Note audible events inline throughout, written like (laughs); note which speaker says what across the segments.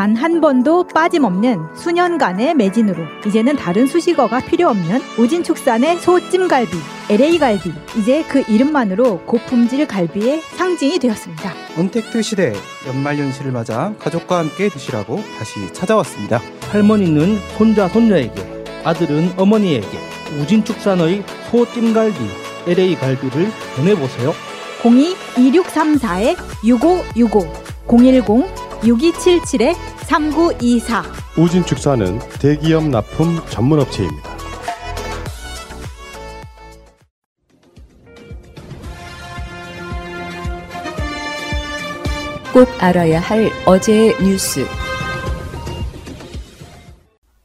Speaker 1: 단 한 번도 빠짐없는 수년간의 매진으로 이제는 다른 수식어가 필요 없는 오진축산의 소찜갈비, LA갈비. 이제 그 이름만으로 고품질 갈비의 상징이 되었습니다.
Speaker 2: 언택트 시대 연말연시를 맞아 가족과 함께 드시라고 다시 찾아왔습니다.
Speaker 3: 할머니는 손자 손녀에게, 아들은 어머니에게 우진축산의 소찜갈비, LA 갈비를 보내보세요.
Speaker 1: 02-2634-6565 010-6277-3924
Speaker 4: 우진축산은 대기업 납품 전문업체입니다.
Speaker 5: 꼭 알아야 할 어제의 뉴스.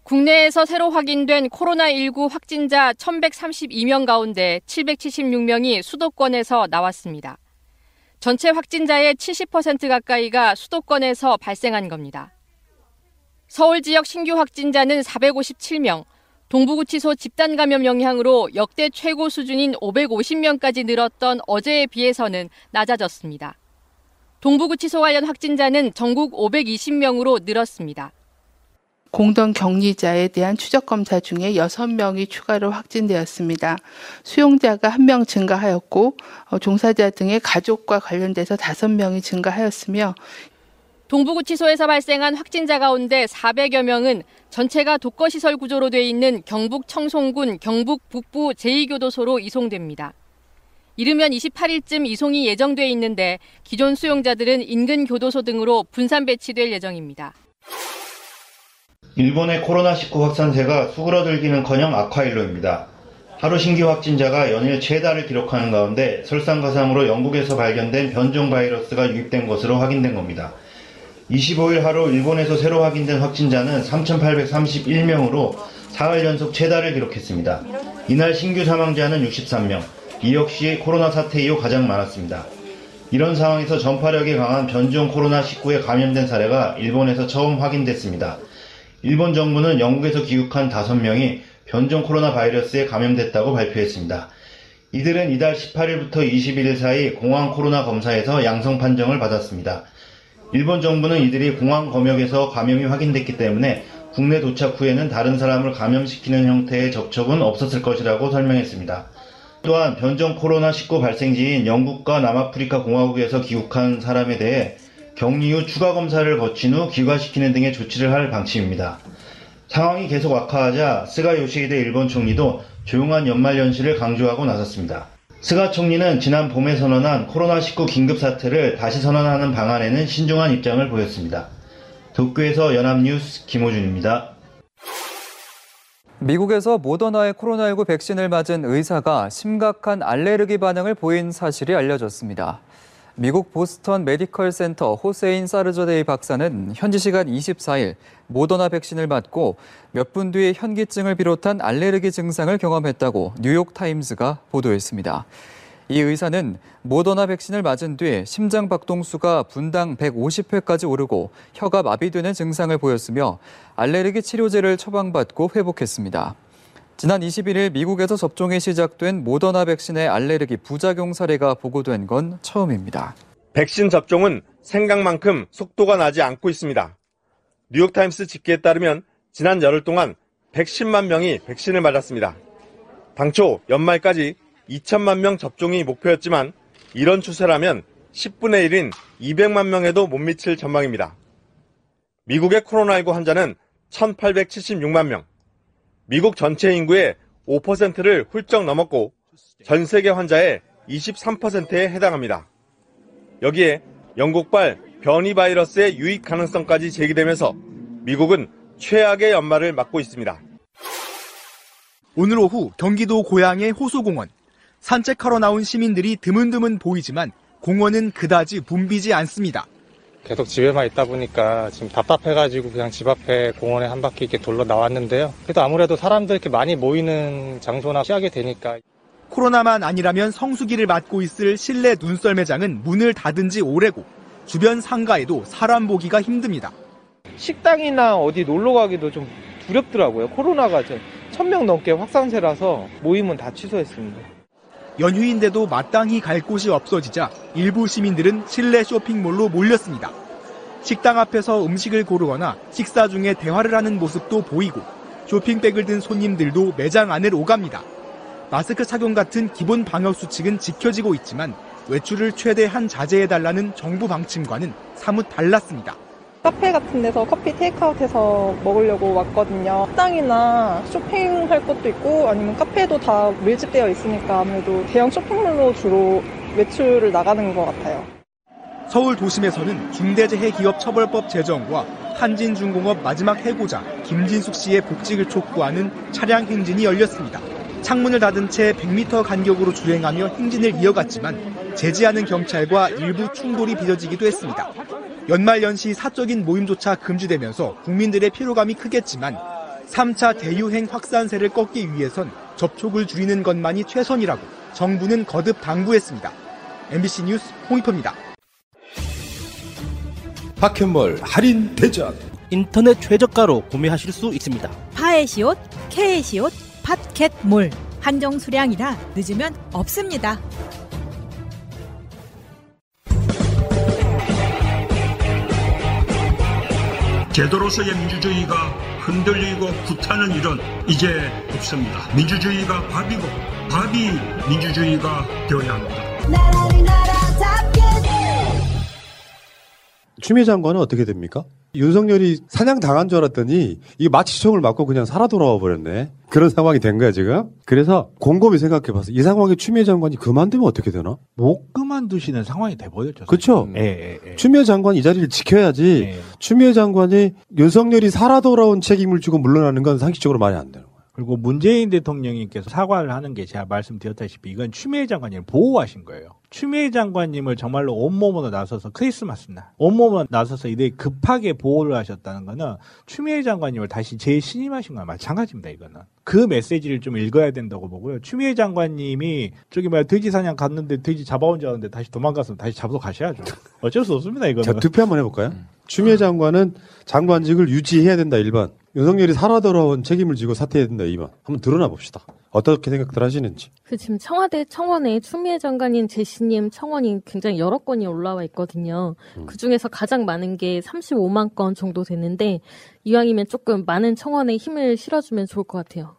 Speaker 6: 국내에서 새로 확인된 코로나19 확진자 1132명 가운데 776명이 수도권에서 나왔습니다. 전체 확진자의 70% 가까이가 수도권에서 발생한 겁니다. 서울 지역 신규 확진자는 457명, 동부구치소 집단 감염 영향으로 역대 최고 수준인 550명까지 늘었던 어제에 비해서는 낮아졌습니다. 동부구치소 관련 확진자는 전국 520명으로 늘었습니다.
Speaker 7: 공동 격리자에 대한 추적 검사 중에 6명이 추가로 확진되었습니다. 수용자가 1명 증가하였고 어, 종사자 등의 가족과 관련돼서 5명이 증가하였으며
Speaker 6: 동부구치소에서 발생한 확진자 가운데 400여 명은 전체가 독거시설 구조로 돼 있는 경북 청송군 경북 북부 제2교도소로 이송됩니다. 이르면 28일쯤 이송이 예정돼 있는데 기존 수용자들은 인근 교도소 등으로 분산 배치될 예정입니다.
Speaker 8: 일본의 코로나19 확산세가 수그러들기는커녕 악화일로입니다. 하루 신규 확진자가 연일 최다를 기록하는 가운데 설상가상으로 영국에서 발견된 변종 바이러스가 유입된 것으로 확인된 겁니다. 25일 하루 일본에서 새로 확인된 확진자는 3,831명으로 사흘 연속 최다를 기록했습니다. 이날 신규 사망자는 63명, 이 역시 코로나 사태 이후 가장 많았습니다. 이런 상황에서 전파력이 강한 변종 코로나19에 감염된 사례가 일본에서 처음 확인됐습니다. 일본 정부는 영국에서 귀국한 5명이 변종 코로나 바이러스에 감염됐다고 발표했습니다. 이들은 이달 18일부터 21일 사이 공항 코로나 검사에서 양성 판정을 받았습니다. 일본 정부는 이들이 공항 검역에서 감염이 확인됐기 때문에 국내 도착 후에는 다른 사람을 감염시키는 형태의 접촉은 없었을 것이라고 설명했습니다. 또한 변종 코로나19 발생지인 영국과 남아프리카 공화국에서 귀국한 사람에 대해 격리 후 추가 검사를 거친 후 귀가시키는 등의 조치를 할 방침입니다. 상황이 계속 악화하자 스가 요시히데 일본 총리도 조용한 연말 연시를 강조하고 나섰습니다. 스가 총리는 지난 봄에 선언한 코로나19 긴급 사태를 다시 선언하는 방안에는 신중한 입장을 보였습니다. 도쿄에서 연합뉴스 김호준입니다.
Speaker 9: 미국에서 모더나의 코로나19 백신을 맞은 의사가 심각한 알레르기 반응을 보인 사실이 알려졌습니다. 미국 보스턴 메디컬 센터 호세인 사르저데이 박사는 현지 시간 24일 모더나 백신을 맞고 몇 분 뒤에 현기증을 비롯한 알레르기 증상을 경험했다고 뉴욕 타임스가 보도했습니다. 이 의사는 모더나 백신을 맞은 뒤 심장 박동수가 분당 150회까지 오르고 혀가 마비되는 증상을 보였으며 알레르기 치료제를 처방받고 회복했습니다. 지난 21일 미국에서 접종이 시작된 모더나 백신의 알레르기 부작용 사례가 보고된 건 처음입니다.
Speaker 10: 백신 접종은 생각만큼 속도가 나지 않고 있습니다. 뉴욕타임스 집계에 따르면 지난 열흘 동안 110만 명이 백신을 맞았습니다. 당초 연말까지 2천만 명 접종이 목표였지만 이런 추세라면 10분의 1인 200만 명에도 못 미칠 전망입니다. 미국의 코로나19 환자는 1,876만 명, 미국 전체 인구의 5%를 훌쩍 넘었고 전 세계 환자의 23%에 해당합니다. 여기에 영국발 변이 바이러스의 유입 가능성까지 제기되면서 미국은 최악의 연말을 맞고 있습니다.
Speaker 11: 오늘 오후 경기도 고양의 호소공원. 산책하러 나온 시민들이 드문드문 보이지만 공원은 그다지 붐비지 않습니다.
Speaker 12: 계속 집에만 있다 보니까 지금 답답해가지고 그냥 집 앞에 공원에 한 바퀴 이렇게 돌러 나왔는데요. 그래도 아무래도 사람들 이렇게 많이 모이는 장소나 피하게 되니까.
Speaker 11: 코로나만 아니라면 성수기를 맞고 있을 실내 눈썰 매장은 문을 닫은 지 오래고 주변 상가에도 사람 보기가 힘듭니다.
Speaker 13: 식당이나 어디 놀러 가기도 좀 두렵더라고요. 코로나가 천명 넘게 확산세라서 모임은 다 취소했습니다.
Speaker 11: 연휴인데도 마땅히 갈 곳이 없어지자 일부 시민들은 실내 쇼핑몰로 몰렸습니다. 식당 앞에서 음식을 고르거나 식사 중에 대화를 하는 모습도 보이고 쇼핑백을 든 손님들도 매장 안을 오갑니다. 마스크 착용 같은 기본 방역 수칙은 지켜지고 있지만 외출을 최대한 자제해달라는 정부 방침과는 사뭇 달랐습니다.
Speaker 14: 카페 같은 데서 커피 테이크아웃해서 먹으려고 왔거든요. 식당이나 쇼핑할 것도 있고 아니면 카페도 다 밀집되어 있으니까 아무래도 대형 쇼핑몰로 주로 외출을 나가는 것 같아요.
Speaker 11: 서울 도심에서는 중대재해기업처벌법 제정과 한진중공업 마지막 해고자 김진숙 씨의 복직을 촉구하는 차량 행진이 열렸습니다. 창문을 닫은 채 100m 간격으로 주행하며 행진을 이어갔지만 제지하는 경찰과 일부 충돌이 빚어지기도 했습니다. 연말연시 사적인 모임조차 금지되면서 국민들의 피로감이 크겠지만 3차 대유행 확산세를 꺾기 위해선 접촉을 줄이는 것만이 최선이라고 정부는 거듭 당부했습니다. MBC 뉴스 홍익표입니다.
Speaker 15: 파켓몰 할인 대전
Speaker 3: 인터넷 최저가로 구매하실 수 있습니다.
Speaker 1: 파에시옷, 케에시옷, 팟캣몰 한정 수량이라 늦으면 없습니다.
Speaker 16: 제도로서의 민주주의가 흔들리고 구타는 일은 이제 없습니다. 민주주의가 밥이고 밥이 민주주의가 되어야 합니다.
Speaker 4: 추미애 장관은 어떻게 됩니까? 윤석열이 사냥 당한 줄 알았더니 이게 마취총을 맞고 그냥 살아 돌아와 버렸네. 그런 상황이 된 거야 지금. 그래서 곰곰이 생각해봤어. 이 상황에 추미애 장관이 그만두면 어떻게 되나?
Speaker 17: 못 그만두시는 상황이 돼버렸죠.
Speaker 4: 그렇죠.
Speaker 17: 예, 예, 예.
Speaker 4: 추미애 장관이 이 자리를 지켜야지. 추미애 장관이 윤석열이 살아 돌아온 책임을 지고 물러나는 건 상식적으로 말이 안 되는 거야.
Speaker 17: 그리고 문재인 대통령님께서 사과를 하는 게 제가 말씀드렸다시피 이건 추미애 장관님을 보호하신 거예요. 추미애 장관님을 정말로 온몸으로 나서서 크리스마스 날 온몸으로 나서서 이들 급하게 보호를 하셨다는 거는 추미애 장관님을 다시 재신임하신 거랑 마찬가지입니다. 이거는 그 메시지를 좀 읽어야 된다고 보고요. 추미애 장관님이 저기 뭐야 돼지 사냥 갔는데 돼지 잡아온 줄 알았는데 다시 도망가서 다시 잡아서 가셔야죠. 어쩔 수 없습니다. 이거는.
Speaker 4: 자, 투표 한번 해볼까요? 추미애 장관은 장관직을 유지해야 된다 1번. 윤석열이 살아 돌아온 책임을 지고 사퇴해야 된다 2번. 한번 드러나 봅시다. 어떻게 생각들 하시는지.
Speaker 18: 그 지금 청와대 청원에 추미애 장관님, 제시님 청원이 굉장히 여러 건이 올라와 있거든요. 그 중에서 가장 많은 게 35만 건 정도 되는데 이왕이면 조금 많은 청원에 힘을 실어주면 좋을 것 같아요.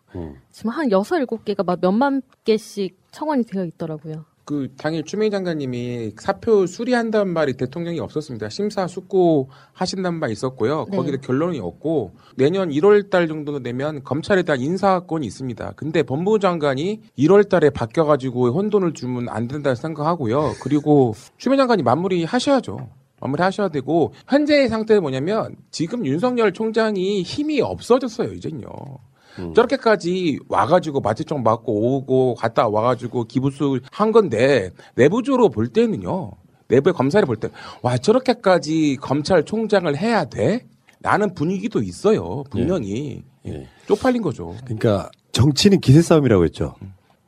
Speaker 18: 지금 한 여섯 일곱 개가 막 몇만 개씩 청원이 되어 있더라고요.
Speaker 19: 그 당일 추미애 장관님이 사표 수리한다는 말이 대통령이 없었습니다. 심사 숙고 하신다는 말 있었고요.
Speaker 18: 네.
Speaker 19: 거기에 결론이 없고 내년 1월 달 정도 되면 검찰에 대한 인사권이 있습니다. 근데 법무부 장관이 1월 달에 바뀌어 가지고 혼돈을 주면 안 된다 생각하고요. 그리고 추미애 장관이 마무리 하셔야죠. 마무리 하셔야 되고 현재의 상태는 뭐냐면 지금 윤석열 총장이 힘이 없어졌어요, 이젠요. 저렇게까지 와가지고 마취총 맞고 오고 갔다 와가지고 기부수 한 건데 내부적으로 볼 때는요 내부의 검사를 볼 때 와 저렇게까지 검찰총장을 해야 돼? 라는 분위기도 있어요 분명히 예. 쪽팔린 거죠.
Speaker 4: 그러니까 정치는 기세 싸움이라고 했죠.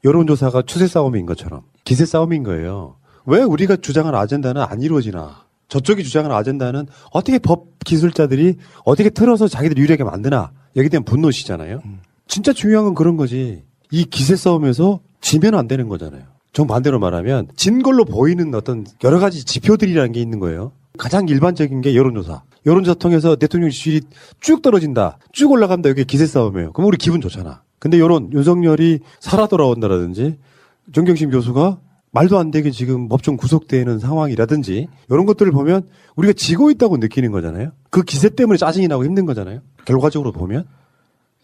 Speaker 4: 여론조사가 추세 싸움인 것처럼 기세 싸움인 거예요. 왜 우리가 주장하는 아젠다는 안 이루어지나? 저쪽이 주장하는 아젠다는 어떻게 법 기술자들이 어떻게 틀어서 자기들 유리하게 만드나? 여기 대한 분노시잖아요. 진짜 중요한 건 그런 거지. 이 기세 싸움에서 지면 안 되는 거잖아요. 정반대로 말하면 진 걸로 보이는 어떤 여러 가지 지표들이라는 게 있는 거예요. 가장 일반적인 게 여론조사. 여론조사 통해서 대통령 지지율이 쭉 떨어진다. 쭉 올라간다. 이게 기세 싸움이에요. 그럼 우리 기분 좋잖아. 근데 여론, 윤석열이 살아 돌아온다라든지 정경심 교수가 말도 안 되게 지금 법정 구속되는 상황이라든지 이런 것들을 보면 우리가 지고 있다고 느끼는 거잖아요. 그 기세 때문에 짜증이 나고 힘든 거잖아요. 결과적으로 보면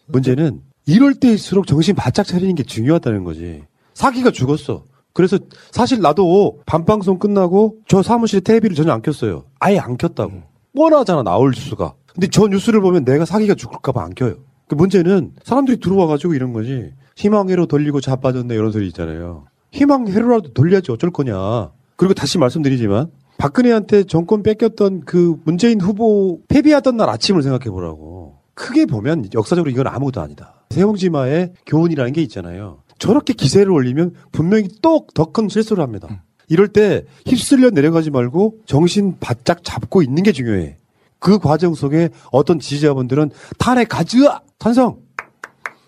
Speaker 4: 문제는 이럴 때일수록 정신 바짝 차리는 게 중요하다는 거지. 사기가 죽었어. 그래서 사실 나도 밤방송 끝나고 저 사무실에 텔레비를 전혀 안 켰어요. 아예 안 켰다고. 뻔하잖아 나올 뉴스가. 근데 저 뉴스를 보면 내가 사기가 죽을까봐 안 켜요. 그 문제는 사람들이 들어와가지고 이런 거지. 희망회로 돌리고 자빠졌네 이런 소리 있잖아요. 희망회로라도 돌려야지 어쩔 거냐. 그리고 다시 말씀드리지만 박근혜한테 정권 뺏겼던 그 문재인 후보 패배하던 날 아침을 생각해 보라고. 크게 보면 역사적으로 이건 아무것도 아니다. 세홍지마의 교훈이라는 게 있잖아요. 저렇게 기세를 올리면 분명히 또 더 큰 실수를 합니다. 이럴 때 휩쓸려 내려가지 말고 정신 바짝 잡고 있는 게 중요해. 그 과정 속에 어떤 지지자분들은 탄핵 가즈아 찬성.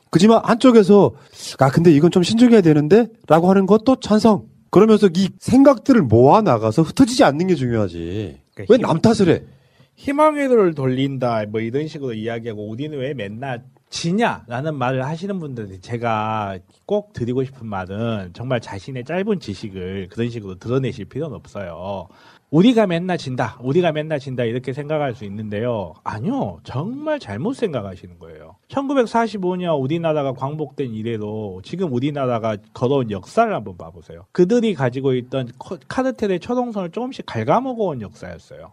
Speaker 4: 그지만 한쪽에서 아 근데 이건 좀 신중해야 되는데 라고 하는 것도 찬성. 그러면서 이 생각들을 모아 나가서 흩어지지 않는 게 중요하지. 왜남 탓을 해?
Speaker 17: 희망회로를 돌린다 뭐 이런 식으로 이야기하고 우리는 왜 맨날 지냐라는 말을 하시는 분들한테 제가 꼭 드리고 싶은 말은 정말 자신의 짧은 지식을 그런 식으로 드러내실 필요는 없어요. 우리가 맨날 진다, 우리가 맨날 진다 이렇게 생각할 수 있는데요. 아니요, 정말 잘못 생각하시는 거예요. 1945년 우리나라가 광복된 이래로 지금 우리나라가 걸어온 역사를 한번 봐보세요. 그들이 가지고 있던 커- 카르텔의 초동선을 조금씩 갉아먹어온 역사였어요.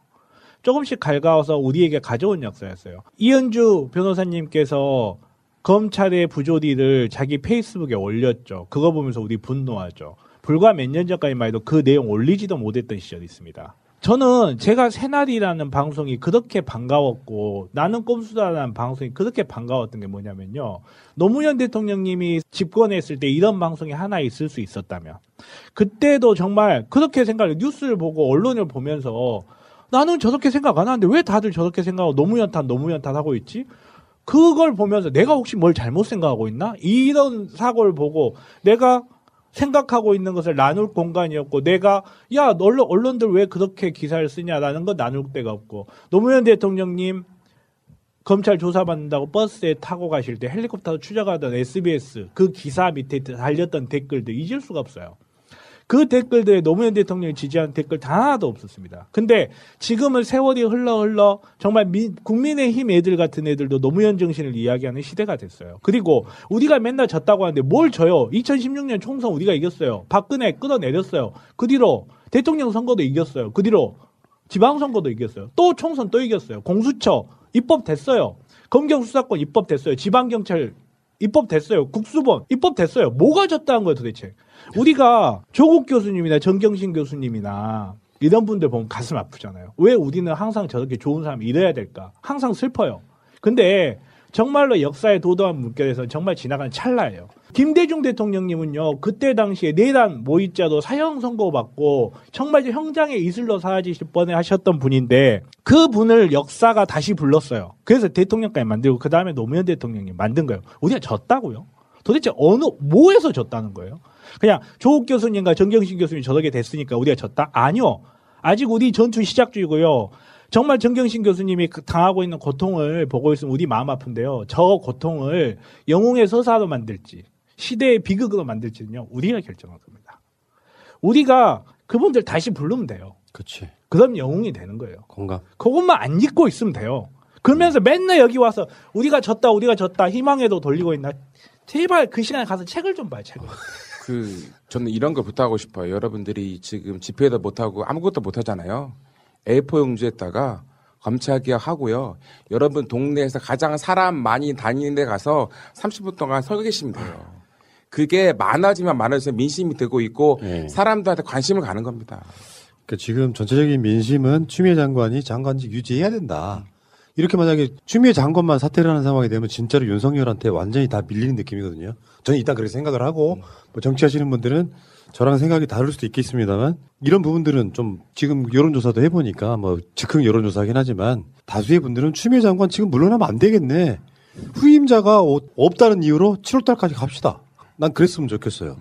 Speaker 17: 조금씩 갉아와서 우리에게 가져온 역사였어요. 이현주 변호사님께서 검찰의 부조리를 자기 페이스북에 올렸죠. 그거 보면서 우리 분노하죠. 불과 몇 년 전까지만 해도 그 내용 올리지도 못했던 시절이 있습니다. 저는 제가 새날이라는 방송이 그렇게 반가웠고 나는 꼼수다라는 방송이 그렇게 반가웠던 게 뭐냐면요. 노무현 대통령님이 집권했을 때 이런 방송이 하나 있을 수 있었다면 그때도 정말 그렇게 생각을 뉴스를 보고 언론을 보면서 나는 저렇게 생각 안 하는데 왜 다들 저렇게 생각하고 노무현 탓 노무현 탓 하고 있지? 그걸 보면서 내가 혹시 뭘 잘못 생각하고 있나? 이런 사고를 보고 내가 생각하고 있는 것을 나눌 공간이었고 내가 야 언론 언론들 왜 그렇게 기사를 쓰냐라는 건 나눌 데가 없고 노무현 대통령님 검찰 조사받는다고 버스에 타고 가실 때 헬리콥터로 추적하던 SBS 그 기사 밑에 달렸던 댓글들 잊을 수가 없어요. 그 댓글들에 노무현 대통령을 지지하는 댓글 단 하나도 없었습니다. 근데 지금은 세월이 흘러 흘러 정말 민- 국민의힘 애들 같은 애들도 노무현 정신을 이야기하는 시대가 됐어요. 그리고 우리가 맨날 졌다고 하는데 뭘 져요? 2016년 총선 우리가 이겼어요. 박근혜 끌어내렸어요. 그 뒤로 대통령 선거도 이겼어요. 그 뒤로 지방선거도 이겼어요. 또 총선 또 이겼어요. 공수처 입법 됐어요. 검경 수사권 입법 됐어요. 지방경찰 입법 됐어요. 국수본 입법 됐어요. 뭐가 졌다는 거예요 도대체. 우리가 조국 교수님이나 정경심 교수님이나 이런 분들 보면 가슴 아프잖아요. 왜 우리는 항상 저렇게 좋은 사람이 이래야 될까? 항상 슬퍼요. 근데 정말로 역사의 도도한 물결에서 정말 지나간 찰나예요. 김대중 대통령님은요, 그때 당시에 내란 모의자로 사형 선고받고 정말 형장의 이슬로 사라지실 뻔해 하셨던 분인데 그 분을 역사가 다시 불렀어요. 그래서 대통령까지 만들고 그 다음에 노무현 대통령님 만든 거예요. 우리가 졌다고요? 도대체 어느 뭐에서 졌다는 거예요? 그냥 조국 교수님과 정경심 교수님이 저렇게 됐으니까 우리가 졌다? 아니요. 아직 우리 전투 시작 중이고요. 정말 정경심 교수님이 그 당하고 있는 고통을 보고 있으면 우리 마음 아픈데요. 저 고통을 영웅의 서사로 만들지, 시대의 비극으로 만들지는요, 우리가 결정할 겁니다. 우리가 그분들 다시 부르면 돼요.
Speaker 4: 그렇지.
Speaker 17: 그럼 영웅이 되는 거예요.
Speaker 4: 공감.
Speaker 17: 그것만 안 잊고 있으면 돼요. 그러면서 맨날 여기 와서 우리가 졌다, 우리가 졌다, 희망에도 돌리고 있나. 제발 그 시간에 가서 책을 좀 봐요, 책을. (laughs)
Speaker 19: 그 저는 이런 거 부탁하고 싶어요. 여러분들이 지금 집회도 못 하고 아무것도 못 하잖아요. A4 용지에다가 검찰 개혁 하고요. 여러분 동네에서 가장 사람 많이 다니는 데 가서 30분 동안 서 계시면 돼요. 그게 많아지면 많아지면 민심이 되고 있고 사람들한테 관심을 가는 겁니다.
Speaker 4: 그러니까 지금 전체적인 민심은 추미애 장관이 장관직 유지해야 된다. 이렇게 만약에 추미애 장관만 사퇴를 하는 상황이 되면 진짜로 윤석열한테 완전히 다 밀리는 느낌이거든요. 저는 일단 그렇게 생각을 하고 뭐 정치하시는 분들은 저랑 생각이 다를 수도 있겠습니다만 이런 부분들은 좀 지금 여론조사도 해보니까 뭐 즉흥 여론조사긴 하지만 다수의 분들은 추미애 장관 지금 물러나면 안 되겠네. 후임자가 어- 없다는 이유로 7월달까지 갑시다. 난 그랬으면 좋겠어요.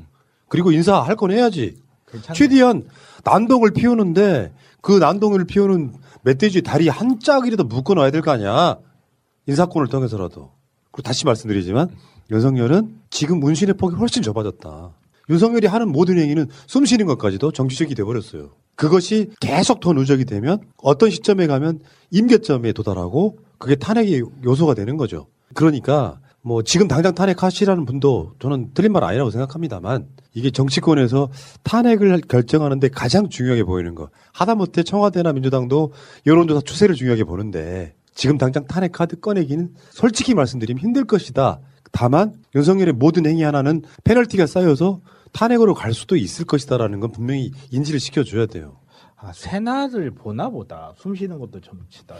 Speaker 4: 그리고 인사할 건 해야지. 최대한 난동을 피우는데 그 난동을 피우는 멧돼지 다리 한 짝이라도 묶어놔야 될 거 아니야. 인사권을 통해서라도. 그리고 다시 말씀드리지만 윤석열은 지금 문신의 폭이 훨씬 좁아졌다. 윤석열이 하는 모든 행위는 숨 쉬는 것까지도 정치적이 돼버렸어요. 그것이 계속 더 누적이 되면 어떤 시점에 가면 임계점에 도달하고 그게 탄핵의 요소가 되는 거죠. 그러니까 뭐 지금 당장 탄핵하시라는 분도 저는 틀린 말 아니라고 생각합니다만 이게 정치권에서 탄핵을 결정하는데 가장 중요하게 보이는 거 하다못해 청와대나 민주당도 여론조사 추세를 중요하게 보는데 지금 당장 탄핵 카드 꺼내기는 솔직히 말씀드리면 힘들 것이다. 다만 윤석열의 모든 행위 하나는 페널티가 쌓여서 탄핵으로 갈 수도 있을 것이다라는 건 분명히 인지를 시켜줘야 돼요.
Speaker 17: 아, 새날을 보나 보다. 숨 쉬는 것도 정치다.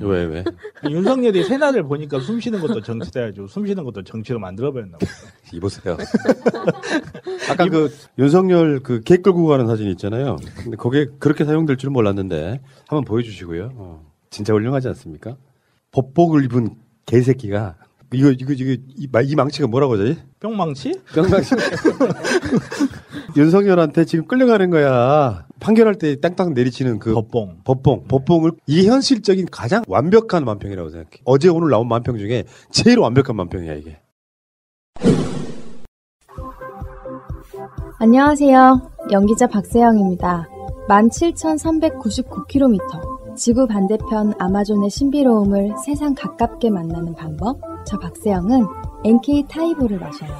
Speaker 4: 왜 왜?
Speaker 17: 윤석열이 새날을 보니까 숨 쉬는 것도 정치다 해가지고 숨 쉬는 것도 정치로 만들어버렸나 보다. (laughs)
Speaker 4: 이보세요. (laughs) 아까 그 윤석열 그 개 끌고 가는 사진 있잖아요. 근데 거기에 그렇게 사용될 줄은 몰랐는데 한번 보여주시고요. 어, 진짜 훌륭하지 않습니까? 법복을 입은 개새끼가 이거 이거 이거 이, 마- 이 망치가 뭐라고 하지?
Speaker 17: 뿅망치?
Speaker 4: 뿅망치. (laughs) 윤석열한테 지금 끌려가는 거야. 판결할 때 땅땅 내리치는 그
Speaker 17: 법봉.
Speaker 4: 법봉, 법봉을 이게 현실적인 가장 완벽한 만평이라고 생각해. 어제 오늘 나온 만평 중에 제일 완벽한 만평이야 이게.
Speaker 20: 안녕하세요. 연기자 박세영입니다. 17,399km. 지구 반대편 아마존의 신비로움을 세상 가깝게 만나는 방법. 저 박세영은 NK 타히보를 마셔요.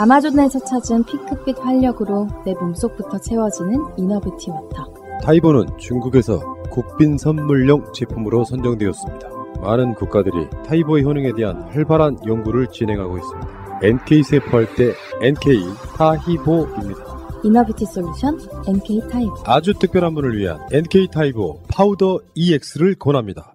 Speaker 20: 아마존에서 찾은 핑크빛 활력으로 내 몸속부터 채워지는 inner beauty water.
Speaker 4: 타히보는 중국에서 국빈 선물용 제품으로 선정되었습니다. 많은 국가들이 타히보의 효능에 대한 활발한 연구를 진행하고 있습니다. NK 세포할 때 NK 타히보입니다.
Speaker 20: 이너뷰티 솔루션 NK 타이보.
Speaker 4: 아주 특별한 분을 위한 NK 타히보 파우더 EX를 권합니다.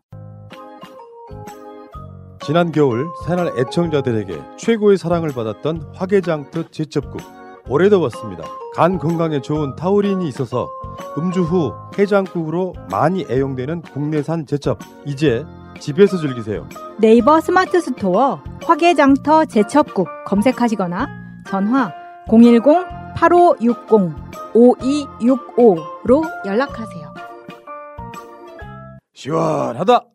Speaker 4: 지난 겨울 새날 애청자들에게 최고의 사랑을 받았던 화개장터 재첩국 올해도 왔습니다. 간 건강에 좋은 타우린이 있어서 음주 후 해장국으로 많이 애용되는 국내산 재첩 이제 집에서 즐기세요.
Speaker 1: 네이버 스마트 스토어 화개장터 재첩국 검색하시거나 전화 010-8560-5265로 연락하세요.
Speaker 4: 시원하다.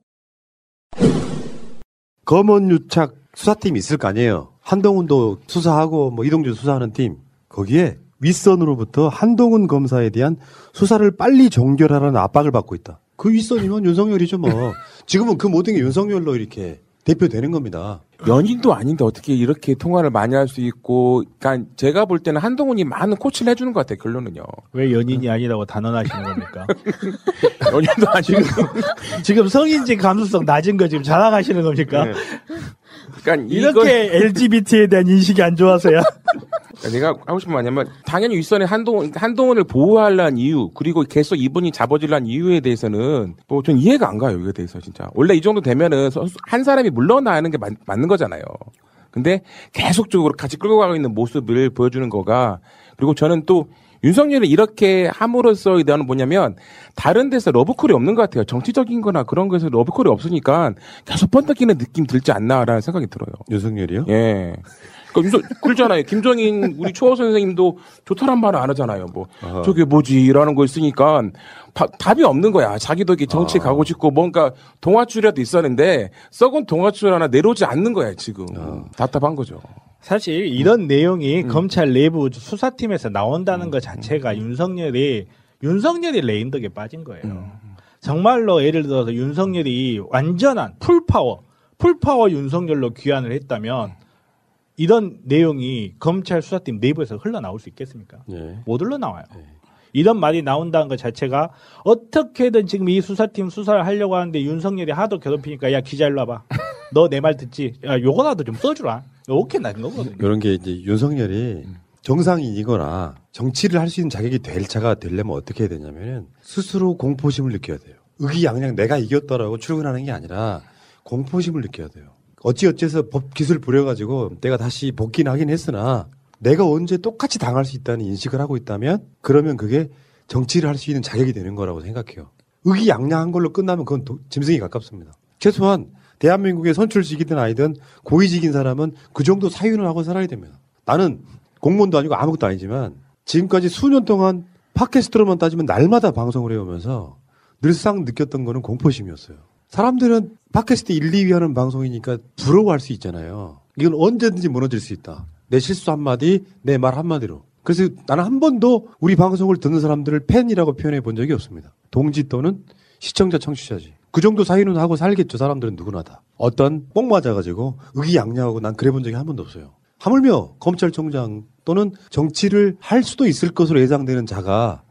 Speaker 4: 검언 유착 수사팀 있을 거 아니에요. 한동훈도 수사하고 뭐 이동재 수사하는 팀 거기에 윗선으로부터 한동훈 검사에 대한 수사를 빨리 종결하라는 압박을 받고 있다. 그 윗선이면 윤석열이죠 뭐. 지금은 그 모든 게 윤석열로 이렇게 대표되는 겁니다.
Speaker 19: 연인도 아닌데 어떻게 이렇게 통화를 많이 할 수 있고, 그러니까 제가 볼 때는 한동훈이 많은 코치를 해주는 것 같아요. 결론은요.
Speaker 17: 왜 연인이 아니라고 단언하시는 겁니까? (laughs)
Speaker 19: 연인도 아니고
Speaker 17: 지금 성인지 감수성 낮은 거 지금 자랑하시는 겁니까?
Speaker 19: 네. 그러니까
Speaker 17: 이렇게
Speaker 19: 이걸-
Speaker 17: LGBT에 대한 인식이 안 좋아서요.
Speaker 19: 그러니까 (laughs) 내가 하고 싶은 말 뭐냐면 당연히 윗선에 한동훈 한동훈을 보호하려는 이유 그리고 계속 이분이 잡아주려는 이유에 대해서는 뭐 전 이해가 안 가요 이거에 대해서 진짜 원래 이 정도 되면은 한 사람이 물러나는 게 맞, 맞는 거잖아요. 근데 계속적으로 같이 끌고 가고 있는 모습을 보여주는 거가 그리고 저는 또 윤석열이 이렇게 함으로써 나는 뭐냐면 다른 데서 러브콜이 없는 것 같아요. 정치적인 거나 그런 거에서 러브콜이 없으니까 계속 번뜩이는 느낌 들지 않나라는 생각이 들어요.
Speaker 4: 윤석열이요?
Speaker 19: 예. 그 윤석, 그렇잖아요. 김정인 우리 초호 선생님도 좋다란 말을 안 하잖아요. 뭐
Speaker 4: 아하.
Speaker 19: 저게 뭐지라는 거 있으니까 바- 답이 없는 거야. 자기도 이렇게 정치 에 가고 싶고 뭔가 동아줄이라도 있었는데 썩은 동아줄 하나 내려오지 않는 거야 지금. 답답한 거죠.
Speaker 17: 사실 이런 내용이 검찰 내부 수사팀에서 나온다는 것 자체가 윤석열이 윤석열이 레인덕에 빠진 거예요. 정말로 예를 들어서 윤석열이 완전한 full power, full power 윤석열로 귀환을 했다면 이런 내용이 검찰 수사팀 내부에서 흘러나올 수 있겠습니까? 못 흘러나와요. 이런 말이 나온다는 것 자체가 어떻게든 지금 이 수사팀 수사를 하려고 하는데 윤석열이 하도 괴롭히니까 야 기자 일로 와봐. 너 내 말 듣지? 야 요거라도 좀 써주라. 오케이 나는 거거든요.
Speaker 4: 이런 게 이제 윤석열이 정상인이거나 정치를 할 수 있는 자격이 될 차가 되려면 어떻게 해야 되냐면은 스스로 공포심을 느껴야 돼요. 의기양양 내가 이겼다라고 출근하는 게 아니라 공포심을 느껴야 돼요. 어찌어찌해서 법 기술 부려가지고 내가 다시 복귀는 하긴 했으나 내가 언제 똑같이 당할 수 있다는 인식을 하고 있다면 그러면 그게 정치를 할 수 있는 자격이 되는 거라고 생각해요. 의기양양한 걸로 끝나면 그건 도- 짐승이 가깝습니다. 최소한 대한민국의 선출직이든 아니든 고위직인 사람은 그 정도 사유는 하고 살아야 됩니다. 나는 공무원도 아니고 아무것도 아니지만 지금까지 수년 동안 팟캐스트로만 따지면 날마다 방송을 해오면서 늘상 느꼈던 거는 공포심이었어요. 사람들은 팟캐스트 1, 2위 하는 방송이니까 부러워할 수 있잖아요. 이건 언제든지 무너질 수 있다. 내 실수 한마디, 내 말 한마디로. 그래서 나는 한 번도 우리 방송을 듣는 사람들을 팬이라고 표현해 본 적이 없습니다. 동지 또는 시청자, 청취자지. 그 정도 사이는 하고 살겠죠. 사람들은 누구나 다. 어떤 뽕 맞아가지고 의기양양하고 난 그래 본 적이 한 번도 없어요. 하물며 검찰총장 또는 정치를 할 수도 있을 것으로 예상되는 자가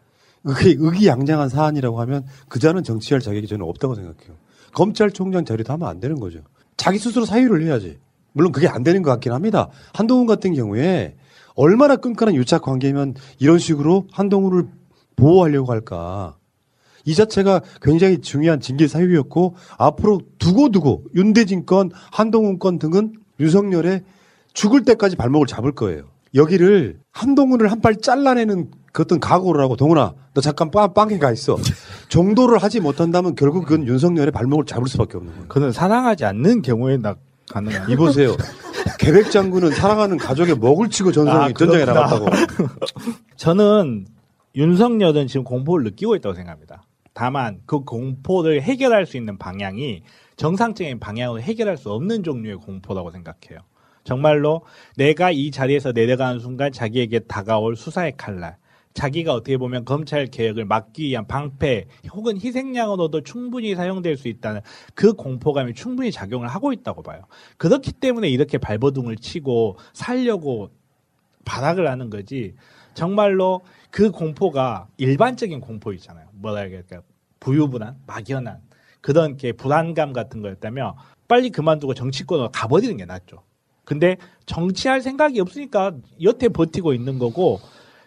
Speaker 4: 의기양양한 사안이라고 하면 그 자는 정치할 자격이 저는 없다고 생각해요. 검찰총장 자리도 하면 안 되는 거죠. 자기 스스로 사유를 해야지. 물론 그게 안 되는 것 같긴 합니다. 한동훈 같은 경우에 얼마나 끈끈한 유착 관계면 이런 식으로 한동훈을 보호하려고 할까. 이 자체가 굉장히 중요한 징계 사유였고 앞으로 두고두고 윤대진 건 한동훈 건 등은 윤석열의 죽을 때까지 발목을 잡을 거예요. 여기를 한동훈을 한 발 잘라내는 그 어떤 각오를 하고 동훈아 너 잠깐 빵, 빵에 가 있어. 정도를 하지 못한다면 결국 그건 윤석열의 발목을 잡을 수밖에 없는 거예요.
Speaker 17: 그는 사랑하지 않는 경우에 나 가능한. (laughs)
Speaker 4: 이보세요. 계백 장군은 사랑하는 가족의 먹을 치고 전성이
Speaker 17: 아, 그렇구나.
Speaker 4: 나갔다고. (laughs)
Speaker 17: 저는 윤석열은 지금 공포를 느끼고 있다고 생각합니다. 다만 그 공포를 해결할 수 있는 방향이 정상적인 방향으로 해결할 수 없는 종류의 공포라고 생각해요. 정말로 내가 이 자리에서 내려가는 순간 자기에게 다가올 수사의 칼날, 자기가 어떻게 보면 검찰 개혁을 막기 위한 방패 혹은 희생양으로도 충분히 사용될 수 있다는 그 공포감이 충분히 작용을 하고 있다고 봐요. 그렇기 때문에 이렇게 발버둥을 치고 살려고 발악을 하는 거지. 정말로 그 공포가 일반적인 공포 있잖아요. 뭐라 해야 될까? 부유분한, 막연한 그런 게 불안감 같은 거였다면 빨리 그만두고 정치권으로 가버리는 게 낫죠. 근데 정치할 생각이 없으니까 여태 버티고 있는 거고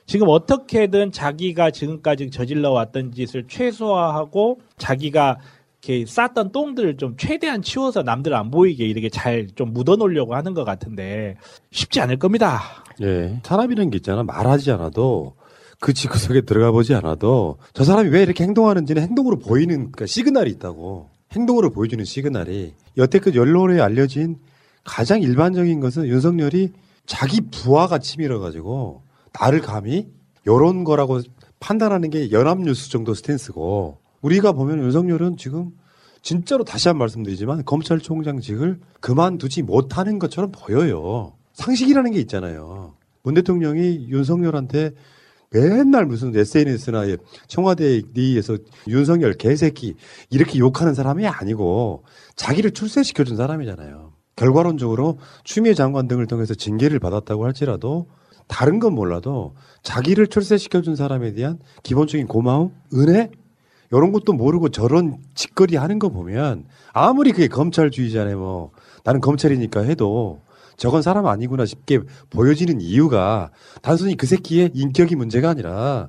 Speaker 17: 지금 어떻게든 자기가 지금까지 저질러 왔던 짓을 최소화하고 자기가 이렇게 쌌던 똥들을 좀 최대한 치워서 남들 안 보이게 이렇게 잘 좀 묻어 놓으려고 하는 것 같은데 쉽지 않을 겁니다.
Speaker 4: 예. 사람이라는 게 있잖아. 말하지 않아도 그 지구 속에 들어가 보지 않아도 저 사람이 왜 이렇게 행동하는지는 행동으로 보이는 그러니까 시그널이 있다고. 행동으로 보여주는 시그널이 여태껏 언론에 알려진 가장 일반적인 것은 윤석열이 자기 부하가 치밀어 가지고 나를 감히 이런 거라고 판단하는 게 연합뉴스 정도 스탠스고 우리가 보면 윤석열은 지금 진짜로 다시 한번 말씀드리지만 검찰총장직을 그만두지 못하는 것처럼 보여요. 상식이라는 게 있잖아요. 문 대통령이 윤석열한테 맨날 무슨 SNS나 청와대 내에서 윤석열 개새끼 이렇게 욕하는 사람이 아니고 자기를 출세시켜준 사람이잖아요. 결과론적으로 추미애 장관 등을 통해서 징계를 받았다고 할지라도 다른 건 몰라도 자기를 출세시켜준 사람에 대한 기본적인 고마움, 은혜 이런 것도 모르고 저런 짓거리 하는 거 보면 아무리 그게 검찰주의자네 뭐 나는 검찰이니까 해도 저건 사람 아니구나 싶게 보여지는 이유가 단순히 그 새끼의 인격이 문제가 아니라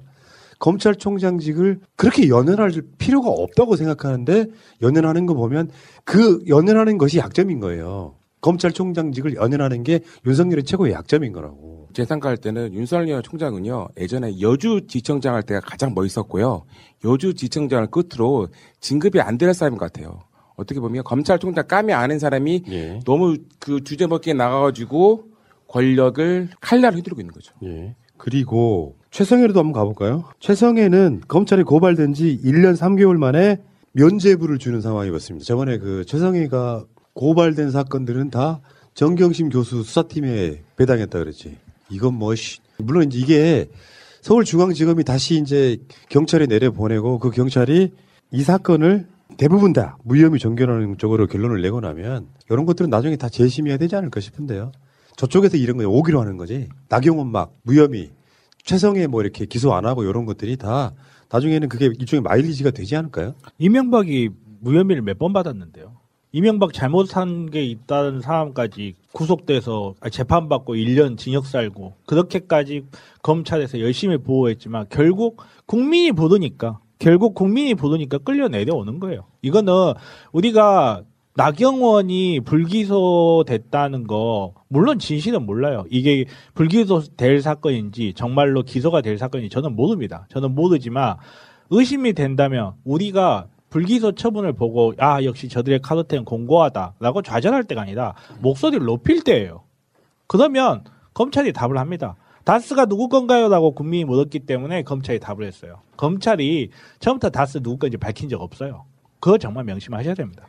Speaker 4: 검찰총장직을 그렇게 연연할 필요가 없다고 생각하는데 연연하는 거 보면 그 연연하는 것이 약점인 거예요. 검찰총장직을 연연하는 게 윤석열의 최고의 약점인 거라고.
Speaker 19: 제 생각할 때는 윤석열 총장은요, 예전에 여주지청장 할 때가 가장 멋있었고요. 여주지청장을 끝으로 진급이 안 될 사람 같아요. 어떻게 보면 검찰총장 까미 아는 사람이
Speaker 4: 예.
Speaker 19: 너무 그 주제먹기에 나가가지고 권력을 칼날을 휘두르고 있는 거죠.
Speaker 4: 예. 그리고 최성애로도 한번 가볼까요? 최성애는 검찰에 고발된 지 1년 3개월 만에 면죄부를 주는 상황이 왔습니다. 저번에 그 최성애가 고발된 사건들은 다 정경심 교수 수사팀에 배당했다 그랬지. 이건 뭐, 씨. 물론 이제 이게 서울중앙지검이 다시 이제 경찰에 내려보내고 그 경찰이 이 사건을 대부분 다 무혐의 종결하는 쪽으로 결론을 내고 나면 이런 것들은 나중에 다 재심해야 되지 않을까 싶은데요. 저쪽에서 이런 거 오기로 하는 거지. 나경원 막 무혐의, 최성애 뭐 이렇게 기소 안 하고 이런 것들이 다 나중에는 그게 일종의 마일리지가 되지 않을까요?
Speaker 17: 이명박이 무혐의를 몇 번 받았는데요. 이명박 잘못한 게 있다는 사람까지 구속돼서 재판받고 1년 징역 살고 그렇게까지 검찰에서 열심히 보호했지만 결국 국민이 부르니까 결국 국민이 부르니까 끌려 내려오는 거예요. 이거는 우리가 나경원이 불기소 됐다는 거 물론 진실은 몰라요. 이게 불기소 될 사건인지 정말로 기소가 될 사건인지 저는 모릅니다. 저는 모르지만 의심이 된다면 우리가 불기소 처분을 보고 아 역시 저들의 카르텔은 공고하다라고 좌절할 때가 아니라 목소리를 높일 때예요. 그러면 검찰이 답을 합니다. 다스가 누구 건가요?라고 국민이 물었기 때문에 검찰이 답을 했어요. 검찰이 처음부터 다스 누구 건지 밝힌 적 없어요. 그거 정말 명심하셔야 됩니다.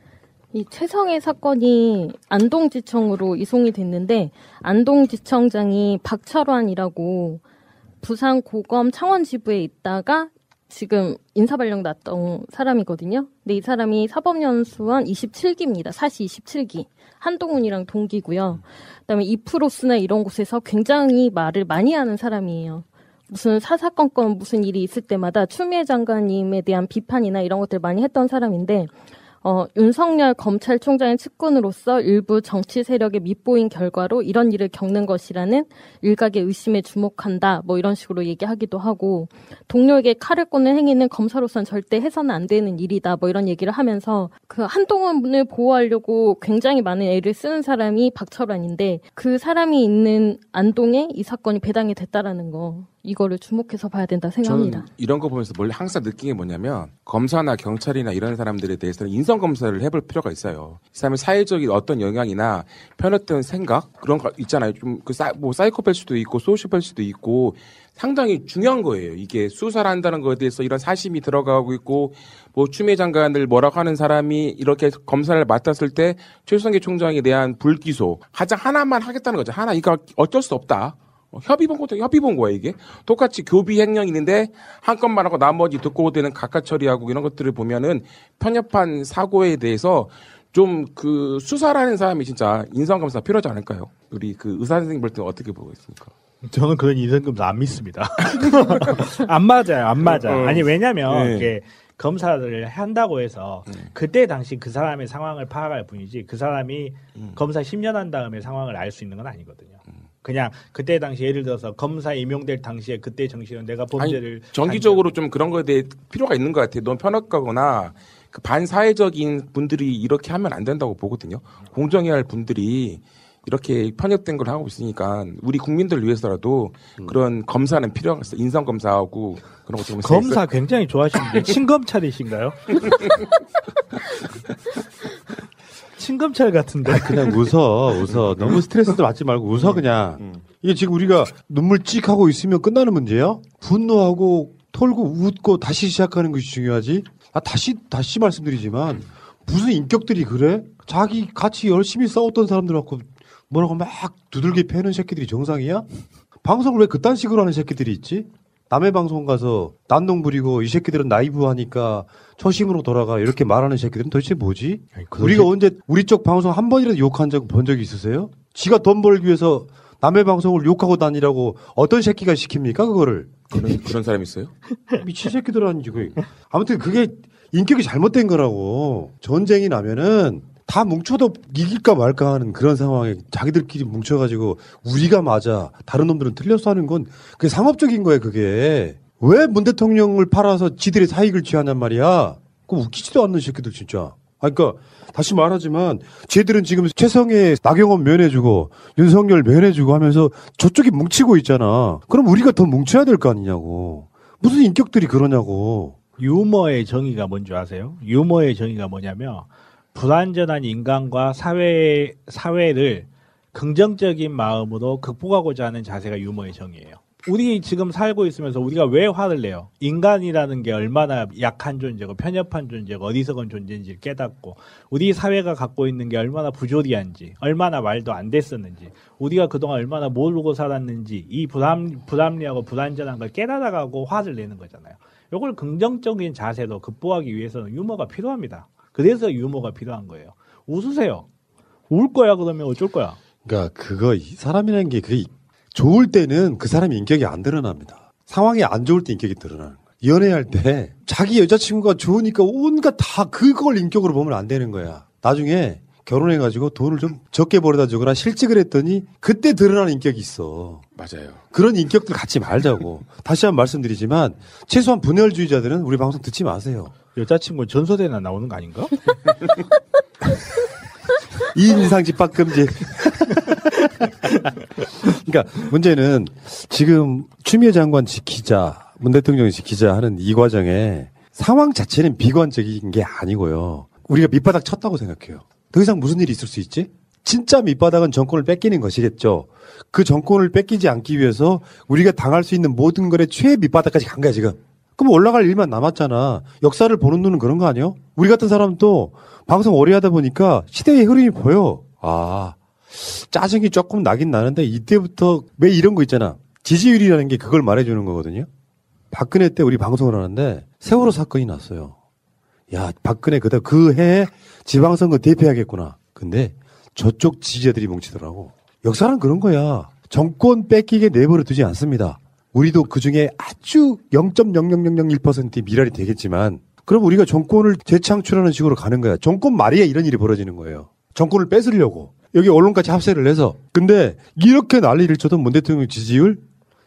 Speaker 18: 이 최성애 사건이 안동지청으로 이송이 됐는데 안동지청장이 박철환이라고 부산 고검 창원지부에 있다가 지금 인사발령 났던 사람이거든요. 근데 이 사람이 사법연수원 27기입니다. 사시 27기. 한동훈이랑 동기고요. 그다음에 이프로스나 이런 곳에서 굉장히 말을 많이 하는 사람이에요. 무슨 사사건건 무슨 일이 있을 때마다 추미애 장관님에 대한 비판이나 이런 것들 많이 했던 사람인데 어, 윤석열 검찰총장의 측근으로서 일부 정치 세력에 밑보인 결과로 이런 일을 겪는 것이라는 일각의 의심에 주목한다. 뭐 이런 식으로 얘기하기도 하고 동료에게 칼을 꽂는 행위는 검사로서는 절대 해서는 안 되는 일이다. 뭐 이런 얘기를 하면서 그 한동훈을 보호하려고 굉장히 많은 애를 쓰는 사람이 박철환인데 그 사람이 있는 안동에 이 사건이 배당이 됐다라는 거 이거를 주목해서 봐야 된다 생각합니다.
Speaker 19: 저는 이런 거 보면서 뭘 항상 느낀 게 뭐냐면 검사나 경찰이나 이런 사람들에 대해서는 인성 검사를 해볼 필요가 있어요. 이 사람의 사회적인 어떤 영향이나 편했던 생각 그런 거 있잖아요. 좀그뭐 사이코패일 수도 있고 소시오패일 수도 있고 상당히 중요한 거예요. 이게 수사를 한다는 것에 대해서 이런 사심이 들어가고 있고 뭐 추미애 장관을 뭐라고 하는 사람이 이렇게 검사를 맡았을 때 최수성계 총장에 대한 불기소 가장 하나만 하겠다는 거죠. 하나 이거 어쩔 수 없다. 어, 협의 본 것도 협의 본 거야 이게 똑같이 교비 횡령 있는데 한 건만 하고 나머지 듣고 되는 각각 처리하고 이런 것들을 보면은 편협한 사고에 대해서 좀 그 수사라는 사람이 진짜 인성검사 필요하지 않을까요? 우리 그 의사 선생님 볼 때 어떻게 보고 있습니까?
Speaker 17: 저는 그런 인성검사 안 믿습니다. (laughs) 안 맞아요, 안 맞아.
Speaker 19: 어.
Speaker 17: 아니 왜냐면
Speaker 19: 네.
Speaker 17: 이게 검사를 한다고 해서 그때 당시 그 사람의 상황을 파악할 뿐이지 그 사람이 검사 10년 한 다음에 상황을 알 수 있는 건 아니거든요. 그냥 그때 당시 예를 들어서 검사 임용될 당시에 그때 정신은 내가 범죄를
Speaker 19: 아니, 정기적으로 좀 그런 거에 대해 필요가 있는 것 같아요. 너무 편협하거나 그 반사회적인 분들이 이렇게 하면 안 된다고 보거든요. 공정해야 할 분들이 이렇게 편협된 걸 하고 있으니까 우리 국민들 위해서라도
Speaker 17: 음.
Speaker 19: 그런 검사는 같아요. 인성 검사하고 그런 것좀
Speaker 17: 검사 굉장히 좋아하시는데 (laughs) 친검찰이신가요? (laughs) 친검찰 같은데.
Speaker 4: 아, 그냥 웃어, 웃어. 너무 스트레스도 받지 말고 웃어, 그냥. 이게 지금 우리가 눈물 찍 하고 있으면 끝나는 문제야? 분노하고, 털고, 웃고, 다시 시작하는 것이 중요하지? 아, 다시, 다시 말씀드리지만, 무슨 인격들이 그래? 자기 같이 열심히 싸웠던 사람들 갖고, 뭐라고 막 두들겨 패는 새끼들이 정상이야? 방송을 왜 그딴 식으로 하는 새끼들이 있지? 남의 방송 가서 난동 부리고 이 새끼들은 나이브 하니까 초심으로 돌아가 이렇게 말하는 새끼들은 도대체 뭐지? 우리가 언제 우리 쪽 방송 한 번이라도 욕한 적 본 적이 있으세요? 지가 돈 벌기 위해서 남의 방송을 욕하고 다니라고 어떤 새끼가 시킵니까 그거를?
Speaker 19: 그런 그런 사람 있어요? (laughs)
Speaker 4: 미친 새끼들 아니지 그. 아무튼 그게 인격이 잘못된 거라고. 전쟁이 나면은 다 뭉쳐도 이길까 말까 하는 그런 상황에 자기들끼리 뭉쳐가지고 우리가 맞아 다른 놈들은 틀렸어 하는 건 그게 상업적인 거예요 그게. 왜 문 대통령을 팔아서 지들의 사익을 취하냔 말이야. 그 웃기지도 않는 새끼들 진짜. 아 그러니까 다시 말하지만 쟤들은 지금 최성애 나경원 면해주고 윤석열 면해주고 하면서 저쪽이 뭉치고 있잖아. 그럼 우리가 더 뭉쳐야 될 거 아니냐고. 무슨 인격들이 그러냐고.
Speaker 17: 유머의 정의가 뭔지 아세요? 유머의 정의가 뭐냐면 불완전한 인간과 사회 사회를 긍정적인 마음으로 극복하고자 하는 자세가 유머의 정의예요. 우리 지금 살고 있으면서 우리가 왜 화를 내요? 인간이라는 게 얼마나 약한 존재고 편협한 존재고 어리석은 존재인지 깨닫고 우리 사회가 갖고 있는 게 얼마나 부조리한지 얼마나 말도 안 됐었는지 우리가 그동안 얼마나 모르고 살았는지 이 불합, 불합리하고 불완전한 걸 깨달아가고 화를 내는 거잖아요. 이걸 긍정적인 자세로 극복하기 위해서는 유머가 필요합니다. 그래서 유머가 필요한 거예요. 웃으세요. 울 거야 그러면 어쩔 거야.
Speaker 4: 그러니까 그거 이 사람이라는 게 그게 좋을 때는 그 사람의 인격이 안 드러납니다. 상황이 안 좋을 때 인격이 드러나는 거야. 연애할 때 자기 여자친구가 좋으니까 온갖 다 그걸 인격으로 보면 안 되는 거야. 나중에 결혼해가지고 돈을 좀 적게 벌어다 주거나 실직을 했더니 그때 드러나는 인격이 있어.
Speaker 19: 맞아요.
Speaker 4: 그런 인격들 갖지 말자고. (laughs) 다시 한번 말씀드리지만 최소한 분열주의자들은 우리 방송 듣지 마세요.
Speaker 17: 여자친구 전소대나 나오는 거 아닌가? (laughs)
Speaker 4: 이인상 집합 금지. (laughs) 그러니까 문제는 지금 추미애 장관 지키자, 문 대통령 지키자 하는 이 과정에 상황 자체는 비관적인 게 아니고요. 우리가 밑바닥 쳤다고 생각해요. 더 이상 무슨 일이 있을 수 있지? 진짜 밑바닥은 정권을 뺏기는 것이겠죠. 그 정권을 뺏기지 않기 위해서 우리가 당할 수 있는 모든 것의 최 밑바닥까지 간 거야, 지금. 그럼 올라갈 일만 남았잖아. 역사를 보는 눈은 그런 거 아니에요? 우리 같은 사람도 방송 오래 하다 보니까 시대의 흐름이 보여. 아, 짜증이 조금 나긴 나는데 이때부터 왜 이런 거 있잖아. 지지율이라는 게 그걸 말해주는 거거든요. 박근혜 때 우리 방송을 하는데 세월호 사건이 났어요. 야, 박근혜 그다 그 해에 지방선거 대패하겠구나. 근데 저쪽 지지자들이 뭉치더라고. 역사는 그런 거야. 정권 뺏기게 내버려 두지 않습니다. 우리도 그 중에 아주 0.0001%의 미랄이 되겠지만, 그럼 우리가 정권을 재창출하는 식으로 가는 거야. 정권 말이야 이런 일이 벌어지는 거예요. 정권을 뺏으려고. 여기 언론까지 합세를 해서. 근데 이렇게 난리를 쳐도 문 대통령 지지율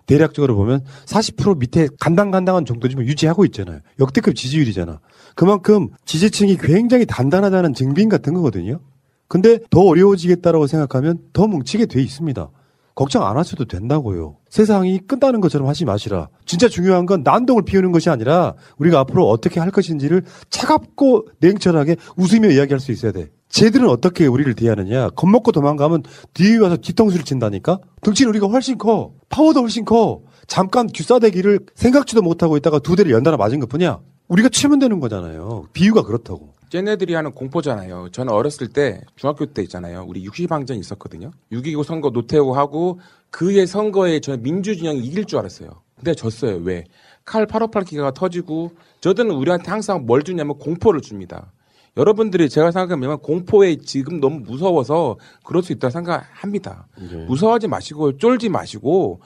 Speaker 4: 대략적으로 보면 40% 밑에 간당간당한 정도지만 유지하고 있잖아요. 역대급 지지율이잖아. 그만큼 지지층이 굉장히 단단하다는 증빙 같은 거거든요. 근데 더 어려워지겠다라고 생각하면 더 뭉치게 돼 있습니다. 걱정 안 하셔도 된다고요. 세상이 끝나는 것처럼 하지 마시라. 진짜 중요한 건 난동을 피우는 것이 아니라 우리가 앞으로 어떻게 할 것인지를 차갑고 냉철하게 웃으며 이야기할 수 있어야 돼. 쟤들은 어떻게 우리를 대하느냐. 겁먹고 도망가면 뒤에 와서 뒤통수를 친다니까? 덩치는 우리가 훨씬 커. 파워도 훨씬 커. 잠깐 귀싸대기를 생각지도 못하고 있다가 두 대를 연달아 맞은 것 뿐이야. 우리가 치면 되는 거잖아요. 비유가 그렇다고.
Speaker 19: 쟤네들이 하는 공포잖아요. 저는 어렸을 때 중학교 때 있잖아요. 우리 60방전 있었거든요. 6.25 선거 노태우 하고 그의 선거에 저는 민주진영이 이길 줄 알았어요. 근데 졌어요. 왜? 칼 858 기가 터지고 저들은 우리한테 항상 뭘 주냐면 공포를 줍니다. 여러분들이 제가 생각하면 공포에 지금 너무 무서워서 그럴 수 있다고 생각합니다. 무서워하지 마시고 쫄지 마시고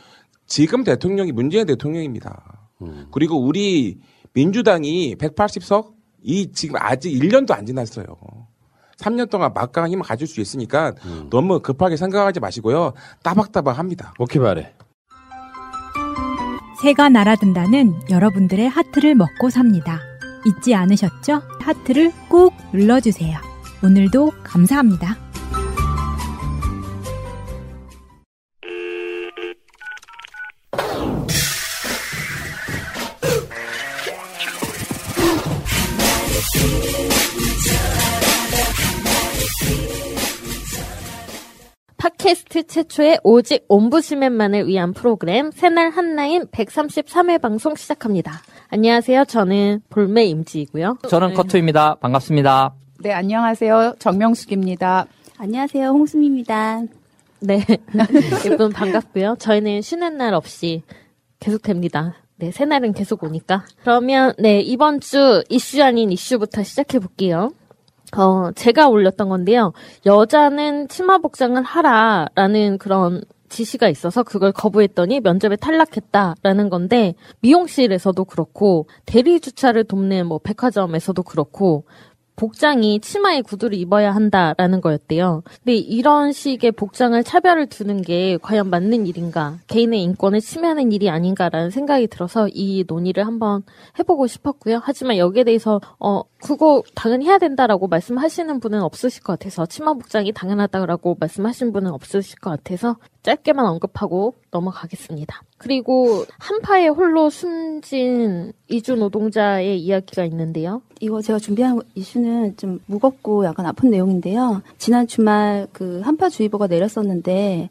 Speaker 19: 지금 대통령이 문재인 대통령입니다. 그리고 우리 민주당이 180석 이 지금 아직 1년도 안 지났어요. 3년 동안 막강한 힘을 가질 수 있으니까 너무 급하게 생각하지 마시고요. 따박따박 합니다.
Speaker 4: 오케이 말해.
Speaker 1: 새가 날아든다는 여러분들의 하트를 먹고 삽니다. 잊지 않으셨죠? 하트를 꾹 눌러주세요. 오늘도 감사합니다.
Speaker 18: 팟캐스트 최초의 오직 옴부스맨만을 위한 프로그램 새날 한라인 133회 방송 시작합니다. 안녕하세요. 저는 볼메 임지이고요.
Speaker 21: 저는 커트입니다. 반갑습니다.
Speaker 22: 네, 안녕하세요. 정명숙입니다.
Speaker 18: 안녕하세요. 홍수미입니다. 네. (laughs) 여러분 반갑고요. 저희는 쉬는 날 없이 계속됩니다. 네, 새날은 계속 오니까. 그러면 네, 이번 주 이슈 아닌 이슈부터 시작해 볼게요. 어, 제가 올렸던 건데요. 여자는 치마 복장을 하라라는 그런 지시가 있어서 그걸 거부했더니 면접에 탈락했다라는 건데 미용실에서도 그렇고 대리 주차를 돕는 뭐 백화점에서도 그렇고 복장이 치마에 구두를 입어야 한다라는 거였대요. 근데 이런 식의 복장을 차별을 두는 게 과연 맞는 일인가? 개인의 인권을 침해하는 일이 아닌가라는 생각이 들어서 이 논의를 한번 해보고 싶었고요. 하지만 여기에 대해서 어 그거 당연히 해야 된다라고 말씀하시는 분은 없으실 것 같아서 치마 복장이 당연하다라고 말씀하신 분은 없으실 것 같아서 짧게만 언급하고 넘어가겠습니다. 그리고 한파에 홀로 숨진 이주 노동자의 이야기가 있는데요.
Speaker 23: 이거 제가 준비한 이슈는 좀 무겁고 약간 아픈 내용인데요. 지난 주말 그 한파주의보가 내렸었는데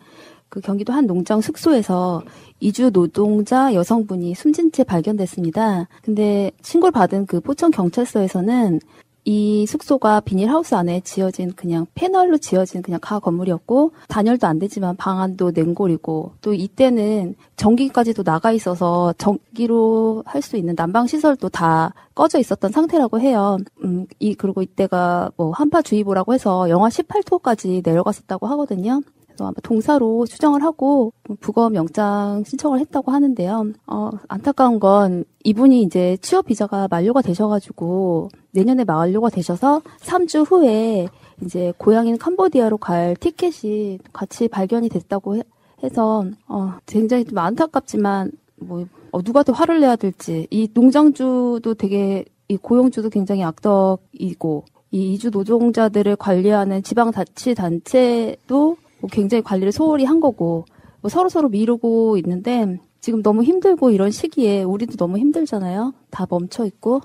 Speaker 23: 그 경기도 한 농장 숙소에서 이주 노동자 여성분이 숨진 채 발견됐습니다. 근데 신고를 받은 그 포천 경찰서에서는 이 숙소가 비닐하우스 안에 지어진 그냥 패널로 지어진 그냥 가 건물이었고 단열도 안 되지만 방 안도 냉골이고 또 이때는 전기까지도 나가 있어서 전기로 할 수 있는 난방 시설도 다 꺼져 있었던 상태라고 해요. 음, 이 그리고 이때가 뭐 한파주의보라고 해서 영하 18도까지 내려갔었다고 하거든요. 그래서 아마 동사로 수정을 하고 부검 영장 신청을 했다고 하는데요. 어, 안타까운 건 이분이 이제 취업 비자가 만료가 되셔가지고 내년에 만료가 되셔서 3주 후에 이제 고향인 캄보디아로 갈 티켓이 같이 발견이 됐다고 해, 서 어, 굉장히 좀 안타깝지만 뭐 어, 누가 더 화를 내야 될지 이 농장주도 되게 이 고용주도 굉장히 악덕이고 이 이주 노동자들을 관리하는 지방자치단체도 뭐 굉장히 관리를 소홀히 한 거고 뭐 서로 서로 미루고 있는데 지금 너무 힘들고 이런 시기에 우리도 너무 힘들잖아요. 다 멈춰 있고.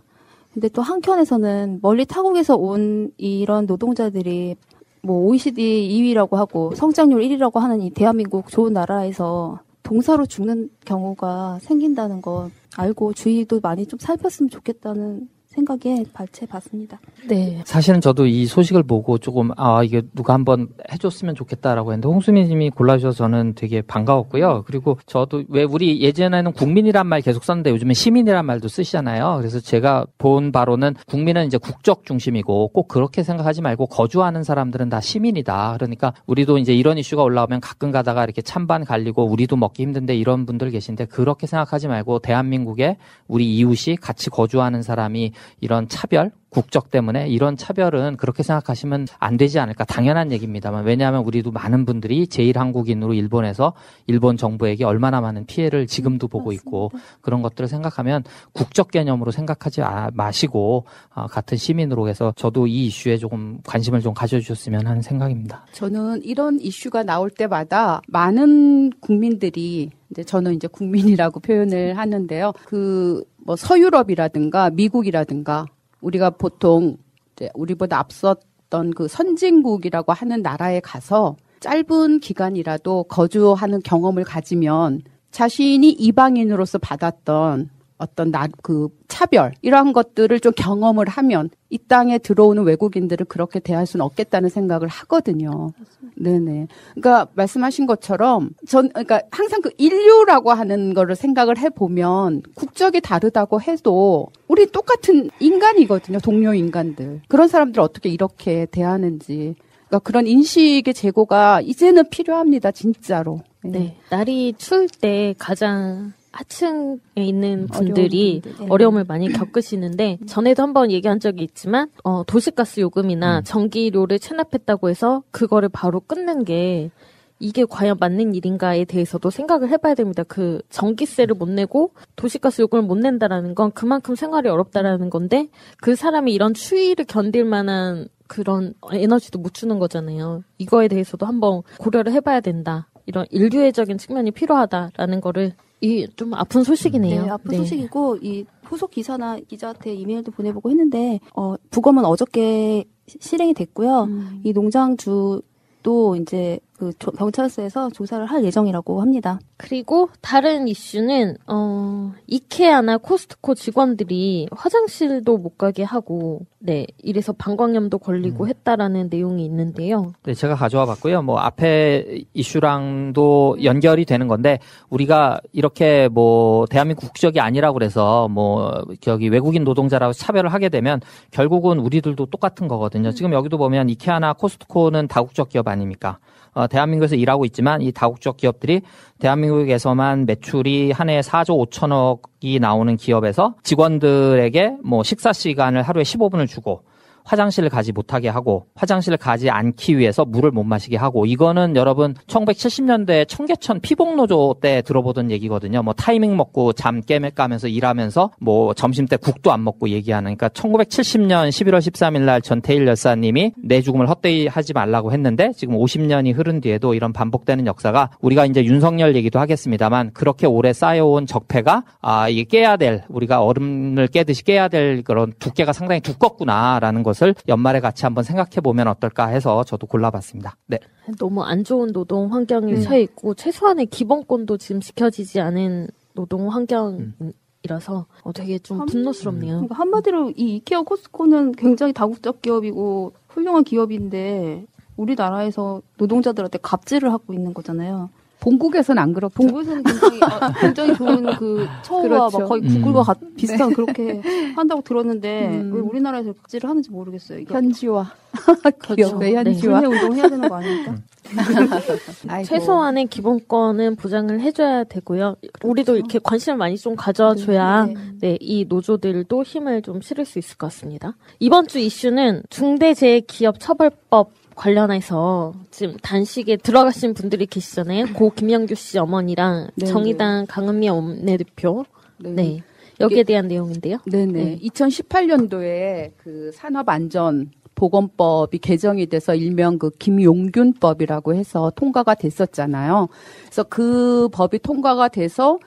Speaker 23: 근데 또 한켠에서는 멀리 타국에서 온 이런 노동자들이 뭐 OECD 2위라고 하고 성장률 1위라고 하는 이 대한민국 좋은 나라에서 동사로 죽는 경우가 생긴다는 거 알고 주의도 많이 좀 살폈으면 좋겠다는 생각에 발췌봤습니다.
Speaker 18: 네.
Speaker 21: 사실은 저도 이 소식을 보고 조금 아 이게 누가 한번 해줬으면 좋겠다라고 했는데 홍수민님이 골라주셔서 저는 되게 반가웠고요. 그리고 저도 왜 우리 예전에는 국민이란 말 계속 썼는데 요즘에 시민이란 말도 쓰시잖아요. 그래서 제가 본 바로는 국민은 이제 국적 중심이고 꼭 그렇게 생각하지 말고 거주하는 사람들은 다 시민이다. 그러니까 우리도 이제 이런 이슈가 올라오면 가끔 가다가 이렇게 찬반 갈리고 우리도 먹기 힘든데 이런 분들 계신데 그렇게 생각하지 말고 대한민국에 우리 이웃이 같이 거주하는 사람이 이런 차별, 국적 때문에 이런 차별은 그렇게 생각하시면 안 되지 않을까 당연한 얘기입니다만 왜냐하면 우리도 많은 분들이 제일 한국인으로 일본에서 일본 정부에게 얼마나 많은 피해를 지금도 보고 있고 그런 것들을 생각하면 국적 개념으로 생각하지 아, 마시고 어, 같은 시민으로 해서 저도 이 이슈에 조금 관심을 좀 가져주셨으면 하는 생각입니다.
Speaker 22: 저는 이런 이슈가 나올 때마다 많은 국민들이 이제 저는 이제 국민이라고 표현을 하는데요. 그 뭐 서유럽이라든가 미국이라든가 우리가 보통 이제 우리보다 앞섰던 그 선진국이라고 하는 나라에 가서 짧은 기간이라도 거주하는 경험을 가지면 자신이 이방인으로서 받았던 어떤 나, 그 차별 이러한 것들을 좀 경험을 하면 이 땅에 들어오는 외국인들을 그렇게 대할 수는 없겠다는 생각을 하거든요. 네네. 그러니까 말씀하신 것처럼 전 그러니까 항상 그 인류라고 하는 거를 생각을 해 보면 국적이 다르다고 해도 우리 똑같은 인간이거든요. 동료 인간들. 그런 사람들 어떻게 이렇게 대하는지. 그러니까 그런 인식의 제고가 이제는 필요합니다. 진짜로.
Speaker 18: 네. 날이 추울 때 가장 하층에 있는 분들이
Speaker 22: 분들, 네.
Speaker 18: 어려움을 많이 겪으시는데 전에도 한번 얘기한 적이 있지만 어, 도시가스 요금이나 전기료를 체납했다고 해서 그거를 바로 끊는 게 이게 과연 맞는 일인가에 대해서도 생각을 해봐야 됩니다. 그 전기세를 못 내고 도시가스 요금을 못 낸다라는 건 그만큼 생활이 어렵다라는 건데 그 사람이 이런 추위를 견딜 만한 그런 에너지도 못 주는 거잖아요. 이거에 대해서도 한번 고려를 해봐야 된다. 이런 인류애적인 측면이 필요하다라는 거를 이 좀 아픈 소식이네요.
Speaker 23: 네, 아픈 소식이고 이 후속 기사나 기자한테 이메일도 보내보고 했는데 어 부검은 어저께 시- 실행이 됐고요.
Speaker 18: 음.
Speaker 23: 이 농장주도 이제 그 조- 경찰서에서 조사를 할 예정이라고 합니다.
Speaker 18: 그리고 다른 이슈는 어 이케아나 코스트코 직원들이 화장실도 못 가게 하고 네 이래서 방광염도 걸리고 했다라는 내용이 있는데요.
Speaker 21: 네, 제가 가져와 봤고요. 뭐 앞에 이슈랑도 연결이 되는 건데 우리가 이렇게 뭐 대한민국 국적이 아니라고 그래서 뭐 저기 외국인 노동자라고 차별을 하게 되면 결국은 우리들도 똑같은 거거든요. 지금 여기도 보면 이케아나 코스트코는 다국적 기업 아닙니까? 어, 대한민국에서 일하고 있지만 이 다국적 기업들이 대한민국에서만 매출이 한 해에 4조 5천억이 나오는 기업에서 직원들에게 뭐 식사 시간을 하루에 15분을 주고 화장실을 가지 못하게 하고 화장실을 가지 않기 위해서 물을 못 마시게 하고 이거는 여러분 1970년대 청계천 피복노조 때 들어보던 얘기거든요. 뭐 타이밍 먹고 잠 깨면서 일하면서 뭐 점심 때 국도 안 먹고 얘기하는 그러니까 1970년 11월 13일 날 전태일 여사님이 내 죽음을 헛되이 하지 말라고 했는데 지금 50년이 흐른 뒤에도 이런 반복되는 역사가 우리가 이제 윤석열 얘기도 하겠습니다만 그렇게 오래 쌓여온 적폐가 아 이게 깨야 될 우리가 얼음을 깨듯이 깨야 될 그런 두께가 상당히 두껍구나라는 것을 연말에 같이 한번 생각해 보면 어떨까 해서 저도 골라봤습니다. 네.
Speaker 18: 너무 안 좋은 노동 환경에
Speaker 23: 음.
Speaker 18: 처해 있고 최소한의 기본권도 지금 지켜지지 않은 노동 환경이라서 어, 되게 좀 분노스럽네요.
Speaker 23: 그러니까 한마디로 이 이케아 코스코는 굉장히 다국적 기업이고 훌륭한 기업인데 우리나라에서 노동자들한테 갑질을 하고 있는 거잖아요.
Speaker 22: 본국에서는 안 그렇죠.
Speaker 23: 본국에서는 굉장히 아, 굉장히 좋은 그 처우와
Speaker 22: 그렇죠.
Speaker 23: 막 거의
Speaker 22: 음.
Speaker 23: 구글과 같- 비슷한 그렇게 한다고 들었는데
Speaker 22: 음.
Speaker 23: 왜 우리나라에서 갑질을 하는지 모르겠어요. 이거
Speaker 22: 현지화. (laughs)
Speaker 23: 그렇죠.
Speaker 22: 기업의 현지화.
Speaker 23: 분해 운동 해야 되는 거 아닙니까? (laughs)
Speaker 18: 최소한의 기본권은 보장을 해줘야 되고요. 우리도 이렇게 관심을 많이 좀 가져줘야 네, 이 노조들도 힘을 좀 실을 수 있을 것 같습니다. 이번 주 이슈는 중대재해기업처벌법 관련해서 지금 단식에 들어가신 분들이 계시잖아요. 고 김영규 씨 어머니랑
Speaker 22: 네네.
Speaker 18: 정의당 강은미 원내대표. 네. 여기에
Speaker 22: 이게-
Speaker 18: 대한 내용인데요.
Speaker 22: 네네. 2018년도에 그 산업안전 보건법이 개정이 돼서 일명 그 김용균법이라고 해서 통과가 됐었잖아요. 그래서 그 법이 통과가 돼서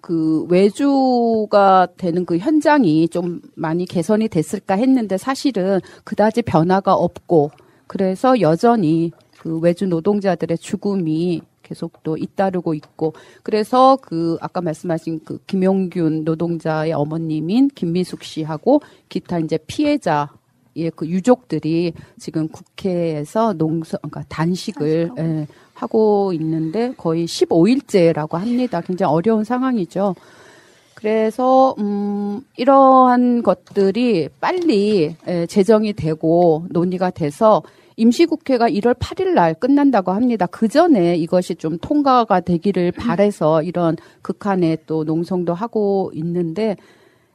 Speaker 22: 그 외주가 되는 그 현장이 좀 많이 개선이 됐을까 했는데 사실은 그다지 변화가 없고 그래서 여전히 그 외주 노동자들의 죽음이 계속 또 잇따르고 있고 그래서 그 아까 말씀하신 그 김용균 노동자의 어머님인 김미숙 씨하고 기타 이제 피해자 예, 그 유족들이 지금 국회에서 농성, 그러니까 단식을 예, 하고 있는데 거의 15일째라고 합니다. 굉장히 어려운 상황이죠. 그래서 음 이러한 것들이 빨리 예, 제정이 되고 논의가 돼서 임시국회가 1월 8일 날 끝난다고 합니다. 그 전에 이것이 좀 통과가 되기를 바래서 이런 극한의 또 농성도 하고 있는데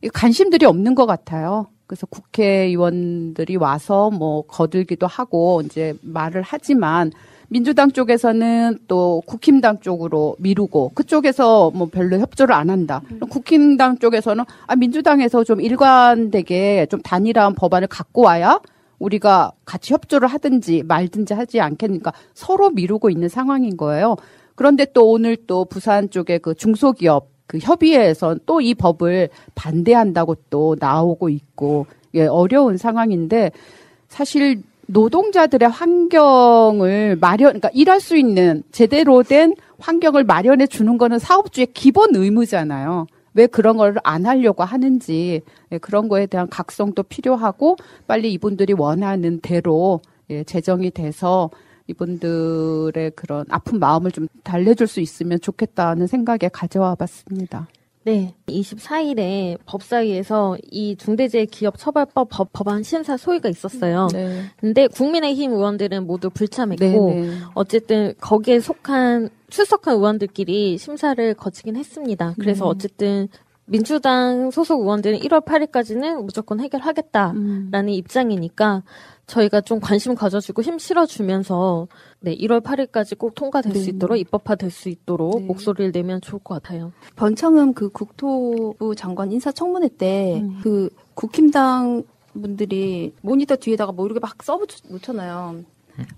Speaker 22: 이 관심들이 없는 것 같아요. 그래서 국회의원들이 와서 뭐 거들기도 하고 이제 말을 하지만 민주당 쪽에서는 또 국힘당 쪽으로 미루고 그쪽에서 뭐 별로 협조를 안 한다. 국힘당 쪽에서는 아 민주당에서 좀 일관되게 좀 단일한 법안을 갖고 와야 우리가 같이 협조를 하든지 말든지 하지 않겠니까 서로 미루고 있는 상황인 거예요. 그런데 또 오늘 또 부산 쪽에 그 중소기업 그 협의회에서 또이 법을 반대한다고 또 나오고 있고 예 어려운 상황인데 사실 노동자들의 환경을 마련, 그러니까 일할 수 있는 제대로 된 환경을 마련해 주는 거는 사업주의 기본 의무잖아요. 왜 그런 걸 안 하려고 하는지 예, 그런 거에 대한 각성도 필요하고 빨리 이분들이 원하는 대로 예, 제정이 돼서 이분들의 그런 아픈 마음을 좀 달래줄 수 있으면 좋겠다는 생각에 가져와 봤습니다.
Speaker 18: 네, 24일에 법사위에서 이 중대재해기업처벌법 법, 법안 심사 소위가 있었어요.
Speaker 22: 네.
Speaker 18: 근데 국민의힘 의원들은 모두 불참했고
Speaker 22: 네, 네.
Speaker 18: 어쨌든 거기에 속한 출석한 의원들끼리 심사를 거치긴 했습니다. 그래서
Speaker 22: 음.
Speaker 18: 어쨌든 민주당 소속 의원들은 1월 8일까지는 무조건 해결하겠다라는
Speaker 22: 음.
Speaker 18: 입장이니까 저희가 좀 관심 가져주고 힘 실어주면서 네 1월 8일까지 꼭 통과될 수
Speaker 23: 네.
Speaker 18: 있도록 입법화 될 수 있도록 목소리를 내면 좋을 것 같아요.
Speaker 23: 번창흠 그 국토부 장관 인사청문회 때그 국힘당 분들이 모니터 뒤에다가 뭐 이렇게 막 써붙였잖아요.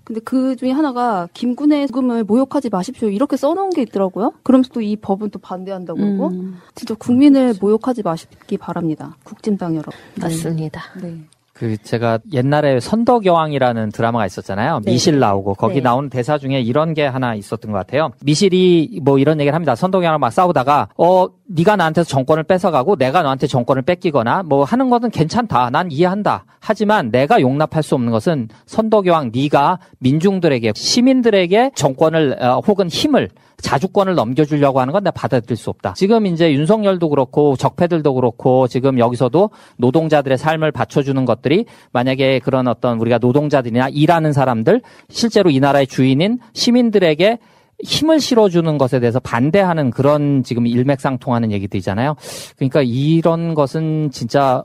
Speaker 23: 근데 그 중에 하나가 김군의 죽음을 모욕하지 마십시오 이렇게 써놓은 게 있더라고요. 그러면서 또 이 법은 또 반대한다고 그러고
Speaker 18: 음.
Speaker 23: 진짜 국민을 모욕하지 마시기 바랍니다. 국진당 여러분.
Speaker 18: 맞습니다.
Speaker 23: 네.
Speaker 21: 그 제가 옛날에 선덕여왕이라는 드라마가 있었잖아요.
Speaker 23: 네.
Speaker 21: 미실 나오고 거기
Speaker 23: 네.
Speaker 21: 나오는 대사 중에 이런 게 하나 있었던 것 같아요. 미실이 뭐 이런 얘기를 합니다. 선덕여왕랑 막 싸우다가 어 네가 나한테서 정권을 뺏어가고 내가 너한테 정권을 뺏기거나 뭐 하는 것은 괜찮다. 난 이해한다. 하지만 내가 용납할 수 없는 것은 선덕여왕 네가 민중들에게 시민들에게 정권을 어, 혹은 힘을 자주권을 넘겨주려고 하는 건 내가 받아들일 수 없다. 지금 이제 윤석열도 그렇고 적폐들도 그렇고 지금 여기서도 노동자들의 삶을 받쳐주는 것들이 만약에 그런 어떤 우리가 노동자들이나 일하는 사람들 실제로 이 나라의 주인인 시민들에게 힘을 실어주는 것에 대해서 반대하는 그런 지금 일맥상통하는 얘기들이잖아요. 그러니까 이런 것은 진짜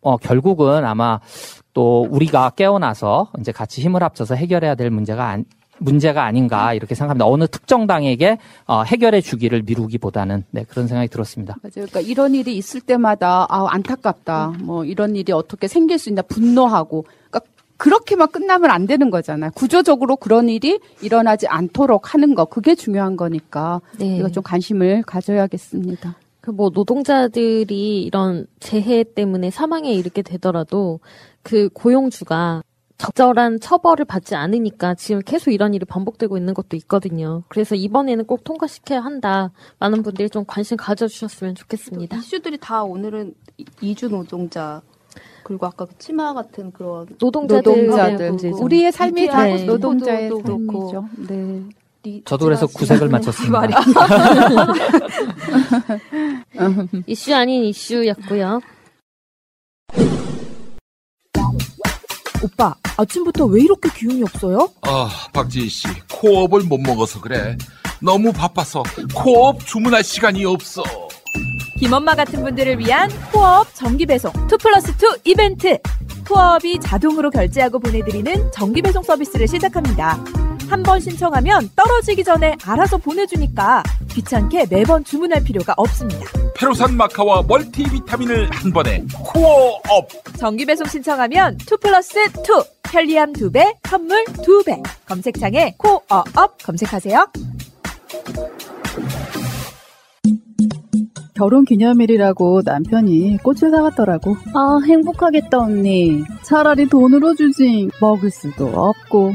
Speaker 21: 어, 결국은 아마 또 우리가 깨어나서 이제 같이 힘을 합쳐서 해결해야 될 문제가 안, 문제가 아닌가 이렇게 생각합니다. 어느 특정 당에게 어, 해결해 주기를 미루기보다는 네, 그런 생각이 들었습니다.
Speaker 22: 맞아요. 그러니까 이런 일이 있을 때마다 아 안타깝다. 뭐 이런 일이 어떻게 생길 수 있나 분노하고. 그러니까 그렇게만 끝나면 안 되는 거잖아요. 구조적으로 그런 일이 일어나지 않도록 하는 거 그게 중요한 거니까
Speaker 18: 네.
Speaker 22: 이거 좀 관심을 가져야겠습니다.
Speaker 18: 그 뭐 노동자들이 이런 재해 때문에 사망에 이르게 되더라도 그 고용주가 적절한 처벌을 받지 않으니까 지금 계속 이런 일이 반복되고 있는 것도 있거든요. 그래서 이번에는 꼭 통과시켜야 한다. 많은 분들이 좀 관심 가져주셨으면 좋겠습니다.
Speaker 23: 이슈들이 다 오늘은 이- 이주 노동자 그리고 아까 그 치마 같은 그런
Speaker 18: 노동자들
Speaker 22: 노동자들. 우리의 삶이 다
Speaker 23: 네.
Speaker 22: 노동자의. 삶이죠. 네.
Speaker 21: 저도 그래서 구색을 맞췄습니다. (laughs)
Speaker 18: 이슈 아닌 이슈였고요.
Speaker 24: 오빠, 아침부터 왜 이렇게 기운이 없어요?
Speaker 15: 아, 박지희 씨, 코어업을 못 먹어서 그래. 너무 바빠서 코어업 주문할 시간이 없어.
Speaker 24: 김엄마 같은 분들을 위한 코어업 정기 배송 2 플러스 2 이벤트. 코어업이 자동으로 결제하고 보내드리는 정기 배송 서비스를 시작합니다. 한 번 신청하면 떨어지기 전에 알아서 보내주니까 귀찮게 매번 주문할 필요가 없습니다.
Speaker 15: 페루산 마카와 멀티비타민을 한 번에 코어업.
Speaker 24: 정기배송 신청하면 2 플러스 2 편리함 2배, 선물 2배. 검색창에 코어업 검색하세요.
Speaker 25: 결혼 기념일이라고 남편이 꽃을 사왔더라고. 아, 행복하겠다, 언니. 차라리 돈으로 주지. 먹을 수도 없고,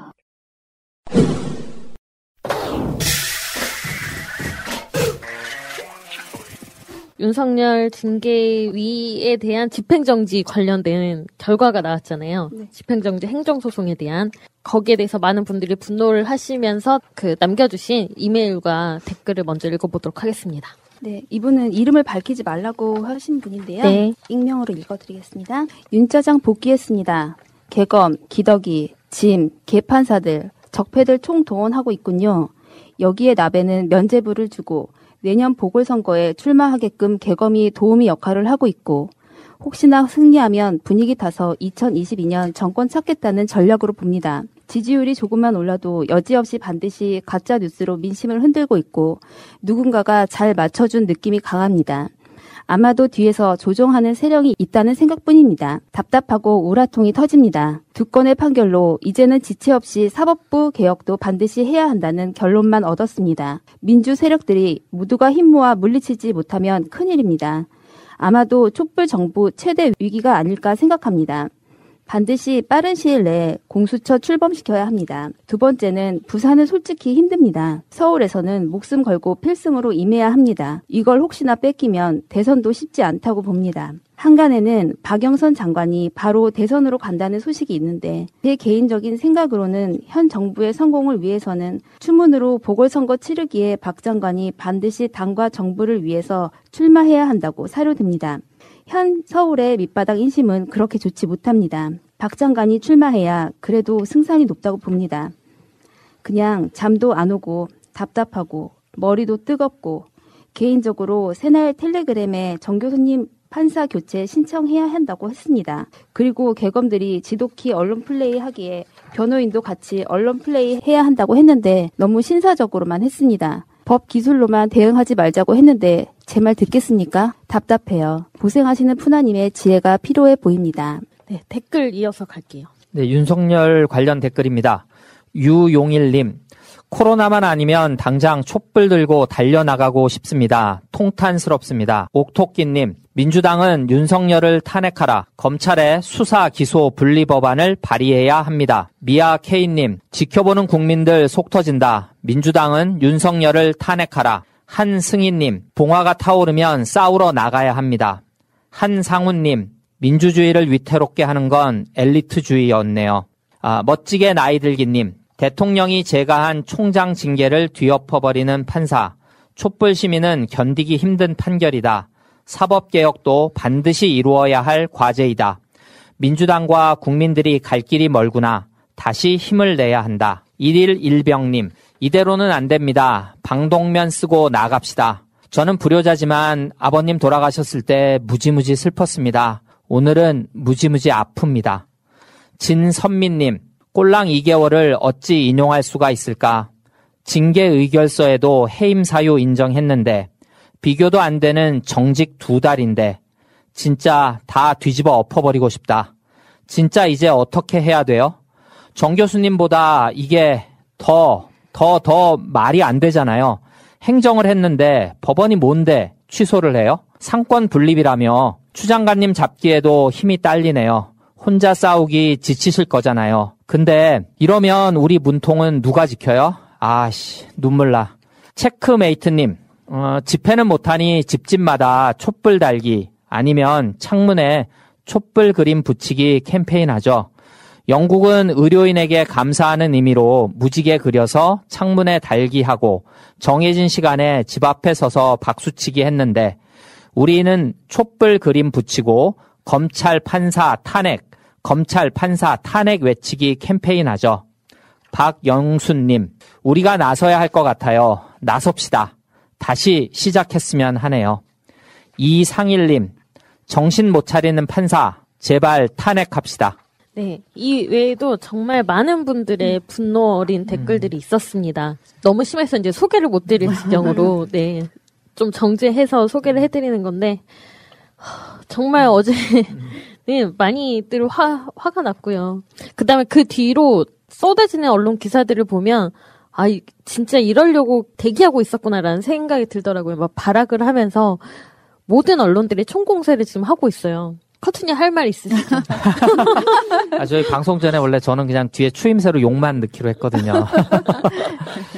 Speaker 18: 윤석열 징계위에 대한 집행정지 관련된 결과가 나왔잖아요. 집행정지 행정소송에 대한 거기에 대해서 많은 분들이 분노를 하시면서 그 남겨주신 이메일과 댓글을 먼저 읽어보도록 하겠습니다.
Speaker 23: 네, 이분은 이름을 밝히지 말라고 하신 분인데요.
Speaker 18: 네.
Speaker 23: 익명으로 읽어드리겠습니다. 윤짜장 복귀했습니다. 개검, 기덕이, 짐, 개판사들, 적폐들 총동원하고 있군요. 여기에 나베는 면제부를 주고 내년 보궐선거에 출마하게끔 개검이 도우미 역할을 하고 있고 혹시나 승리하면 분위기 타서 2022년 정권 찾겠다는 전략으로 봅니다. 지지율이 조금만 올라도 여지없이 반드시 가짜 뉴스로 민심을 흔들고 있고 누군가가 잘 맞춰준 느낌이 강합니다. 아마도 뒤에서 조종하는 세력이 있다는 생각뿐입니다. 답답하고 우라통이 터집니다. 두 건의 판결로 이제는 지체 없이 사법부 개혁도 반드시 해야 한다는 결론만 얻었습니다. 민주 세력들이 모두가 힘 모아 물리치지 못하면 큰일입니다. 아마도 촛불 정부 최대 위기가 아닐까 생각합니다. 반드시 빠른 시일 내에 공수처 출범시켜야 합니다. 두 번째는 부산은 솔직히 힘듭니다. 서울에서는 목숨 걸고 필승으로 임해야 합니다. 이걸 혹시나 뺏기면 대선도 쉽지 않다고 봅니다. 한간에는 박영선 장관이 바로 대선으로 간다는 소식이 있는데 제 개인적인 생각으로는 현 정부의 성공을 위해서는 추문으로 보궐선거 치르기에 박 장관이 반드시 당과 정부를 위해서 출마해야 한다고 사료됩니다. 현 서울의 밑바닥 인심은 그렇게 좋지 못합니다. 박 장관이 출마해야 그래도 승산이 높다고 봅니다. 그냥 잠도 안 오고 답답하고 머리도 뜨겁고 개인적으로 새날 텔레그램에 정 교수님 판사 교체 신청해야 한다고 했습니다. 그리고 개검들이 지독히 언론 플레이 하기에 변호인도 같이 언론 플레이 해야 한다고 했는데 너무 신사적으로만 했습니다. 법 기술로만 대응하지 말자고 했는데 제 말 듣겠습니까? 답답해요. 고생하시는 푸나님의 지혜가 필요해 보입니다.
Speaker 18: 네, 댓글 이어서 갈게요.
Speaker 21: 네, 윤석열 관련 댓글입니다. 유용일님, 코로나만 아니면 당장 촛불 들고 달려나가고 싶습니다. 통탄스럽습니다. 옥토끼님, 민주당은 윤석열을 탄핵하라. 검찰의 수사 기소 분리 법안을 발의해야 합니다. 미아 케이님, 지켜보는 국민들 속 터진다. 민주당은 윤석열을 탄핵하라. 한승희님, 봉화가 타오르면 싸우러 나가야 합니다. 한상훈님, 민주주의를 위태롭게 하는 건 엘리트주의였네요. 아, 멋지게 나이 들기님, 대통령이 제가한 총장 징계를 뒤엎어버리는 판사. 촛불 시민은 견디기 힘든 판결이다. 사법개혁도 반드시 이루어야 할 과제이다. 민주당과 국민들이 갈 길이 멀구나. 다시 힘을 내야 한다. 일일 일병님, 이대로는 안 됩니다. 방독면 쓰고 나갑시다. 저는 불효자지만 아버님 돌아가셨을 때 무지무지 슬펐습니다. 오늘은 무지무지 아픕니다. 진선미님, 꼴랑 2개월을 어찌 인용할 수가 있을까? 징계 의결서에도 해임 사유 인정했는데 비교도 안 되는 정직 두 달인데 진짜 다 뒤집어 엎어버리고 싶다. 진짜 이제 어떻게 해야 돼요? 정 교수님보다 이게 더, 더, 더 말이 안 되잖아요. 행정을 했는데 법원이 뭔데 취소를 해요? 상권 분립이라며 추장관님 잡기에도 힘이 딸리네요. 혼자 싸우기 지치실 거잖아요. 근데 이러면 우리 문통은 누가 지켜요? 아씨 눈물 나. 체크메이트님 어, 집회는 못하니 집집마다 촛불 달기 아니면 창문에 촛불 그림 붙이기 캠페인 하죠. 영국은 의료인에게 감사하는 의미로 무지개 그려서 창문에 달기 하고 정해진 시간에 집 앞에 서서 박수치기 했는데 우리는 촛불 그림 붙이고 검찰 판사 탄핵, 검찰 판사 탄핵 외치기 캠페인 하죠. 박영순님, 우리가 나서야 할 것 같아요. 나섭시다. 다시 시작했으면 하네요. 이상일님, 정신 못 차리는 판사, 제발 탄핵합시다.
Speaker 18: 네, 이 외에도 정말 많은 분들의 분노 어린 댓글들이 있었습니다. 너무 심해서 이제 소개를 못 드릴 지경으로, (laughs) 네, 좀 정제해서 소개를 해드리는 건데, 정말 어제, 네, 많이들 화, 화가 났고요. 그 다음에 그 뒤로 쏟아지는 언론 기사들을 보면, 아, 진짜 이러려고 대기하고 있었구나라는 생각이 들더라고요. 막 발악을 하면서 모든 언론들이 총공세를 지금 하고 있어요. 커튼이 할 말 있으시죠? (laughs)
Speaker 21: 아, 저희 방송 전에 원래 저는 그냥 뒤에 추임새로 욕만 넣기로 했거든요. (laughs)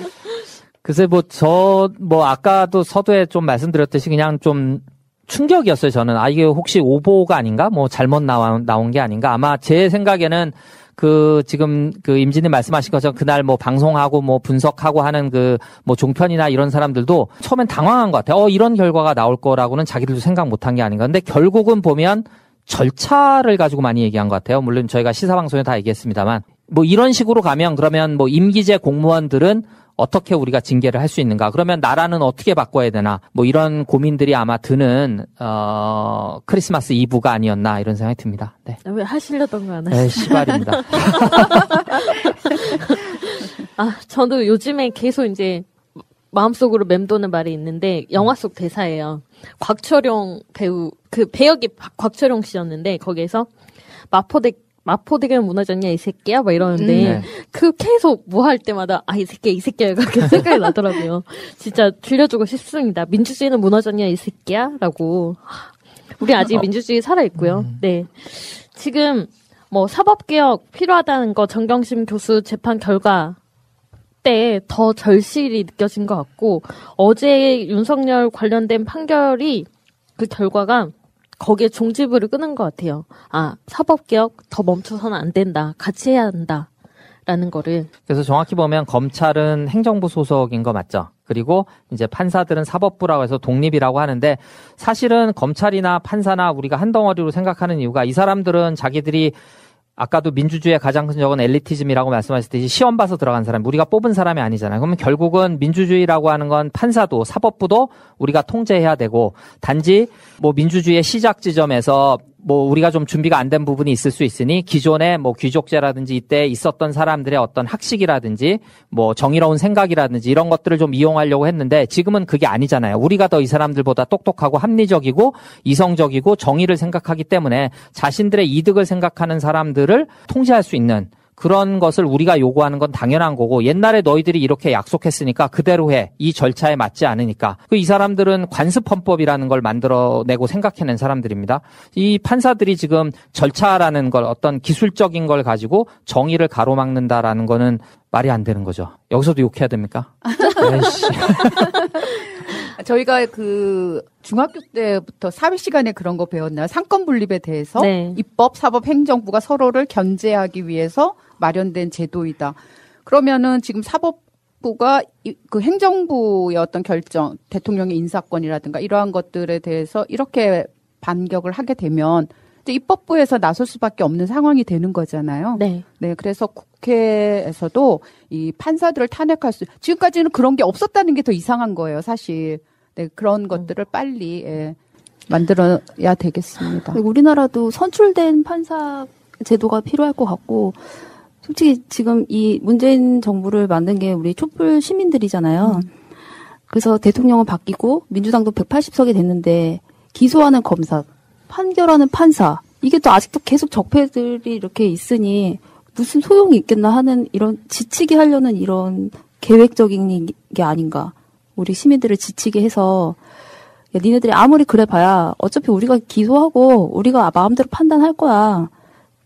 Speaker 21: (laughs) 글쎄, 뭐, 저, 뭐, 아까도 서두에 좀 말씀드렸듯이 그냥 좀 충격이었어요, 저는. 아, 이게 혹시 오보가 아닌가? 뭐, 잘못 나온, 나온 게 아닌가? 아마 제 생각에는 그 지금 그 임진님 말씀하신 것처럼 그날 뭐 방송하고 뭐 분석하고 하는 그 뭐 종편이나 이런 사람들도 처음엔 당황한 것 같아요. 어, 이런 결과가 나올 거라고는 자기들도 생각 못한 게 아닌가. 근데 결국은 보면 절차를 가지고 많이 얘기한 것 같아요. 물론 저희가 시사방송에 다 얘기했습니다만 뭐 이런 식으로 가면 그러면 뭐 임기제 공무원들은 어떻게 우리가 징계를 할 수 있는가? 그러면 나라는 어떻게 바꿔야 되나? 뭐 이런 고민들이 아마 드는 어 크리스마스 이브가 아니었나 이런 생각이 듭니다. 네.
Speaker 18: 왜 하시려던 거안
Speaker 21: 네,
Speaker 18: 하시죠?
Speaker 21: 시발입니다. (laughs)
Speaker 18: 아, 저도 요즘에 계속 이제 마음속으로 맴도는 말이 있는데 영화 속 대사예요. 곽철용 배우 그 배역이 박- 곽철용 씨였는데 거기에서 마포대 마포대교 무너졌냐 이 새끼야 막 이러는데
Speaker 21: 음. 네.
Speaker 18: 그 계속 뭐 할 때마다 아 이 새끼야 이 새끼야 그렇게 생각이 나더라고요. (laughs) 진짜 들려주고 싶습니다. 민주주의는 무너졌냐 이 새끼야라고. 우리 아직
Speaker 21: 어.
Speaker 18: 민주주의 살아 있고요. 네. 지금 뭐 사법개혁 필요하다는 거 정경심 교수 재판 결과 때 더 절실히 느껴진 것 같고 어제 윤석열 관련된 판결이 그 결과가 거기에 종지부를 끄는 것 같아요. 아 사법개혁 더 멈춰서는 안 된다. 같이 해야 한다 라는 거를
Speaker 21: 그래서 정확히 보면 검찰은 행정부 소속인 거 맞죠? 그리고 이제 판사들은 사법부라고 해서 독립이라고 하는데 사실은 검찰이나 판사나 우리가 한 덩어리로 생각하는 이유가 이 사람들은 자기들이 아까도 민주주의의 가장 큰 적은 엘리티즘이라고 말씀하셨듯이 시험 봐서 들어간 사람, 우리가 뽑은 사람이 아니잖아요. 그러면 결국은 민주주의라고 하는 건 판사도 사법부도 우리가 통제해야 되고 단지 뭐 민주주의의 시작 지점에서 뭐 우리가 좀 준비가 안 된 부분이 있을 수 있으니 기존에 뭐 귀족제라든지 이때 있었던 사람들의 어떤 학식이라든지 뭐 정의로운 생각이라든지 이런 것들을 좀 이용하려고 했는데 지금은 그게 아니잖아요. 우리가 더 이 사람들보다 똑똑하고 합리적이고 이성적이고 정의를 생각하기 때문에 자신들의 이득을 생각하는 사람들을 통제할 수 있는 그런 것을 우리가 요구하는 건 당연한 거고 옛날에 너희들이 이렇게 약속했으니까 그대로 해. 이 절차에 맞지 않으니까. 그 이 사람들은 관습헌법이라는 걸 만들어내고 생각해낸 사람들입니다. 이 판사들이 지금 절차라는 걸 어떤 기술적인 걸 가지고 정의를 가로막는다라는 거는 말이 안 되는 거죠. 여기서도 욕해야 됩니까? (laughs) (laughs)
Speaker 22: 저희가 그 중학교 때부터 사회 시간에 그런 거 배웠나요? 상권 분립에 대해서
Speaker 18: 네.
Speaker 22: 입법, 사법, 행정부가 서로를 견제하기 위해서 마련된 제도이다. 그러면은 지금 사법부가 이- 그 행정부의 어떤 결정, 대통령의 인사권이라든가 이러한 것들에 대해서 이렇게 반격을 하게 되면 이제 입법부에서 나설 수밖에 없는 상황이 되는 거잖아요.
Speaker 18: 네.
Speaker 22: 네, 그래서 국회에서도 이 판사들을 탄핵할 수, 지금까지는 그런 게 없었다는 게 더 이상한 거예요, 사실. 네, 그런 것들을 빨리, 예, 만들어야 되겠습니다.
Speaker 23: 우리나라도 선출된 판사 제도가 필요할 것 같고 솔직히 지금 이 문재인 정부를 만든 게 우리 촛불 시민들이잖아요. 그래서 대통령은 바뀌고 민주당도 180석이 됐는데 기소하는 검사, 판결하는 판사 이게 또 아직도 계속 적폐들이 이렇게 있으니 무슨 소용이 있겠나 하는 이런 지치게 하려는 이런 계획적인 게 아닌가. 우리 시민들을 지치게 해서 야, 니네들이 아무리 그래 봐야 어차피 우리가 기소하고 우리가 마음대로 판단할 거야.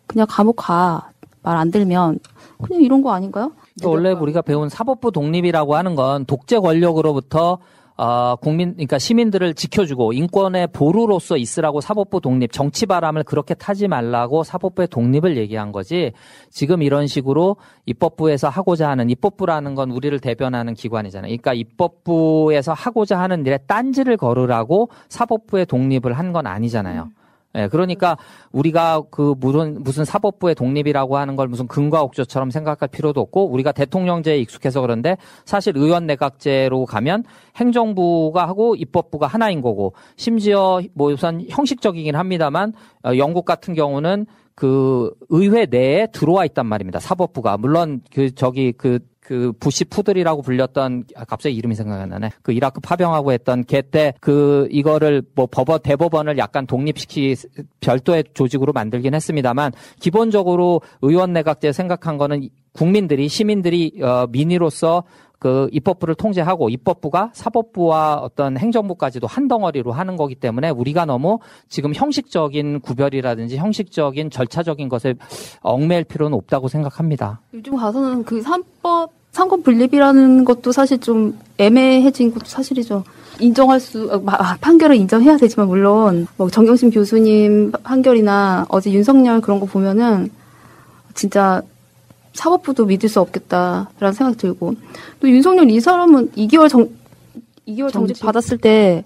Speaker 23: 그냥 감옥 가. 말 안 들면 그냥 이런 거 아닌가요?
Speaker 21: 또 원래 우리가 배운 사법부 독립이라고 하는 건 독재 권력으로부터 어, 국민, 그러니까 시민들을 지켜주고 인권의 보루로서 있으라고 사법부 독립, 정치 바람을 그렇게 타지 말라고 사법부의 독립을 얘기한 거지. 지금 이런 식으로 입법부에서 하고자 하는 입법부라는 건 우리를 대변하는 기관이잖아요. 그러니까 입법부에서 하고자 하는 일에 딴지를 걸으라고 사법부의 독립을 한 건 아니잖아요. 예, 그러니까 우리가 그 무슨 무슨 사법부의 독립이라고 하는 걸 무슨 근과 옥조처럼 생각할 필요도 없고 우리가 대통령제에 익숙해서 그런데 사실 의원 내각제로 가면 행정부가 하고 입법부가 하나인 거고 심지어 뭐 우선 형식적이긴 합니다만 어, 영국 같은 경우는 그 의회 내에 들어와 있단 말입니다. 사법부가 물론 그 저기 그 그 부시 푸들이라고 불렸던 아, 갑자기 이름이 생각이 안 나네. 그 이라크 파병하고 했던 걔때 그 이거를 뭐 법원 대법원을 약간 독립시키 별도의 조직으로 만들긴 했습니다만 기본적으로 의원 내각제 생각한 거는 국민들이 시민들이 어 민의로서 그 입법부를 통제하고 입법부가 사법부와 어떤 행정부까지도 한 덩어리로 하는 거기 때문에 우리가 너무 지금 형식적인 구별이라든지 형식적인 절차적인 것을 얽매일 필요는 없다고 생각합니다.
Speaker 23: 요즘 가서는 그 삼법 상권 분립이라는 것도 사실 좀 애매해진 것도 사실이죠. 인정할 수 어, 마- 아, 판결을 인정해야 되지만 물론 뭐 정경심 교수님 판결이나 어제 윤석열 그런 거 보면은 진짜 사법부도 믿을 수 없겠다라는 생각 들고 또 윤석열 이 사람은 2개월 정 2개월 정직 받았을 때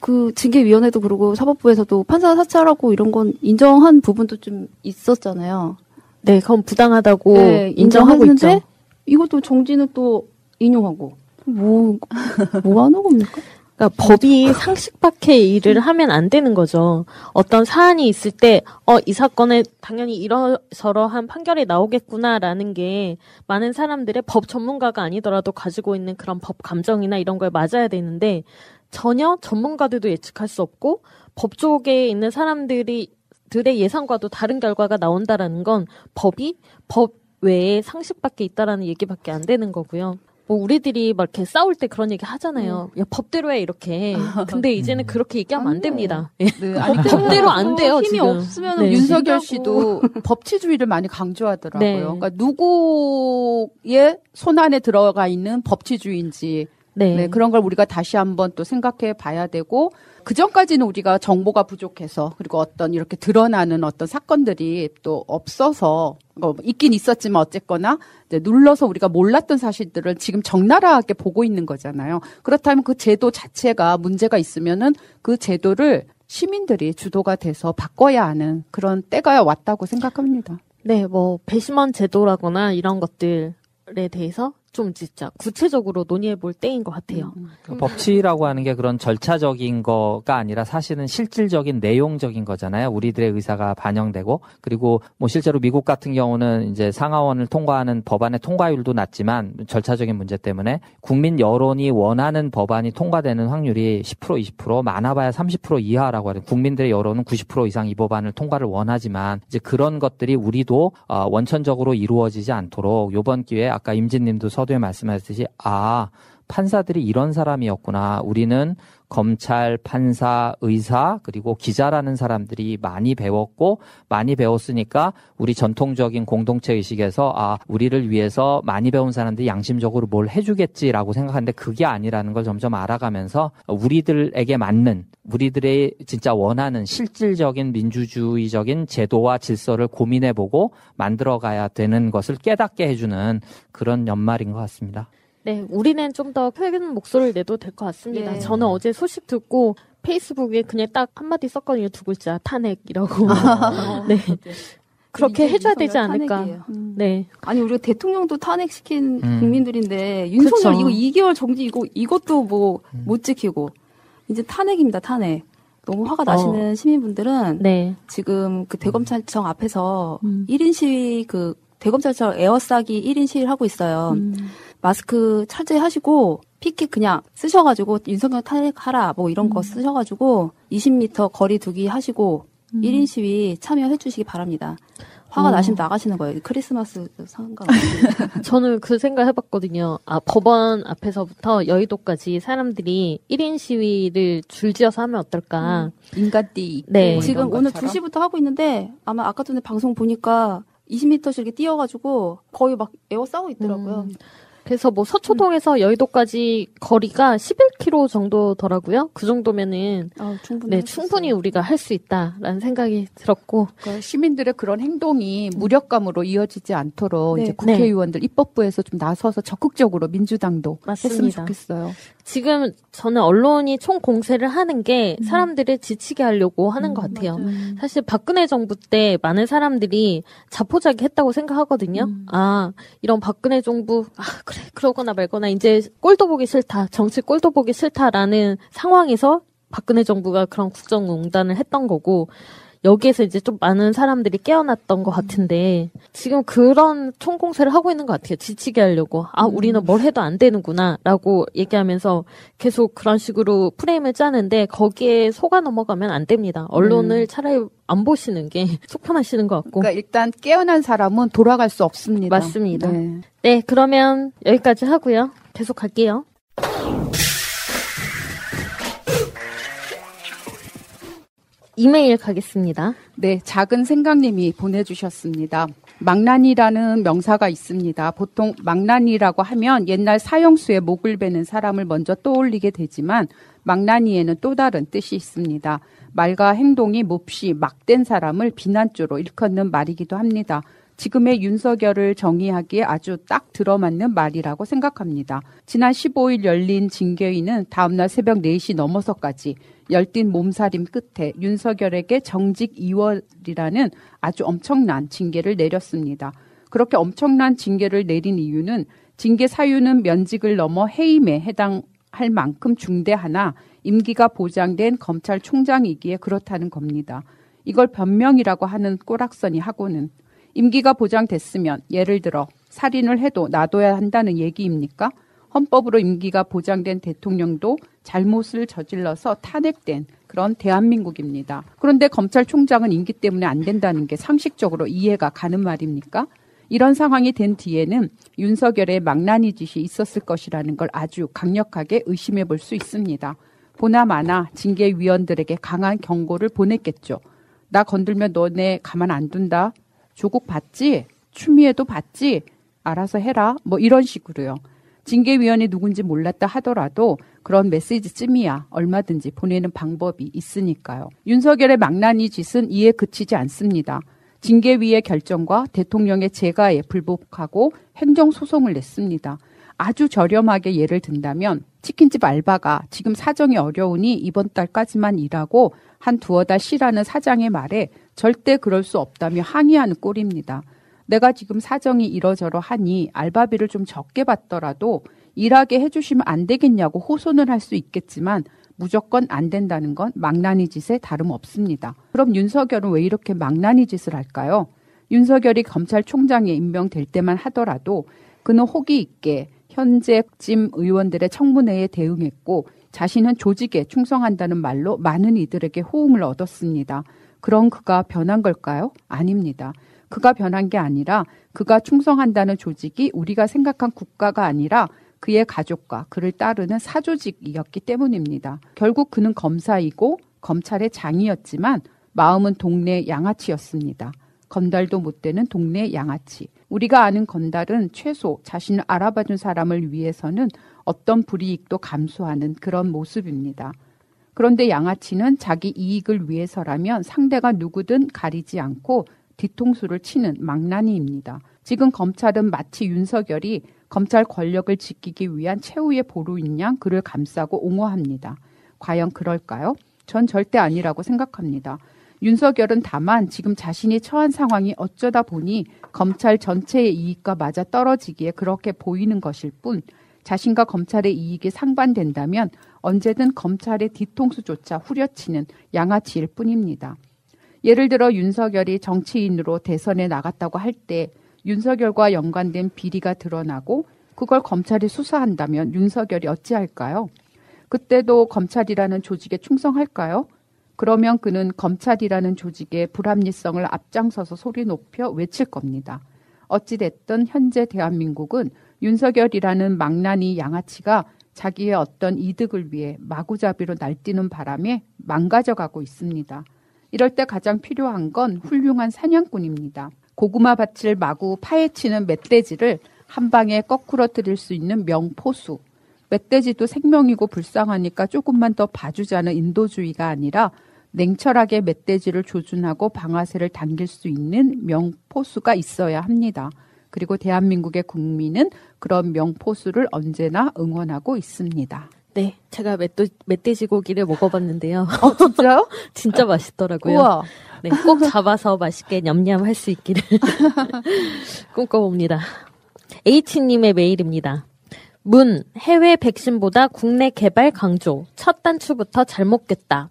Speaker 23: 그 징계위원회도 그러고 사법부에서도 판사 사찰하고 이런 건 인정한 부분도 좀 있었잖아요.
Speaker 18: 네, 그건 부당하다고
Speaker 23: 네,
Speaker 18: 인정하고 있죠.
Speaker 23: 이것도 정지는 또 인용하고 뭐뭐 하는 겁니까?
Speaker 18: 그러니까 법이 상식 밖의 일을 하면 안 되는 거죠. 어떤 사안이 있을 때, 어, 이 사건에 당연히 이러저러한 판결이 나오겠구나라는 게 많은 사람들의 법 전문가가 아니더라도 가지고 있는 그런 법 감정이나 이런 거에 맞아야 되는데, 전혀 전문가들도 예측할 수 없고, 법 쪽에 있는 사람들이, 들의 예상과도 다른 결과가 나온다라는 건 법이 법 외에 상식 밖에 있다라는 얘기밖에 안 되는 거고요. 뭐 우리들이 막 이렇게 싸울 때 그런 얘기 하잖아요. 야 법대로 해 이렇게. 근데 이제는 그렇게 얘기하면 안 됩니다. 예.
Speaker 22: 네, 아니,
Speaker 18: 법대로 안 돼요.
Speaker 22: 힘이
Speaker 18: 지금.
Speaker 22: 없으면
Speaker 18: 네.
Speaker 22: 윤석열 씨도 (laughs) 법치주의를 많이 강조하더라고요.
Speaker 18: 네.
Speaker 22: 그러니까 누구의 손 안에 들어가 있는 법치주의인지
Speaker 18: 네.
Speaker 22: 네, 그런 걸 우리가 다시 한번 또 생각해 봐야 되고 그 전까지는 우리가 정보가 부족해서 그리고 어떤 이렇게 드러나는 어떤 사건들이 또 없어서 뭐 있긴 있었지만 어쨌거나 이제 눌러서 우리가 몰랐던 사실들을 지금 적나라하게 보고 있는 거잖아요. 그렇다면 그 제도 자체가 문제가 있으면은 그 제도를 시민들이 주도가 돼서 바꿔야 하는 그런 때가 왔다고 생각합니다.
Speaker 18: 네, 뭐 배심원 제도라거나 이런 것들에 대해서 좀 진짜 구체적으로 논의해 볼 때인 것 같아요.
Speaker 21: 그 법치라고 하는 게 그런 절차적인 거가 아니라 사실은 실질적인 내용적인 거잖아요. 우리들의 의사가 반영되고 그리고 뭐 실제로 미국 같은 경우는 이제 상하원을 통과하는 법안의 통과율도 낮지만 절차적인 문제 때문에 국민 여론이 원하는 법안이 통과되는 확률이 10% 20% 많아봐야 30% 이하라고 하는 국민들의 여론은 90% 이상 이 법안을 통과를 원하지만 이제 그런 것들이 우리도 어, 원천적으로 이루어지지 않도록 요번 기회에 아까 임진님도 서 두에 말씀하셨듯이 아 판사들이 이런 사람이었구나. 우리는 검찰, 판사, 의사, 그리고 기자라는 사람들이 많이 배웠고, 많이 배웠으니까 우리 전통적인 공동체 의식에서, 아, 우리를 위해서 많이 배운 사람들이 양심적으로 뭘 해주겠지라고 생각하는데 그게 아니라는 걸 점점 알아가면서 우리들에게 맞는, 우리들의 진짜 원하는 실질적인 민주주의적인 제도와 질서를 고민해보고 만들어가야 되는 것을 깨닫게 해주는 그런 연말인 것 같습니다.
Speaker 18: 네, 우리는 좀더큰 목소리를 내도 될 것 같습니다.
Speaker 23: 네.
Speaker 18: 저는 어제 소식 듣고 페이스북에 그냥 딱 한마디 썼거든요. 두 글자 탄핵이라고. (laughs) 네. 그렇게 해줘야 되지 않을까.
Speaker 23: 탄핵이에요.
Speaker 18: 네.
Speaker 23: 아니 우리가 대통령도 탄핵시킨
Speaker 18: 음.
Speaker 23: 국민들인데 윤석열
Speaker 18: 그쵸.
Speaker 23: 이거 2개월 정지 이거 이것도 뭐못
Speaker 18: 음.
Speaker 23: 지키고 이제 탄핵입니다 탄핵. 너무 화가 나시는 시민분들은
Speaker 18: 어. 네.
Speaker 23: 지금 그 대검찰청 앞에서 1인 시위 그 대검찰청 에어싸기 1인 시위를 하고 있어요.
Speaker 18: 음.
Speaker 23: 마스크 철저히하시고 피켓 그냥 쓰셔가지고 윤석열 탄핵하라 뭐 이런 거 쓰셔가지고 20m 거리 두기 하시고
Speaker 18: 음.
Speaker 23: 1인 시위 참여해 주시기 바랍니다. 화가
Speaker 18: 어.
Speaker 23: 나시면 나가시는 거예요. 크리스마스 상관없이. (laughs)
Speaker 18: 저는 그 생각 해봤거든요. 아, 법원 앞에서부터 여의도까지 사람들이 1인 시위를 줄지어서 하면 어떨까.
Speaker 22: 인간띠.
Speaker 18: 네.
Speaker 23: 지금
Speaker 22: 이런
Speaker 23: 오늘
Speaker 22: 것처럼?
Speaker 23: 2시부터 하고 있는데 아마 아까 전에 방송 보니까 20m씩 이렇게 뛰어가지고 거의 막 에어 싸고 있더라고요.
Speaker 18: 그래서 뭐 서초동에서 여의도까지 거리가 11km 정도더라고요. 그 정도면은
Speaker 23: 충분히
Speaker 18: 네, 충분히 우리가 할 수 있다라는 생각이 들었고
Speaker 22: 그러니까 시민들의 그런 행동이 무력감으로 이어지지 않도록
Speaker 18: 네.
Speaker 22: 이제 국회의원들 입법부에서 좀 나서서 적극적으로 민주당도 했으면
Speaker 18: 맞습니다.
Speaker 22: 좋겠어요.
Speaker 18: 지금 저는 언론이 총 공세를 하는 게 사람들을 지치게 하려고 하는 것 같아요. 사실 박근혜 정부 때 많은 사람들이 자포자기 했다고 생각하거든요. 아, 이런 박근혜 정부, 아, 그래, 그러거나 말거나 이제 꼴도 보기 싫다. 정치 꼴도 보기 싫다라는 상황에서 박근혜 정부가 그런 국정농단을 했던 거고, 여기에서 이제 좀 많은 사람들이 깨어났던 것 같은데 지금 그런 총공세를 하고 있는 것 같아요. 지치게 하려고 아 우리는 뭘 해도 안 되는구나라고 얘기하면서 계속 그런 식으로 프레임을 짜는데 거기에 속아 넘어가면 안 됩니다. 언론을
Speaker 22: 음.
Speaker 18: 차라리 안 보시는 게 (laughs) 속편하시는 것 같고.
Speaker 22: 그러니까 일단 깨어난 사람은 돌아갈 수 없습니다.
Speaker 18: 맞습니다.
Speaker 22: 네.
Speaker 18: 네, 그러면 여기까지 하고요. 계속 갈게요. 이메일 가겠습니다.
Speaker 22: 네, 작은 생각님이 보내주셨습니다. 망난이라는 명사가 있습니다. 보통 망난이라고 하면 옛날 사형수의 목을 베는 사람을 먼저 떠올리게 되지만 망난이에는 또 다른 뜻이 있습니다. 말과 행동이 몹시 막된 사람을 비난조로 일컫는 말이기도 합니다. 지금의 윤석열을 정의하기에 아주 딱 들어맞는 말이라고 생각합니다. 지난 15일 열린 징계위는 다음날 새벽 4시 넘어서까지 열띤 몸살임 끝에 윤석열에게 정직 2월이라는 아주 엄청난 징계를 내렸습니다. 그렇게 엄청난 징계를 내린 이유는 징계 사유는 면직을 넘어 해임에 해당할 만큼 중대하나 임기가 보장된 검찰총장이기에 그렇다는 겁니다. 이걸 변명이라고 하는 꼬락서니 하고는 임기가 보장됐으면 예를 들어 살인을 해도 놔둬야 한다는 얘기입니까? 헌법으로 임기가 보장된 대통령도 잘못을 저질러서 탄핵된 그런 대한민국입니다. 그런데 검찰총장은 임기 때문에 안 된다는 게 상식적으로 이해가 가는 말입니까? 이런 상황이 된 뒤에는 윤석열의 망나니 짓이 있었을 것이라는 걸 아주 강력하게 의심해 볼 수 있습니다. 보나마나 징계위원들에게 강한 경고를 보냈겠죠. 나 건들면 너네 가만 안 둔다. 조국 봤지? 추미애도 봤지? 알아서 해라. 뭐 이런 식으로요. 징계위원이 누군지 몰랐다 하더라도 그런 메시지쯤이야 얼마든지 보내는 방법이 있으니까요. 윤석열의 망나니 짓은 이에 그치지 않습니다. 징계위의 결정과 대통령의 재가에 불복하고 행정소송을 냈습니다. 아주 저렴하게 예를 든다면 치킨집 알바가 지금 사정이 어려우니 이번 달까지만 일하고 한 두어 달 쉬라는 사장의 말에 절대 그럴 수 없다며 항의하는 꼴입니다. 내가 지금 사정이 이러저러 하니 알바비를 좀 적게 받더라도 일하게 해주시면 안 되겠냐고 호소는 할 수 있겠지만 무조건 안 된다는 건 망나니 짓에 다름없습니다. 그럼 윤석열은 왜 이렇게 망나니 짓을 할까요? 윤석열이 검찰총장에 임명될 때만 하더라도 그는 호기 있게 현재 찜 의원들의 청문회에 대응했고 자신은 조직에 충성한다는 말로 많은 이들에게 호응을 얻었습니다. 그런 그가 변한 걸까요? 아닙니다. 그가 변한 게 아니라 그가 충성한다는 조직이 우리가 생각한 국가가 아니라 그의 가족과 그를 따르는 사조직이었기 때문입니다. 결국 그는 검사이고 검찰의 장이었지만 마음은 동네 양아치였습니다. 건달도 못 되는 동네 양아치. 우리가 아는 건달은 최소 자신을 알아봐준 사람을 위해서는 어떤 불이익도 감수하는 그런 모습입니다. 그런데 양아치는 자기 이익을 위해서라면 상대가 누구든 가리지 않고 뒤통수를 치는 망나니입니다. 지금 검찰은 마치 윤석열이 검찰 권력을 지키기 위한 최후의 보루인 양 그를 감싸고 옹호합니다. 과연 그럴까요? 전 절대 아니라고 생각합니다. 윤석열은 다만 지금 자신이 처한 상황이 어쩌다 보니 검찰 전체의 이익과 맞아 떨어지기에 그렇게 보이는 것일 뿐 자신과 검찰의 이익이 상반된다면 언제든 검찰의 뒤통수조차 후려치는 양아치일 뿐입니다. 예를 들어 윤석열이 정치인으로 대선에 나갔다고 할 때 윤석열과 연관된 비리가 드러나고 그걸 검찰이 수사한다면 윤석열이 어찌할까요? 그때도 검찰이라는 조직에 충성할까요? 그러면 그는 검찰이라는 조직의 불합리성을 앞장서서 소리 높여 외칠 겁니다. 어찌됐든 현재 대한민국은 윤석열이라는 망나니 양아치가 자기의 어떤 이득을 위해 마구잡이로 날뛰는 바람에 망가져 가고 있습니다. 이럴 때 가장 필요한 건 훌륭한 사냥꾼입니다. 고구마 밭을 마구 파헤치는 멧돼지를 한 방에 들일 수 있는 명포수. 멧돼지도 생명이고 불쌍하니까 조금만 더 봐주자는 인도주의가 아니라 냉철하게 멧돼지를 조준하고 방아쇠를 당길 수 있는 명포수가 있어야 합니다. 그리고 대한민국의 국민은 그런 명포수를 언제나 응원하고 있습니다.
Speaker 18: 네, 제가 멧도, 멧돼지 고기를 먹어봤는데요.
Speaker 22: 어, 진짜요? (laughs)
Speaker 18: 진짜 맛있더라고요.
Speaker 22: 우와.
Speaker 18: 네, 꼭 잡아서 맛있게 냠냠 할 수 있기를 (laughs) 꿈꿔봅니다. H님의 메일입니다. 문, 해외 백신보다 국내 개발 강조. 첫 단추부터 잘못 꼈다.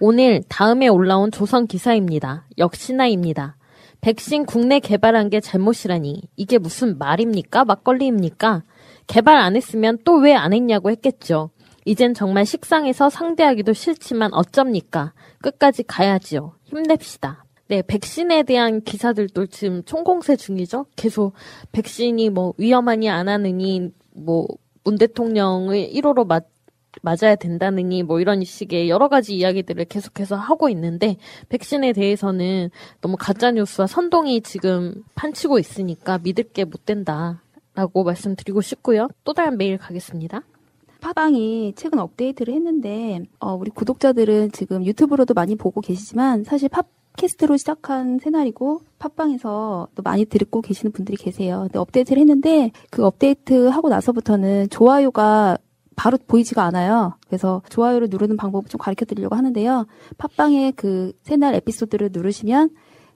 Speaker 18: 오늘 다음에 올라온 조선 기사입니다. 역시나입니다. 백신 국내 개발한 게 잘못이라니. 이게 무슨 말입니까? 막걸리입니까? 개발 안 했으면 또 왜 안 했냐고 했겠죠. 이젠 정말 식상해서 상대하기도 싫지만 어쩝니까? 끝까지 가야지요. 힘냅시다. 네, 백신에 대한 기사들도 지금 총공세 중이죠. 계속 백신이 뭐 위험하니 안 하느니 뭐 문 대통령을 1호로 맞, 맞아야 된다느니 뭐 이런 식의 여러 가지 이야기들을 계속해서 하고 있는데 백신에 대해서는 너무 가짜 뉴스와 선동이 지금 판치고 있으니까 믿을 게 못 된다 라고 말씀드리고 싶고요. 또 다른 메일 가겠습니다.
Speaker 23: 팟빵이 최근 업데이트를 했는데 어, 우리 구독자들은 지금 유튜브로도 많이 보고 계시지만 사실 팟캐스트로 시작한 새날이고 팟빵에서 또 많이 듣고 계시는 분들이 계세요. 근데 업데이트를 했는데 그 업데이트 하고 나서부터는 좋아요가 바로 보이지가 않아요. 그래서 좋아요를 누르는 방법을 좀 가르쳐 드리려고 하는데요. 팟빵에 그 새날 에피소드를 누르시면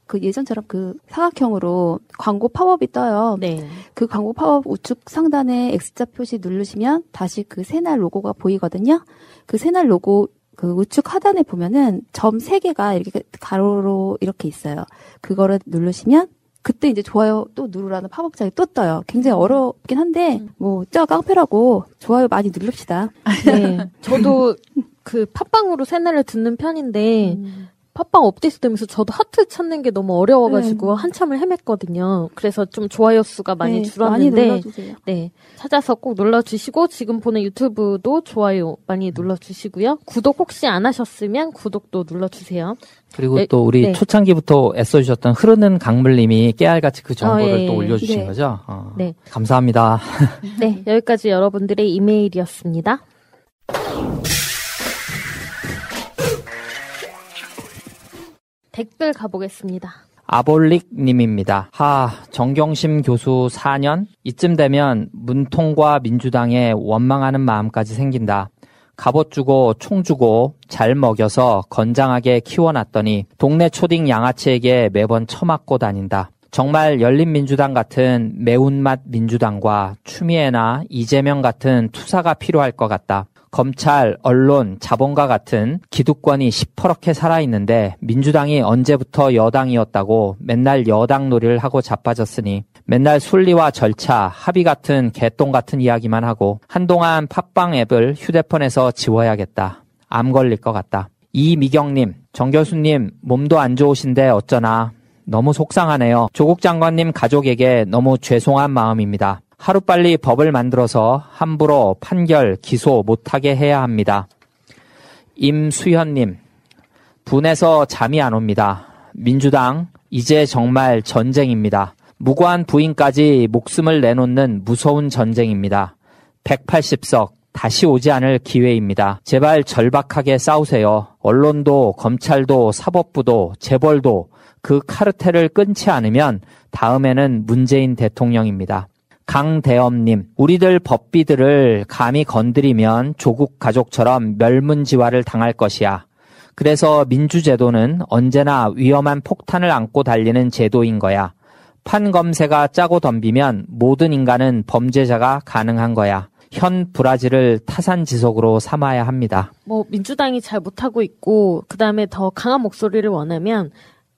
Speaker 23: 그 예전처럼 그 사각형으로 광고 팝업이 떠요.
Speaker 18: 네.
Speaker 23: 그 광고 팝업 우측 상단에 X자 표시 누르시면 다시 그 새날 로고가 보이거든요. 그 새날 로고 그 우측 하단에 보면은 점 세 개가 이렇게 가로로 이렇게 있어요. 그거를 누르시면 그때 이제 좋아요 또 누르라는 팝업창이 또 떠요. 굉장히 어렵긴 한데 뭐 저 깡패라고 좋아요 많이 누릅시다.
Speaker 18: 네. 저도 그 팟빵으로 새날을 듣는 편인데 팟빵 업데이트 되면서 저도 하트 찾는 게 너무 어려워가지고 한참을 헤맸거든요. 그래서 좀 좋아요 수가 많이
Speaker 23: 네,
Speaker 18: 줄었는데
Speaker 23: 많이 눌러주세요.
Speaker 18: 네 찾아서 꼭 눌러주시고 지금 보는 유튜브도 좋아요 많이 눌러주시고요. 구독 혹시 안 하셨으면 구독도 눌러주세요.
Speaker 21: 그리고
Speaker 18: 네,
Speaker 21: 또 우리
Speaker 18: 네.
Speaker 21: 초창기부터 애써주셨던 흐르는 강물님이 깨알같이 그 정보를
Speaker 18: 아, 예.
Speaker 21: 또 올려주신
Speaker 18: 네.
Speaker 21: 거죠. 어,
Speaker 18: 네.
Speaker 21: 감사합니다.
Speaker 18: 네 여기까지 여러분들의 이메일이었습니다. 댓글 가보겠습니다.
Speaker 21: 아볼릭님입니다. 하, 정경심 교수 4년? 이쯤 되면 문통과 민주당에 원망하는 마음까지 생긴다. 갑옷 주고 총 주고 잘 먹여서 건장하게 키워놨더니 동네 초딩 양아치에게 매번 처맞고 다닌다. 정말 열린민주당 같은 매운맛 민주당과 추미애나 이재명 같은 투사가 필요할 것 같다. 검찰, 언론, 자본가 같은 기득권이 시퍼렇게 살아있는데 민주당이 언제부터 여당이었다고 맨날 여당 놀이를 하고 자빠졌으니 맨날 순리와 절차, 합의 같은 개똥 같은 이야기만 하고 한동안 팟빵 앱을 휴대폰에서 지워야겠다. 암 걸릴 것 같다. 이미경님, 정 교수님 몸도 안 좋으신데 어쩌나 너무 속상하네요. 조국 장관님 가족에게 너무 죄송한 마음입니다. 하루빨리 법을 만들어서 함부로 판결, 기소 못하게 해야 합니다. 임수현님, 분해서 잠이 안 옵니다. 민주당, 이제 정말 전쟁입니다. 무고한 부인까지 목숨을 내놓는 무서운 전쟁입니다. 180석, 다시 오지 않을 기회입니다. 제발 절박하게 싸우세요. 언론도, 검찰도, 사법부도, 재벌도 그 카르텔을 끊지 않으면 다음에는 문재인 대통령입니다. 강대엄님, 우리들 법비들을 감히 건드리면 조국 가족처럼 멸문지화를 당할 것이야. 그래서 민주제도는 언제나 위험한 폭탄을 안고 달리는 제도인 거야. 판검세가 짜고 덤비면 모든 인간은 범죄자가 가능한 거야. 현 브라질을 타산지석으로 삼아야 합니다.
Speaker 18: 뭐 민주당이 잘 못하고 있고 그 다음에 더 강한 목소리를 원하면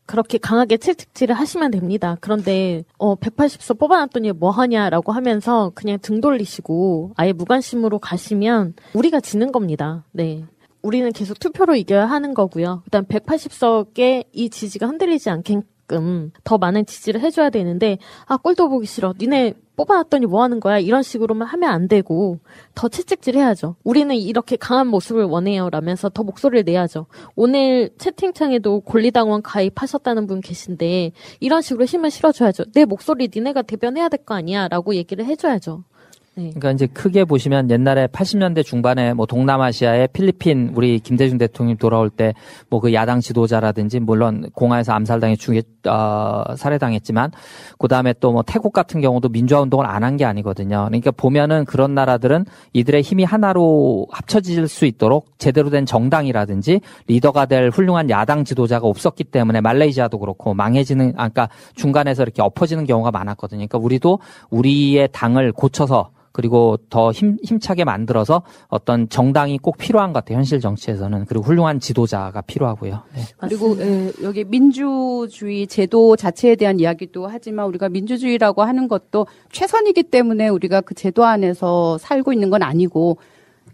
Speaker 18: 그렇게 강하게 채찍질을 하시면 됩니다. 그런데 어 180석 뽑아놨더니 뭐 하냐라고 하면서 그냥 등 돌리시고 아예 무관심으로 가시면 우리가 지는 겁니다. 네. 우리는 계속 투표로 이겨야 하는 거고요. 일단 180석의 이 지지가 흔들리지 않게끔 더 많은 지지를 해줘야 되는데 아 꼴도 보기 싫어. 니네 뽑아놨더니 뭐 하는 거야? 이런 식으로만 하면 안 되고 더 채찍질 해야죠. 우리는 이렇게 강한 모습을 원해요. 라면서 더 목소리를 내야죠. 오늘 채팅창에도 권리당원 가입하셨다는 분 계신데 이런 식으로 힘을 실어줘야죠. 내 목소리 니네가 대변해야 될 거 아니야. 라고 얘기를 해줘야죠. 네.
Speaker 21: 그러니까 이제 크게 보시면 옛날에 80년대 중반에 뭐 동남아시아의 필리핀 우리 김대중 대통령이 돌아올 때 뭐 그 야당 지도자라든지 물론 공화에서 암살당해 죽에 어, 살해당했지만 그 다음에 또 뭐 태국 같은 경우도 민주화 운동을 안 한 게 아니거든요. 그러니까 보면은 그런 나라들은 이들의 힘이 하나로 합쳐질 수 있도록 제대로 된 정당이라든지 리더가 될 훌륭한 야당 지도자가 없었기 때문에 말레이시아도 그렇고 망해지는 아까 중간에서 이렇게 엎어지는 경우가 많았거든요. 그러니까 우리도 우리의 당을 고쳐서 그리고 더 힘, 힘차게 만들어서 어떤 정당이 꼭 필요한 것 같아요. 현실 정치에서는. 그리고 훌륭한 지도자가 필요하고요. 네.
Speaker 22: 그리고 예, 여기 민주주의 제도 자체에 대한 이야기도 하지만 우리가 민주주의라고 하는 것도 최선이기 때문에 우리가 그 제도 안에서 살고 있는 건 아니고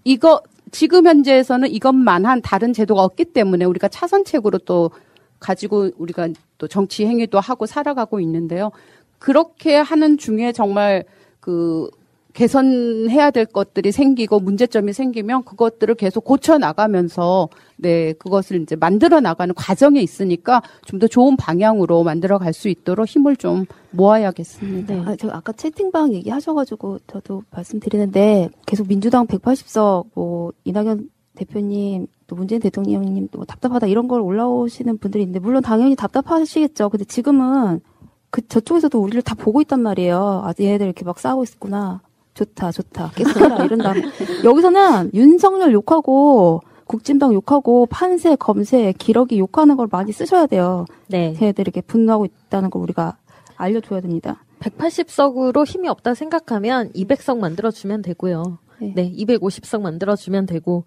Speaker 22: 이거 지금 현재에서는 이것만 한 다른 제도가 없기 때문에 우리가 차선책으로 또 가지고 우리가 또 정치 행위도 하고 살아가고 있는데요. 그렇게 하는 중에 정말 그 개선해야 될 것들이 생기고 문제점이 생기면 그것들을 계속 고쳐 나가면서 네 그것을 이제 만들어 나가는 과정에 있으니까 좀 더 좋은 방향으로 만들어 갈 수 있도록 힘을 좀 모아야겠습니다.
Speaker 23: 아, 저 아까 채팅방 얘기하셔가지고 저도 말씀드리는데 계속 민주당 180석 뭐 이낙연 대표님 또 문재인 대통령님 또 답답하다 이런 걸 올라오시는 분들이 있는데 물론 당연히 답답하시겠죠. 근데 지금은 그 저쪽에서도 우리를 다 보고 있단 말이에요. 아 얘네들 이렇게 막 싸우고 있구나. 좋다 좋다 계속 해라 이런 다음에 여기서는 윤석열 욕하고
Speaker 20: 국진당 욕하고 판세, 검세, 기러기 욕하는 걸 많이 쓰셔야 돼요.
Speaker 18: 네.
Speaker 20: 이렇게 분노하고 있다는 걸 우리가 알려줘야 됩니다.
Speaker 18: 180석으로 힘이 없다 생각하면 200석 만들어주면 되고요. 네. 250석 만들어주면 되고,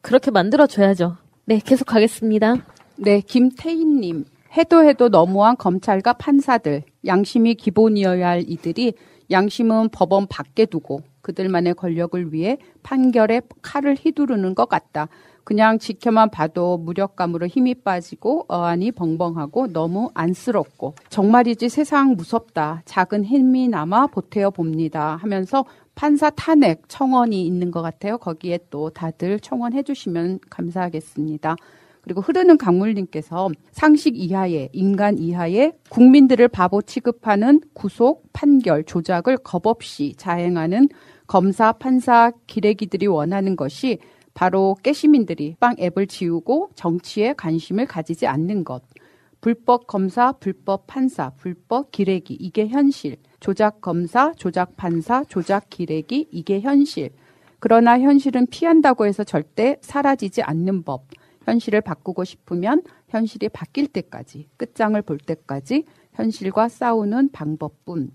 Speaker 18: 그렇게 만들어줘야죠. 네, 계속 가겠습니다.
Speaker 22: 네, 김태인님. 해도 해도 너무한 검찰과 판사들. 양심이 기본이어야 할 이들이 양심은 법원 밖에 두고 그들만의 권력을 위해 판결에 칼을 휘두르는 것 같다. 그냥 지켜만 봐도 무력감으로 힘이 빠지고 어안이 벙벙하고 너무 안쓰럽고 정말이지 세상 무섭다. 작은 힘이 남아 보태어 봅니다. 하면서 판사 탄핵 청원이 있는 것 같아요. 거기에 또 다들 청원해 주시면 감사하겠습니다. 그리고 흐르는 강물님께서 상식 이하의 인간 이하의 국민들을 바보 취급하는 구속 판결 조작을 겁없이 자행하는 검사 판사 기레기들이 원하는 것이 바로 깨시민들이 빵 앱을 지우고 정치에 관심을 가지지 않는 것. 불법 검사, 불법 판사, 불법 기레기 이게 현실. 조작 검사, 조작 판사, 조작 기레기 이게 현실. 그러나 현실은 피한다고 해서 절대 사라지지 않는 법. 현실을 바꾸고 싶으면 현실이 바뀔 때까지, 끝장을 볼 때까지 현실과 싸우는 방법뿐.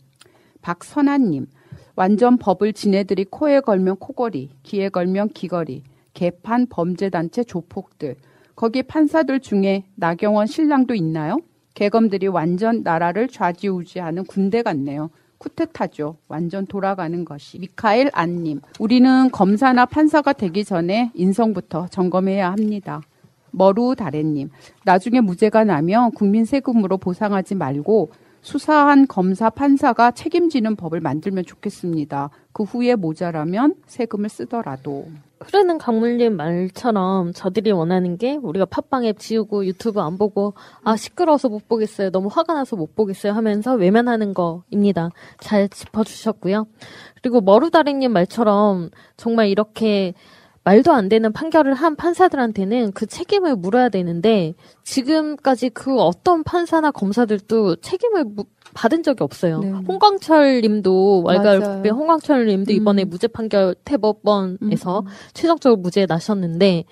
Speaker 22: 박선아님, 완전 법을 지네들이 코에 걸면 코걸이, 귀에 걸면 귀걸이, 개판 범죄단체 조폭들. 거기 판사들 중에 나경원 신랑도 있나요? 개검들이 완전 나라를 좌지우지하는 군대 같네요. 쿠데타죠. 완전 돌아가는 것이. 미카엘 안님. 우리는 검사나 판사가 되기 전에 인성부터 점검해야 합니다. 머루 다래님. 나중에 무죄가 나면 국민 세금으로 보상하지 말고 수사한 검사 판사가 책임지는 법을 만들면 좋겠습니다. 그 후에 모자라면 세금을 쓰더라도.
Speaker 18: 흐르는 강물님 말처럼 저들이 원하는 게 우리가 팟빵 앱 지우고 유튜브 안 보고 아 시끄러워서 못 보겠어요. 너무 화가 나서 못 보겠어요 하면서 외면하는 거입니다. 잘 짚어주셨고요. 그리고 머루다리님 말처럼 정말 이렇게 말도 안 되는 판결을 한 판사들한테는 그 책임을 물어야 되는데 지금까지 그 어떤 판사나 검사들도 책임을 무- 받은 적이 없어요. 홍광철 님도 왈가왈부의
Speaker 22: 맞아요.
Speaker 18: 홍광철 님도 이번에 무죄 판결 대법원에서 최종적으로 무죄 나셨는데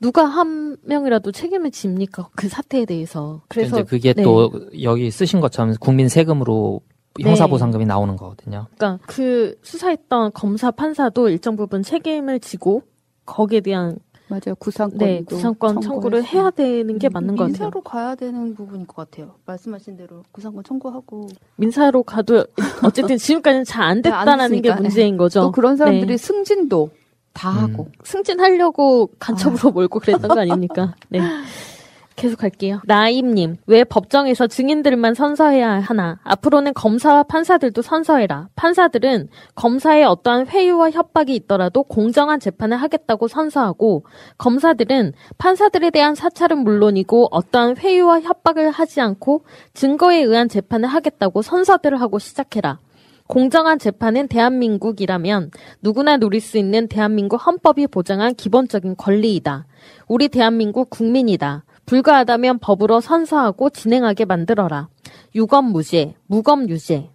Speaker 18: 누가 한 명이라도 책임을 집니까? 그 사태에 대해서. 그래서
Speaker 21: 이제 그게
Speaker 18: 네.
Speaker 21: 또 여기 쓰신 것처럼 국민 세금으로
Speaker 18: 네.
Speaker 21: 형사보상금이 나오는 거거든요.
Speaker 18: 그러니까 그 수사했던 검사 판사도 일정 부분 책임을 지고 거기에 대한
Speaker 22: 맞아요 구상권
Speaker 18: 네 구상권 청구를 해야 되는 게 맞는 것 같아요.
Speaker 20: 민사로 가야 되는 부분일 것 같아요. 말씀하신 대로 구상권 청구하고
Speaker 18: 민사로 가도 어쨌든 지금까지는 잘 안 됐다라는 게. 문제인 거죠.
Speaker 22: 또 그런 사람들이
Speaker 18: 네.
Speaker 22: 승진도 다 하고.
Speaker 18: 승진하려고 간첩으로 몰고 그랬던 거 아닙니까? 네. (laughs) 계속 할게요. 라임님, 왜 법정에서 증인들만 선서해야 하나? 앞으로는 검사와 판사들도 선서해라. 판사들은 검사의 어떠한 회유와 협박이 있더라도 공정한 재판을 하겠다고 선서하고, 검사들은 판사들에 대한 사찰은 물론이고 어떠한 회유와 협박을 하지 않고 증거에 의한 재판을 하겠다고 선서들을 하고 시작해라. 공정한 재판은 대한민국이라면 누구나 누릴 수 있는 대한민국 헌법이 보장한 기본적인 권리이다. 우리 대한민국 국민이다. 불가하다면 법으로 선서하고 진행하게 만들어라. 유검 무죄, 무검 유죄.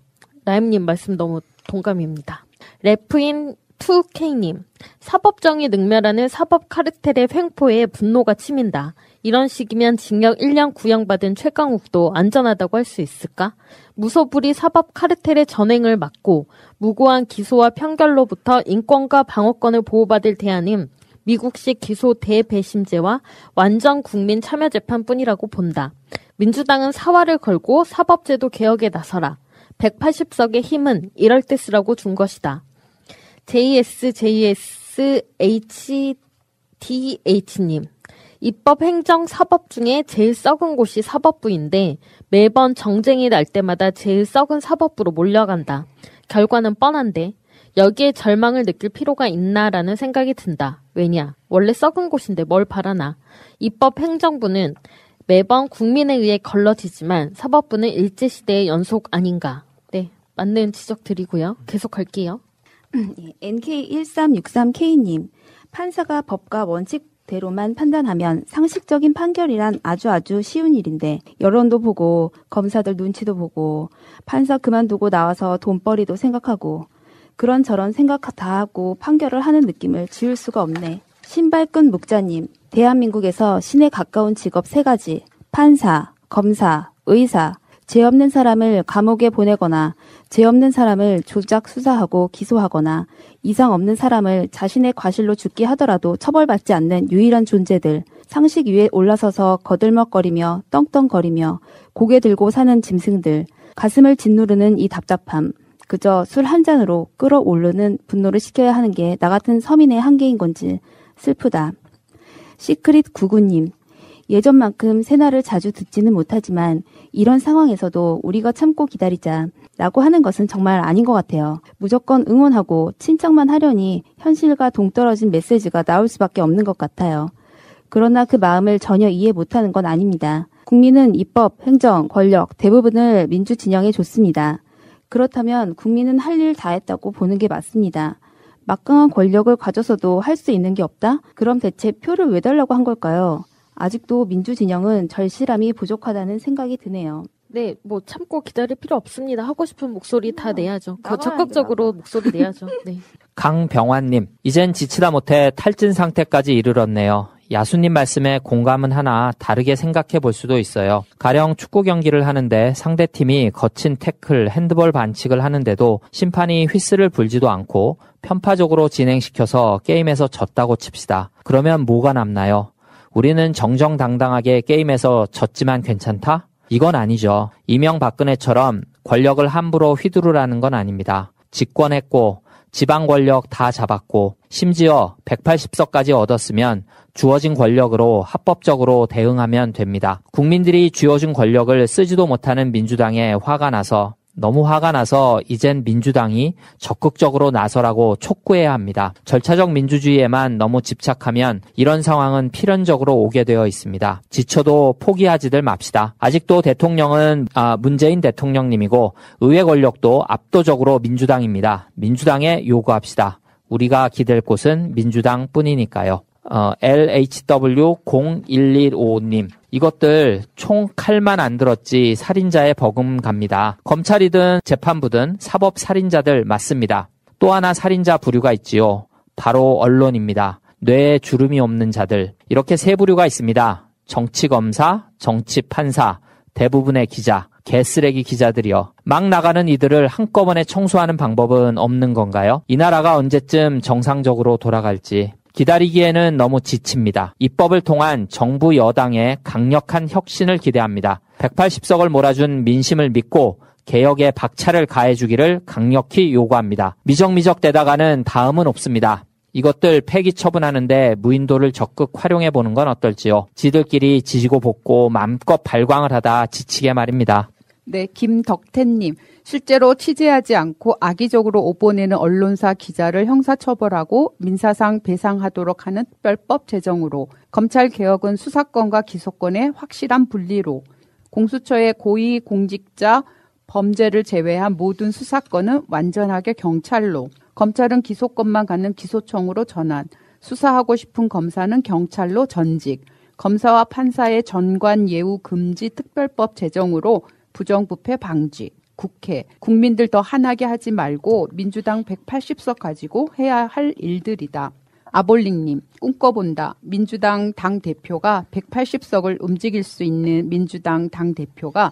Speaker 18: 라임님 말씀 너무 동감입니다. 래프인 2K님, 사법정의 능멸하는 사법 카르텔의 횡포에 분노가 치민다. 이런 식이면 징역 1년 구형받은 최강욱도 안전하다고 할 수 있을까? 무소불위 사법 카르텔의 전횡을 막고 무고한 기소와 편결로부터 인권과 방어권을 보호받을 대안은 미국식 기소 대배심제와 완전 국민 참여 재판뿐이라고 본다. 민주당은 사활을 걸고 사법제도 개혁에 나서라. 180석의 힘은 이럴 때 쓰라고 준 것이다. JS, JS, HDH님. 입법, 행정, 사법 중에 제일 썩은 곳이 사법부인데 매번 정쟁이 날 때마다 제일 썩은 사법부로 몰려간다. 결과는 뻔한데 여기에 절망을 느낄 필요가 있나라는 생각이 든다. 왜냐? 원래 썩은 곳인데 뭘 바라나. 입법, 행정부는 매번 국민에 의해 걸러지지만 사법부는 일제시대의 연속 아닌가. 네, 맞는 지적 드리고요. 계속할게요.
Speaker 20: 예, NK1363K님, 판사가 법과 원칙 대로만 판단하면 상식적인 판결이란 아주 아주 쉬운 일인데, 여론도 보고, 검사들 눈치도 보고, 판사 그만두고 나와서 돈벌이도 생각하고, 그런저런 생각 다 하고 판결을 하는 느낌을 지울 수가 없네. 신발끈 묵자님,
Speaker 23: 대한민국에서 신에 가까운 직업 세 가지. 판사, 검사, 의사. 죄 없는 사람을 감옥에 보내거나 죄 없는 사람을 조작 수사하고 기소하거나 이상 없는 사람을 자신의 과실로 죽게 하더라도 처벌받지 않는 유일한 존재들. 상식 위에 올라서서 거들먹거리며 떵떵거리며 고개 들고 사는 짐승들. 가슴을 짓누르는 이 답답함. 그저 술 한 잔으로 끌어오르는 분노를 식혀야 하는 게 나 같은 서민의 한계인 건지 슬프다. 시크릿 구구님. 예전만큼 새날을 자주 듣지는 못하지만 이런 상황에서도 우리가 참고 기다리자 라고 하는 것은 정말 아닌 것 같아요. 무조건 응원하고 친척만 하려니 현실과 동떨어진 메시지가 나올 수밖에 없는 것 같아요. 그러나 그 마음을 전혀 이해 못하는 건 아닙니다. 국민은 입법, 행정, 권력 대부분을 민주 진영에 줬습니다. 그렇다면 국민은 할 일 다 했다고 보는 게 맞습니다. 막강한 권력을 가져서도 할 수 있는 게 없다? 그럼 대체 표를 왜 달라고 한 걸까요? 아직도 민주 진영은 절실함이 부족하다는 생각이 드네요.
Speaker 18: 네, 뭐 참고 기다릴 필요 없습니다. 하고 싶은 목소리 다 내야죠. 그 적극적으로 목소리 내야죠. 네. (laughs)
Speaker 21: 강병환님, 이젠 지치다 못해 탈진 상태까지 이르렀네요. 야수님 말씀에 공감은 하나 다르게 생각해 볼 수도 있어요. 가령 축구 경기를 하는데 상대팀이 거친 태클, 핸드볼 반칙을 하는데도 심판이 휘스를 불지도 않고 편파적으로 진행시켜서 게임에서 졌다고 칩시다. 그러면 뭐가 남나요? 우리는 정정당당하게 게임에서 졌지만 괜찮다? 이건 아니죠. 이명박근혜처럼 권력을 함부로 휘두르라는 건 아닙니다. 집권했고 지방 권력 다 잡았고 심지어 180석까지 얻었으면 주어진 권력으로 합법적으로 대응하면 됩니다. 국민들이 쥐어준 권력을 쓰지도 못하는 민주당에 화가 나서 너무 화가 나서 이젠 민주당이 적극적으로 나서라고 촉구해야 합니다. 절차적 민주주의에만 너무 집착하면 이런 상황은 필연적으로 오게 되어 있습니다. 지쳐도 포기하지들 맙시다. 아직도 대통령은 아, 문재인 대통령님이고 의회 권력도 압도적으로 민주당입니다. 민주당에 요구합시다. 우리가 기댈 곳은 민주당 뿐이니까요. 어, LHW0115님. 이것들 총 칼만 안 들었지 살인자의 버금 갑니다. 검찰이든 재판부든 사법 살인자들 맞습니다. 또 하나 살인자 부류가 있지요. 바로 언론입니다. 뇌에 주름이 없는 자들. 이렇게 세 부류가 있습니다. 정치검사, 정치판사, 대부분의 기자, 개쓰레기 기자들이요. 막 나가는 이들을 한꺼번에 청소하는 방법은 없는 건가요? 이 나라가 언제쯤 정상적으로 돌아갈지 기다리기에는 너무 지칩니다. 입법을 통한 정부 여당의 강력한 혁신을 기대합니다. 180석을 몰아준 민심을 믿고 개혁에 박차를 가해주기를 강력히 요구합니다. 미적미적대다가는 다음은 없습니다. 이것들 폐기 처분하는데 무인도를 적극 활용해 보는 건 어떨지요. 지들끼리 지지고 볶고 마음껏 발광을 하다 지치게 말입니다.
Speaker 22: 네, 김덕태님. 실제로 취재하지 않고 악의적으로 오보내는 언론사 기자를 형사처벌하고 민사상 배상하도록 하는 특별법 제정으로 검찰 개혁은 수사권과 기소권의 확실한 분리로 공수처의 고위 공직자 범죄를 제외한 모든 수사권은 완전하게 경찰로 검찰은 기소권만 갖는 기소청으로 전환 수사하고 싶은 검사는 경찰로 전직 검사와 판사의 전관 예우 금지 특별법 제정으로 부정부패 방지 국회, 국민들 더 화나게 하지 말고 민주당 180석 가지고 해야 할 일들이다. 아볼링님, 꿈꿔본다. 민주당 당 대표가 180석을 움직일 수 있는 민주당 당 대표가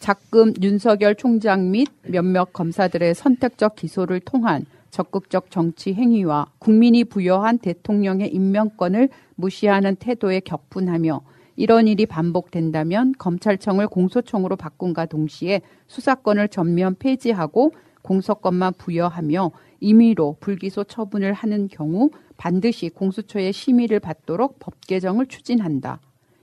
Speaker 22: 작금 윤석열 총장 및 몇몇 검사들의 선택적 기소를 통한 적극적 정치 행위와 국민이 부여한 대통령의 임명권을 무시하는 태도에 격분하며 이런 일이 반복된다면 검찰청을 공소청으로 바꾼과 동시에 수사권을 전면 폐지하고 공소권만 부여하며 임의로 불기소 처분을 하는 경우 반드시 공수처의 심의를 받도록 법 개정을 추진한다.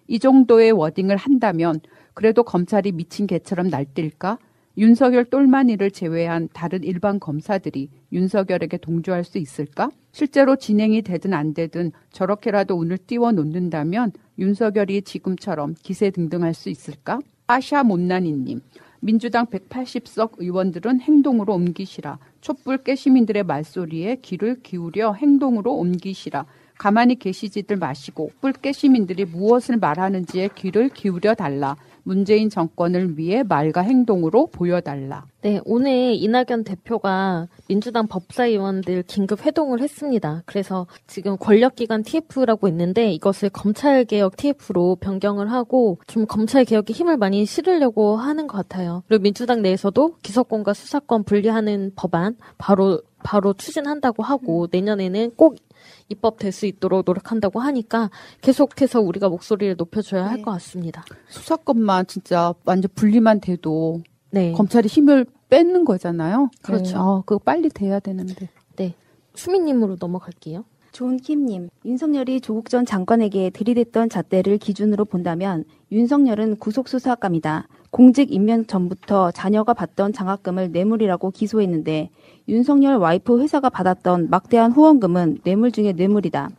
Speaker 22: 이 정도의 워딩을 한다면 그래도 검찰이 미친 개처럼 날뛸까? 윤석열 똘마니를 제외한 다른 일반 검사들이 윤석열에게 동조할 수 있을까? 실제로 진행이 되든 안 되든 저렇게라도 운을 띄워 놓는다면 윤석열이 지금처럼 기세 등등할 수 있을까? 아샤 못난이님, 민주당 180석 의원들은 행동으로 옮기시라. 촛불 깨 시민들의 말소리에 귀를 기울여 행동으로 옮기시라. 가만히 계시지들 마시고 뿔깨 시민들이 무엇을 말하는지에 귀를 기울여 달라. 문재인 정권을 위해 말과 행동으로 보여달라.
Speaker 18: 네, 오늘 이낙연 대표가 민주당 법사위원들 긴급 회동을 했습니다. 그래서 지금 권력기관 TF라고 있는데 이것을 검찰개혁 TF로 변경을 하고 좀 검찰개혁에 힘을 많이 실으려고 하는 것 같아요. 그리고 민주당 내에서도 기소권과 수사권 분리하는 법안 바로 바로 추진한다고 하고 내년에는 꼭 입법될 수 있도록 노력한다고 하니까 계속해서 우리가 목소리를 높여줘야 할것 같습니다.
Speaker 22: 수사권만 진짜 완전 분리만 돼도
Speaker 18: 네.
Speaker 22: 검찰이 힘을 뺏는 거잖아요.
Speaker 18: 그렇죠.
Speaker 22: 네, 아, 그거 빨리 돼야 되는데.
Speaker 18: 네. 수민님으로 넘어갈게요.
Speaker 23: 존킴님, 윤석열이 조국 전 장관에게 들이댔던 잣대를 기준으로 본다면 윤석열은 구속수사감이다. 공직 임명 전부터 자녀가 받던 장학금을 뇌물이라고 기소했는데 윤석열 와이프 회사가 받았던 막대한 후원금은 뇌물 중에 뇌물이다.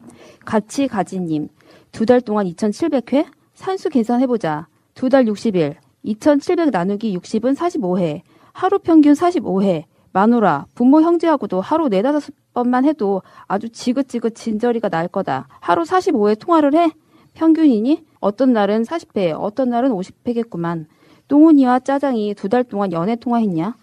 Speaker 23: 같이 가지님, 두 달 동안 2,700회? 산수 계산해보자. 두 달 60일. 2,700 나누기 60은 45회. 하루 평균 45회. 마누라, 부모 형제하고도 하루 네다섯 번만 해도 아주 지긋지긋 진저리가 날 거다. 하루 45회 통화를 해? 평균이니? 어떤 날은 40회, 어떤 날은 50회겠구만. 똥훈이와 짜장이 두 달 동안 연애 통화했냐?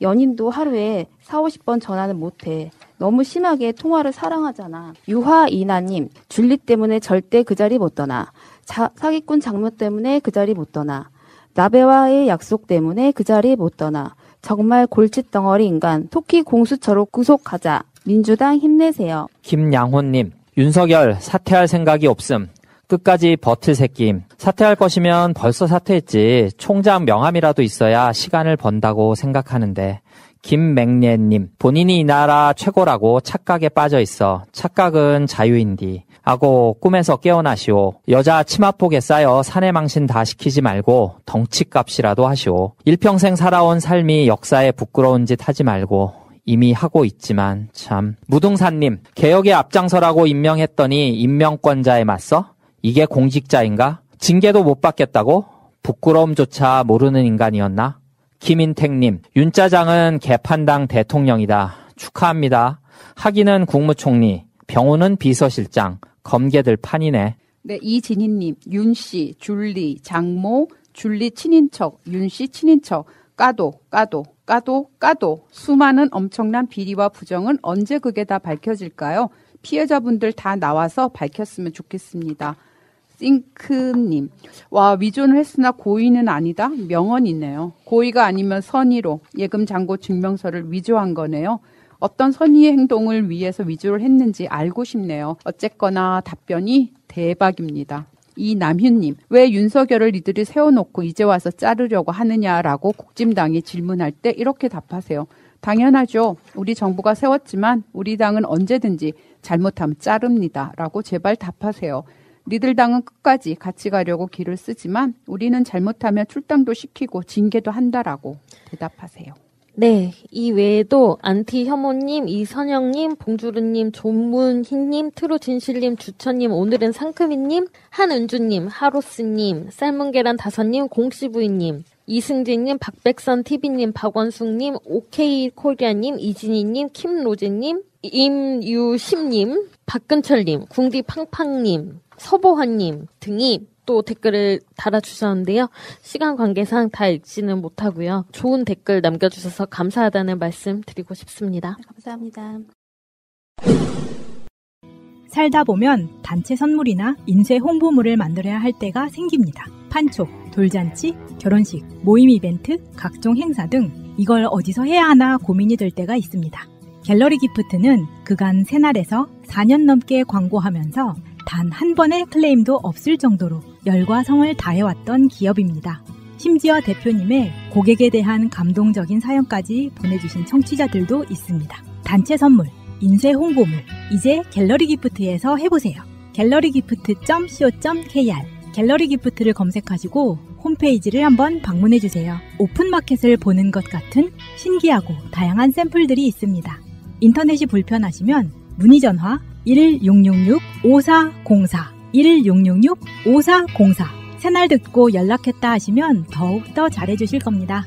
Speaker 23: 연인도 하루에 4, 50번 전화는 못해. 너무 심하게 통화를 사랑하잖아. 유화이나님, 줄리 때문에 절대 그 자리 못 떠나. 자, 사기꾼 장모 때문에 그 자리 못 떠나. 나베와의 약속 때문에 그 자리 못 떠나. 정말 골칫덩어리 인간, 토끼 공수처로 구속하자. 민주당 힘내세요.
Speaker 21: 김양호님, 윤석열 사퇴할 생각이 없음. 끝까지 버틸 새끼임. 사퇴할 것이면 벌써 사퇴했지. 총장 명함이라도 있어야 시간을 번다고 생각하는데. 김맹례님, 본인이 이 나라 최고라고 착각에 빠져 있어. 착각은 자유인디. 하고 꿈에서 깨어나시오. 여자 치마폭에 쌓여 사내망신 다 시키지 말고 덩치값이라도 하시오. 일평생 살아온 삶이 역사에 부끄러운 짓 하지 말고 이미 하고 있지만 참. 무등산님, 개혁의 앞장서라고 임명했더니 임명권자에 맞서? 이게 공직자인가? 징계도 못 받겠다고? 부끄러움조차 모르는 인간이었나? 김인택님, 윤짜장은 개판당 대통령이다. 축하합니다. 하기는 국무총리, 병우는 비서실장, 검개들 판이네.
Speaker 22: 네, 이진희님, 윤씨, 줄리, 장모, 줄리 친인척, 윤씨 친인척, 까도, 까도, 까도, 까도. 수많은 엄청난 비리와 부정은 언제 그게 다 밝혀질까요? 피해자분들 다 나와서 밝혔으면 좋겠습니다. 싱크님, 와, 위존을 했으나 고의는 아니다? 명언이네요. 고의가 아니면 선의로 예금 잔고 증명서를 위조한 거네요. 어떤 선의의 행동을 위해서 위조를 했는지 알고 싶네요. 어쨌거나 답변이 대박입니다. 이남윤님, 왜 윤석열을 이들이 세워놓고 이제 와서 자르려고 하느냐라고 국짐당이 질문할 때 이렇게 답하세요. 당연하죠. 우리 정부가 세웠지만 우리 당은 언제든지 잘못하면 자릅니다. 라고 제발 답하세요. 니들 당은 끝까지 같이 가려고 기를 쓰지만 우리는 잘못하면 출당도 시키고 징계도 한다라고 대답하세요.
Speaker 18: 네, 이 외에도 안티 혐오님, 이선영님, 봉주르님, 조문희님, 트루진실님, 주천님, 오늘은 상크미님, 한은주님, 하로스님, 삶은 계란 다섯님, 공시부인님, 이승진님, 박백선 TV님, 박원숙님, 오케이 코리아님, 이진희님, 김로제님, 임유심님, 박근철님, 궁디팡팡님, 서보환님 등이 또 댓글을 달아주셨는데요. 시간 관계상 다 읽지는 못하고요. 좋은 댓글 남겨주셔서 감사하다는 말씀 드리고 싶습니다.
Speaker 23: 감사합니다.
Speaker 1: 살다 보면 단체 선물이나 인쇄 홍보물을 만들어야 할 때가 생깁니다. 판촉, 돌잔치, 결혼식, 모임 이벤트, 각종 행사 등 이걸 어디서 해야 하나 고민이 될 때가 있습니다. 갤러리 기프트는 그간 새날에서 4년 넘게 광고하면서 단 한 번의 클레임도 없을 정도로 열과 성을 다해왔던 기업입니다. 심지어 대표님의 고객에 대한 감동적인 사연까지 보내주신 청취자들도 있습니다. 단체 선물, 인쇄 홍보물, 이제 갤러리 기프트에서 해보세요. 갤러리 기프트.co.kr 갤러리 기프트를 검색하시고 홈페이지를 한번 방문해주세요. 오픈마켓을 보는 것 같은 신기하고 다양한 샘플들이 있습니다. 인터넷이 불편하시면 문의 전화 1666-5404 1666-5404 새날 듣고 연락했다 하시면 더욱 더 잘해주실 겁니다.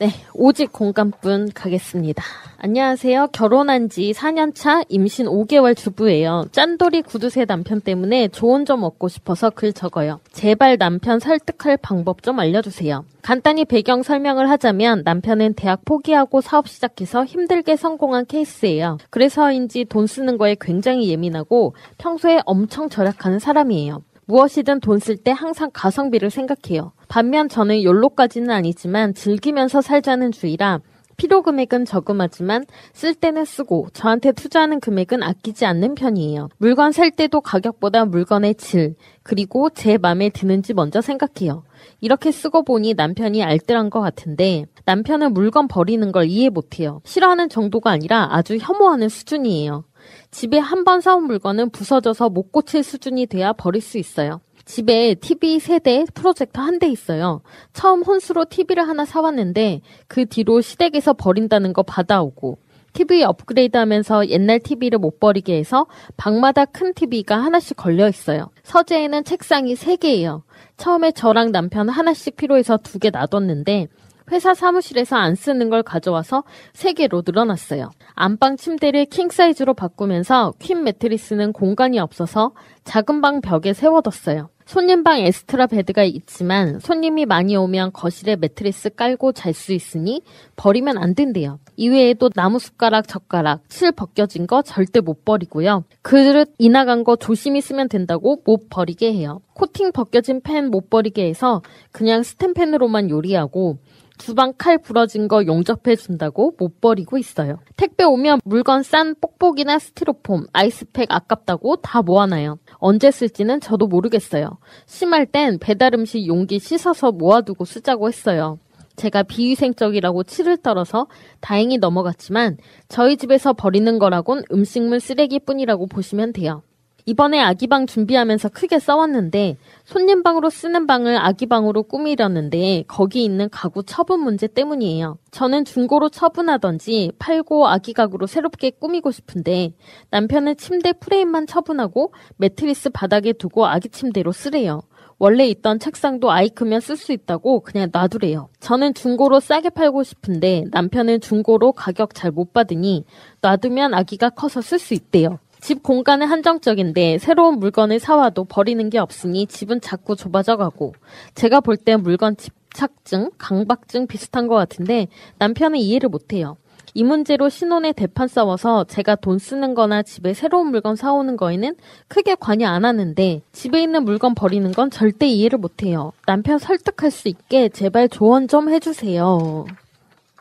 Speaker 18: 네, 오직 공감분 가겠습니다. 안녕하세요. 결혼한 지 4년차 임신 5개월 주부예요. 짠돌이 구두쇠 남편 때문에 좋은 점 얻고 싶어서 글 적어요. 제발 남편 설득할 방법 좀 알려주세요. 간단히 배경 설명을 하자면 남편은 대학 포기하고 사업 시작해서 힘들게 성공한 케이스예요. 그래서인지 돈 쓰는 거에 굉장히 예민하고 평소에 엄청 절약하는 사람이에요. 무엇이든 돈 쓸 때 항상 가성비를 생각해요. 반면 저는 욜로까지는 아니지만 즐기면서 살자는 주의라 필요 금액은 저금하지만 쓸 때는 쓰고 저한테 투자하는 금액은 아끼지 않는 편이에요. 물건 살 때도 가격보다 물건의 질, 그리고 제 맘에 드는지 먼저 생각해요. 이렇게 쓰고 보니 남편이 알뜰한 것 같은데 남편은 물건 버리는 걸 이해 못해요. 싫어하는 정도가 아니라 아주 혐오하는 수준이에요. 집에 한 번 사온 물건은 부서져서 못 고칠 수준이 돼야 버릴 수 있어요. 집에 TV 세대 프로젝터 한 대 있어요. 처음 혼수로 TV를 하나 사왔는데 그 뒤로 시댁에서 버린다는 거 받아오고 TV 업그레이드 하면서 옛날 TV를 못 버리게 해서 방마다 큰 TV가 하나씩 걸려 있어요. 서재에는 책상이 3개예요. 처음에 저랑 남편 하나씩 필요해서 두 개 놔뒀는데 회사 사무실에서 안 쓰는 걸 가져와서 3개로 늘어났어요. 안방 침대를 킹 사이즈로 바꾸면서 퀸 매트리스는 공간이 없어서 작은 방 벽에 세워뒀어요. 손님방 extra bed가 있지만 손님이 많이 오면 거실에 매트리스 깔고 잘 수 있으니 버리면 안 된대요. 이외에도 나무 숟가락, 젓가락, 실 벗겨진 거 절대 못 버리고요. 그릇 이 나간 거 조심히 쓰면 된다고 못 버리게 해요. 코팅 벗겨진 팬 못 버리게 해서 그냥 스텐펜으로만 요리하고 주방 칼 부러진 거 용접해 준다고 못 버리고 있어요. 택배 오면 물건 싼 뽁뽁이나 스티로폼, 아이스팩 아깝다고 다 모아놔요. 언제 쓸지는 저도 모르겠어요. 심할 땐 배달 음식 용기 씻어서 모아두고 쓰자고 했어요. 제가 비위생적이라고 치를 떨어서 다행히 넘어갔지만 저희 집에서 버리는 거라곤 음식물 쓰레기뿐이라고 보시면 돼요. 이번에 아기방 준비하면서 크게 싸웠는데 손님 방으로 쓰는 방을 아기방으로 꾸미려는데 거기 있는 가구 처분 문제 때문이에요. 저는 중고로 처분하던지 팔고 아기 가구로 새롭게 꾸미고 싶은데 남편은 침대 프레임만 처분하고 매트리스 바닥에 두고 아기 침대로 쓰래요. 원래 있던 책상도 아이 크면 쓸 수 있다고 그냥 놔두래요. 저는 중고로 싸게 팔고 싶은데 남편은 중고로 가격 잘 못 받으니 놔두면 아기가 커서 쓸 수 있대요. 집 공간은 한정적인데 새로운 물건을 사와도 버리는 게 없으니 집은 자꾸 좁아져 가고 제가 볼 때 물건 집착증, 강박증 비슷한 것 같은데 남편은 이해를 못해요. 이 문제로 신혼에 대판 싸워서 제가 돈 쓰는 거나 집에 새로운 물건 사오는 거에는 크게 관여 안 하는데 집에 있는 물건 버리는 건 절대 이해를 못해요. 남편 설득할 수 있게 제발 조언 좀 해주세요.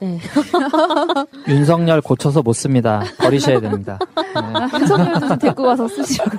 Speaker 18: 네. (laughs)
Speaker 21: 윤석열 고쳐서 못 씁니다. 버리셔야 됩니다. 네.
Speaker 18: 윤석열도 좀 데리고 가서 쓰시라고.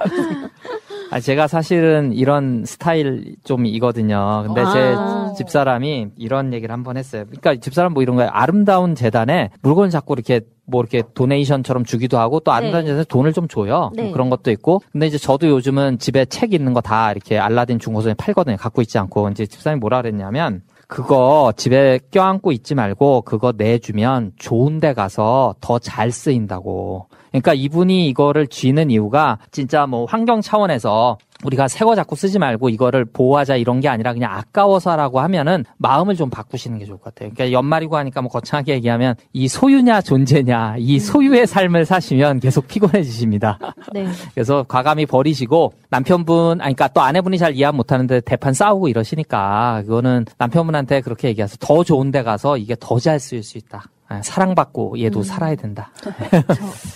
Speaker 21: 아, 제가 사실은 이런 스타일 좀 이거든요. 근데
Speaker 18: 아.
Speaker 21: 제 집사람이 이런 얘기를 한 번 했어요. 그러니까 집사람 뭐 이런 거예요. 아름다운 재단에 물건 자꾸 이렇게 뭐 이렇게 도네이션처럼 주기도 하고 또 아름다운
Speaker 18: 네.
Speaker 21: 재단에 돈을 좀 줘요.
Speaker 18: 네.
Speaker 21: 뭐 그런 것도 있고. 근데 이제 저도 요즘은 집에 책 있는 거 다 이렇게 알라딘 중고서에 팔거든요. 갖고 있지 않고. 이제 집사람이 뭐라 그랬냐면 그거 집에 껴안고 있지 말고 그거 내주면 좋은 데 가서 더 잘 쓰인다고. 그러니까 이분이 이거를 쥐는 이유가 진짜 뭐 환경 차원에서 우리가 새거 자꾸 쓰지 말고 이거를 보호하자 이런 게 아니라 그냥 아까워서라고 하면은 마음을 좀 바꾸시는 게 좋을 것 같아요. 그러니까 연말이고 하니까 뭐 거창하게 얘기하면 이 소유냐 존재냐 이 소유의 삶을 사시면 계속 피곤해지십니다. (laughs)
Speaker 18: 네. (laughs)
Speaker 21: 그래서 과감히 버리시고 남편분, 아니, 그러니까 또 아내분이 잘 이해 못 하는데 대판 싸우고 이러시니까 그거는 남편분한테 그렇게 얘기해서 더 좋은 데 가서 이게 더 잘 쓰일 수 있다. 아, 사랑받고 얘도
Speaker 18: 음.
Speaker 21: 살아야 된다.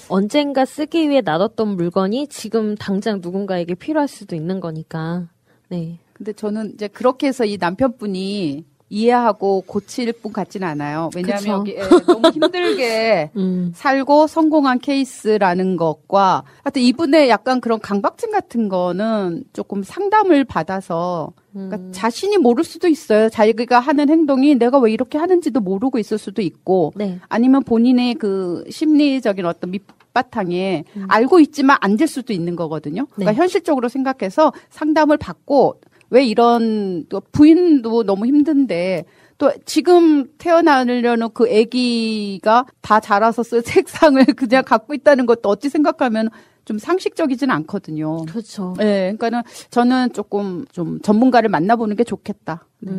Speaker 18: 언젠가 쓰기 위해 놔뒀던 물건이 지금 당장 누군가에게 필요할 수도 있는 거니까. 네.
Speaker 22: 근데 저는 이제 그렇게 해서 이 남편분이 이해하고 고칠 분 같지는 않아요. 왜냐하면. 여기 예, 너무 힘들게 (laughs)
Speaker 18: 음.
Speaker 22: 살고 성공한 케이스라는 것과 하여튼 이분의 약간 그런 강박증 같은 거는 조금 상담을 받아서 그러니까
Speaker 18: 음.
Speaker 22: 자신이 모를 수도 있어요. 자기가 하는 행동이 내가 왜 이렇게 하는지도 모르고 있을 수도 있고
Speaker 18: 네.
Speaker 22: 아니면 본인의 그 심리적인 어떤 밑 바탕에 알고 있지만 안 될 수도 있는 거거든요. 그러니까
Speaker 18: 네.
Speaker 22: 현실적으로 생각해서 상담을 받고 왜 이런 또 부인도 너무 힘든데 또 지금 태어나려는 그 아기가 다 자라서 쓸 (laughs) 책상을 그냥 갖고 있다는 것도 어찌 생각하면 좀 상식적이진 않거든요.
Speaker 18: 그렇죠.
Speaker 22: 네, 그러니까는 저는 조금 좀 전문가를 만나보는 게 좋겠다. 네.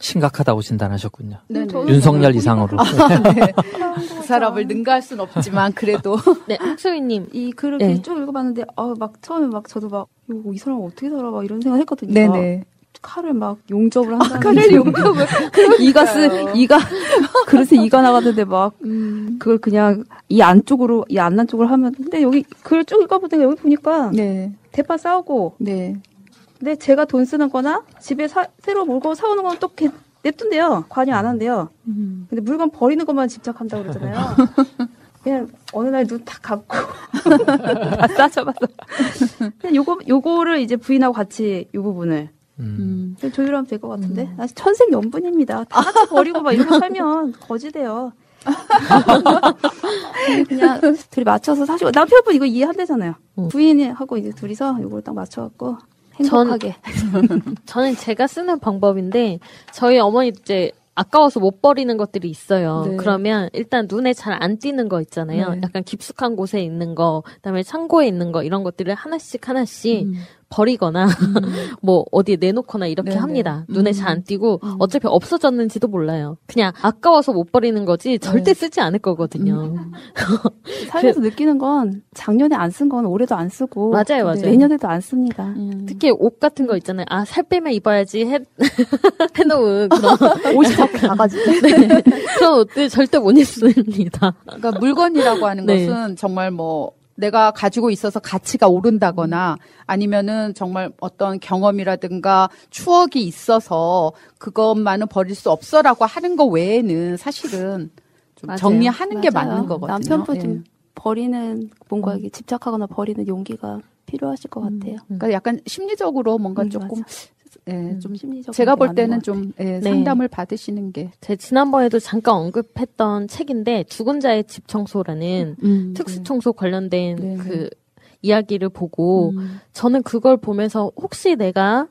Speaker 21: 심각하다고 진단하셨군요.
Speaker 22: 네, 네.
Speaker 21: 윤석열 이상으로.
Speaker 22: 아, 네. 그 사람을 능가할 순 없지만 그래도 (laughs)
Speaker 18: 네, 학소희님
Speaker 23: 이 글을
Speaker 22: 네.
Speaker 23: 쭉 읽어봤는데 아막 처음에 막 저도 막 이거 이 사람 어떻게 살아 막 이런 생각했거든요.
Speaker 22: 네네.
Speaker 23: 칼을 막 용접을 한다는
Speaker 22: 아, 칼을 용접을 (laughs)
Speaker 23: 이가 쓰. 이가 (laughs) 그릇에 이가 나갔는데 막
Speaker 22: 음.
Speaker 23: 그걸 그냥 이 안쪽으로 이 안난 쪽으로 하면 근데 여기 글을 쭉 읽어보니까 여기 보니까
Speaker 22: 네.
Speaker 23: 대파 싸우고
Speaker 22: 네.
Speaker 23: 근데 제가 돈 쓰는 거나 집에 사, 새로 물건 사오는 건 또 냅둔대요. 관여 안 한대요.
Speaker 22: 음.
Speaker 23: 근데 물건 버리는 것만 집착한다고 그러잖아요. (laughs) 그냥 어느 날눈탁 감고 (laughs) 다 싸져봐서 그냥 요거 요거를 이제 부인하고 같이 요 부분을
Speaker 22: 음.
Speaker 23: 좀 조율하면 될 것 같은데 아, 천생 연분입니다. 다 같이 버리고 막 이러고 살면 거지돼요. (laughs) 그냥 둘이 맞춰서 사시고 남편분 이거 이해한대잖아요. 부인하고 이제 둘이서 요걸 딱 맞춰갖고 행복하게. (laughs)
Speaker 18: 저는 제가 쓰는 방법인데 저희 어머니 이제 아까워서 못 버리는 것들이 있어요.
Speaker 23: 네.
Speaker 18: 그러면 일단 눈에 잘 안 띄는 거 있잖아요.
Speaker 23: 네.
Speaker 18: 약간 깊숙한 곳에 있는 거, 그다음에 창고에 있는 거 이런 것들을 하나씩 하나씩
Speaker 23: 음.
Speaker 18: 버리거나 (laughs) 뭐 어디에 내놓거나 이렇게
Speaker 22: 네네.
Speaker 18: 합니다. 눈에
Speaker 22: 음.
Speaker 18: 잘안 띄고 어차피 없어졌는지도 몰라요. 그냥 아까워서 못 버리는 거지 절대 쓰지 않을 거거든요. (laughs)
Speaker 23: 살면서 느끼는 건 작년에 안 쓴 건 올해도 안 쓰고
Speaker 18: 맞아요, 맞아요.
Speaker 23: 내년에도 안 씁니다.
Speaker 22: 음.
Speaker 18: 특히 옷 같은 거 있잖아요. 아, 살 빼면 입어야지 해, (laughs) 해놓은 그런.
Speaker 23: 옷이 자꾸 작아지고.
Speaker 18: 네. 그런 옷들 절대 못 입습니다.
Speaker 22: 그러니까 물건이라고 하는
Speaker 18: 네.
Speaker 22: 것은 정말 뭐 내가 가지고 있어서 가치가 오른다거나 아니면은 정말 어떤 경험이라든가 추억이 있어서 그것만은 버릴 수 없어라고 하는 거 외에는 사실은 좀
Speaker 23: 맞아요.
Speaker 22: 정리하는 게
Speaker 23: 맞아요.
Speaker 22: 맞는 거거든요.
Speaker 23: 남편분
Speaker 22: 예.
Speaker 23: 좀 버리는 뭔가 이게 집착하거나 버리는 용기가 필요하실 것 같아요.
Speaker 22: 그러니까 약간 심리적으로 뭔가
Speaker 23: 음,
Speaker 22: 조금 예, 좀
Speaker 23: 심리적인
Speaker 22: 제가 게볼 때는 것좀 예,
Speaker 18: 네.
Speaker 22: 상담을 받으시는 게
Speaker 18: 제 지난번에도 잠깐 언급했던 책인데 죽은 자의 집 청소라는
Speaker 22: 음,
Speaker 18: 특수 청소 관련된
Speaker 22: 네,
Speaker 18: 그 이야기를 보고
Speaker 22: 음.
Speaker 18: 저는 그걸 보면서 혹시 내가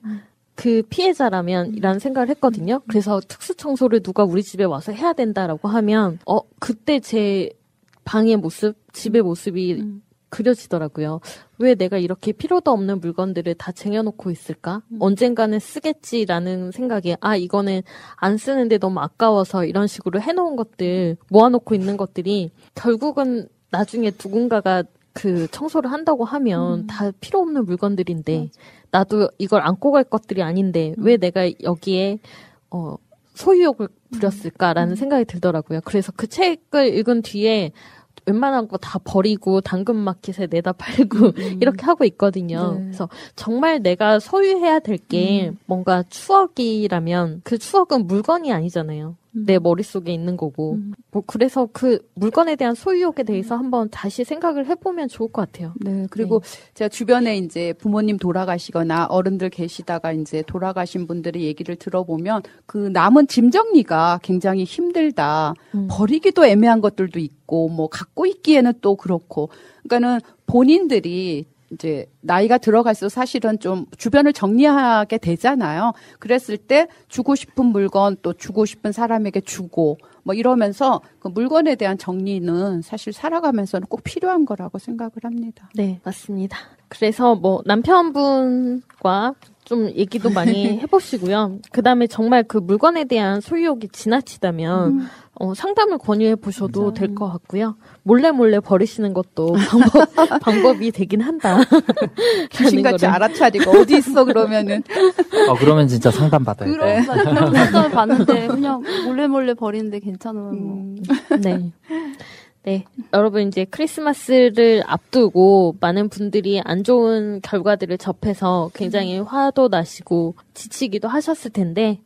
Speaker 18: 그 피해자라면 이라는 생각을 했거든요. 그래서 특수 청소를 누가 우리 집에 와서 해야 된다라고 하면 어 그때 제 방의 모습, 집의 모습이 그려지더라고요. 왜 내가 이렇게 필요도 없는 물건들을 다 쟁여놓고 있을까? 언젠가는 쓰겠지라는 생각에, 아, 이거는 안 쓰는데 너무 아까워서 이런 식으로 해놓은 것들, 모아놓고 있는 것들이 결국은 나중에 누군가가 그 청소를 한다고 하면 다 필요 없는 물건들인데, 나도 이걸 안고 갈 것들이 아닌데, 왜 내가 여기에, 어, 소유욕을 부렸을까라는 생각이 들더라고요. 그래서 그 책을 읽은 뒤에 웬만한 거 다 버리고 당근마켓에 내다 팔고 (laughs) 이렇게 하고 있거든요.
Speaker 23: 네.
Speaker 18: 그래서 정말 내가 소유해야 될게 뭔가 추억이라면 그 추억은 물건이 아니잖아요. 내 머릿속에 있는 거고. 뭐 그래서 그 물건에 대한 소유욕에 대해서 한번 다시 생각을 해보면 좋을 것 같아요.
Speaker 22: 네, 그리고 제가 주변에 이제 부모님 돌아가시거나 어른들 계시다가 이제 돌아가신 분들의 얘기를 들어보면 그 남은 짐 정리가 굉장히 힘들다. 버리기도 애매한 것들도 있고 뭐 갖고 있기에는 또 그렇고. 그러니까는 본인들이 이제 나이가 들어갈수록 사실은 좀 주변을 정리하게 되잖아요. 그랬을 때 주고 싶은 물건 또 주고 싶은 사람에게 주고 뭐 이러면서 그 물건에 대한 정리는 사실 살아가면서는 꼭 필요한 거라고 생각을 합니다.
Speaker 18: 네, 맞습니다. 그래서 뭐 남편분과 좀 얘기도 많이 (laughs) 해보시고요. 그 다음에 정말 그 물건에 대한 소유욕이 지나치다면 어, 상담을 권유해 보셔도 될 것 같고요. 몰래 몰래 버리시는 것도 방법, (laughs) 방법이 되긴 한다. (laughs)
Speaker 22: 귀신같이. 알아차리고 어디 있어 그러면은
Speaker 21: 어, 그러면 진짜 상담 받아야 돼.
Speaker 23: 그런 상담을 봤는데 그냥 몰래 몰래 버리는데 괜찮으면 뭐.
Speaker 18: 네. 네. 여러분 이제 크리스마스를 앞두고 많은 분들이 안 좋은 결과들을 접해서 굉장히 화도 나시고 지치기도 하셨을 텐데,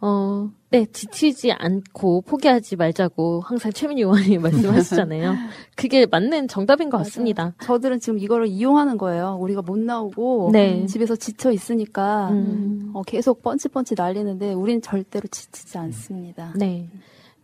Speaker 18: 어, 네, 지치지 않고 포기하지 말자고 항상 최민희 의원이 (laughs) 말씀하시잖아요. (laughs) 그게 맞는 정답인 것 같습니다.
Speaker 23: 저들은 지금 이거를 이용하는 거예요. 우리가 못 나오고
Speaker 18: 네.
Speaker 23: 집에서 지쳐 있으니까
Speaker 18: 음.
Speaker 23: 어, 계속 펀치펀치 날리는데 우리는 절대로 지치지 않습니다.
Speaker 18: 네.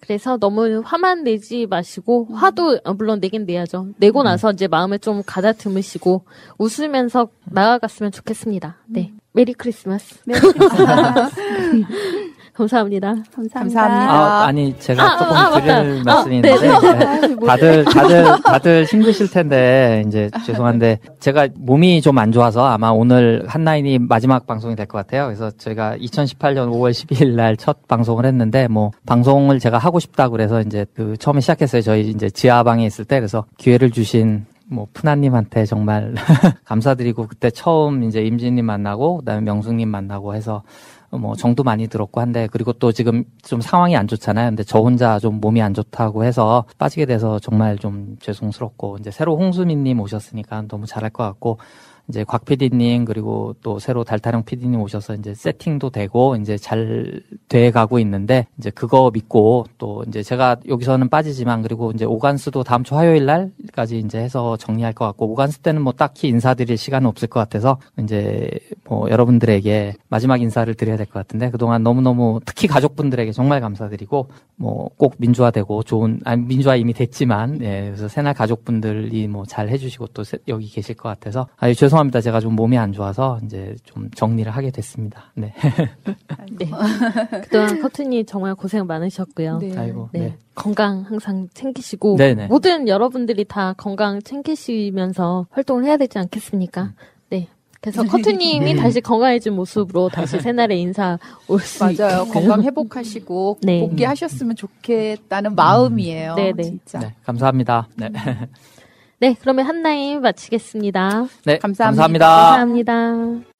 Speaker 18: 그래서 너무 화만 내지 마시고 화도 어, 물론 내긴 내야죠. 내고 나서 이제 마음을 좀 가다듬으시고 웃으면서 나아갔으면 좋겠습니다. 네.
Speaker 23: Merry Christmas. Merry Christmas. (laughs)
Speaker 18: 감사합니다.
Speaker 23: 감사합니다.
Speaker 21: 아, 아니 제가
Speaker 18: 아,
Speaker 21: 조금
Speaker 18: 아,
Speaker 21: 드릴
Speaker 18: 아, 네,
Speaker 21: 있는데
Speaker 18: 네.
Speaker 21: 네.
Speaker 18: 아이, 뭐야.
Speaker 21: 다들 다들 다들 힘드실 텐데 이제 죄송한데 제가 몸이 좀 안 좋아서 아마 오늘 한나인이 마지막 방송이 될 것 같아요. 그래서 저희가 2018년 5월 12일 날 첫 방송을 했는데 뭐 방송을 제가 하고 싶다 그래서 이제 그 처음에 시작했어요. 저희 이제 지하방에 있을 때 그래서 기회를 주신 뭐 푸나님한테 정말 (laughs) 감사드리고 그때 처음 이제 임진님 만나고 그다음에 명숙님 만나고 해서 뭐 정도 많이 들었고 한데 그리고 또 지금 좀 상황이 안 좋잖아요. 근데 저 혼자 좀 몸이 안 좋다고 해서 빠지게 돼서 정말 좀 죄송스럽고 이제 새로 홍수민님 오셨으니까 너무 잘할 것 같고 이제 곽 PD님 그리고 또 새로 달타령 PD님 오셔서 이제 세팅도 되고 이제 잘 돼 가고 있는데 이제 그거 믿고 또 이제 제가 여기서는 빠지지만 그리고 이제 오간스도 다음 주 화요일 날까지 이제 해서 정리할 것 같고 오간스 때는 뭐 딱히 인사드릴 시간은 없을 것 같아서 이제 뭐 여러분들에게 마지막 인사를 드려야 될 것 같은데 그동안 너무너무 특히 가족분들에게 정말 감사드리고 뭐 꼭 민주화되고 좋은 아니 민주화 이미 됐지만 예 그래서 새날 가족분들이 뭐 잘 해주시고 또 세- 여기 계실 것 같아서 아유 죄송 합니다 제가 좀 몸이 안 좋아서 이제 좀 정리를 하게 됐습니다 네
Speaker 18: 네. (laughs) 그동안 커튼이 정말 고생 많으셨고요.
Speaker 21: 네. 아이고,
Speaker 18: 네.
Speaker 21: 네.
Speaker 18: 건강 항상 챙기시고
Speaker 21: 네네.
Speaker 18: 모든 여러분들이 다 건강 챙기시면서 활동을 해야 되지 않겠습니까? 네. 그래서 커튼님이 (laughs) 다시 건강해진 모습으로 다시 (laughs) 새날에 인사 올 수
Speaker 25: 맞아요.
Speaker 18: 있게끔.
Speaker 25: 건강 회복하시고
Speaker 18: 네.
Speaker 25: 복귀하셨으면 좋겠다는 마음이에요.
Speaker 18: 네네.
Speaker 25: 진짜.
Speaker 21: 네, 감사합니다 네,
Speaker 18: 네, 그러면 한나임 마치겠습니다.
Speaker 21: 네
Speaker 25: 감사합니다.
Speaker 21: 감사합니다.
Speaker 18: 감사합니다.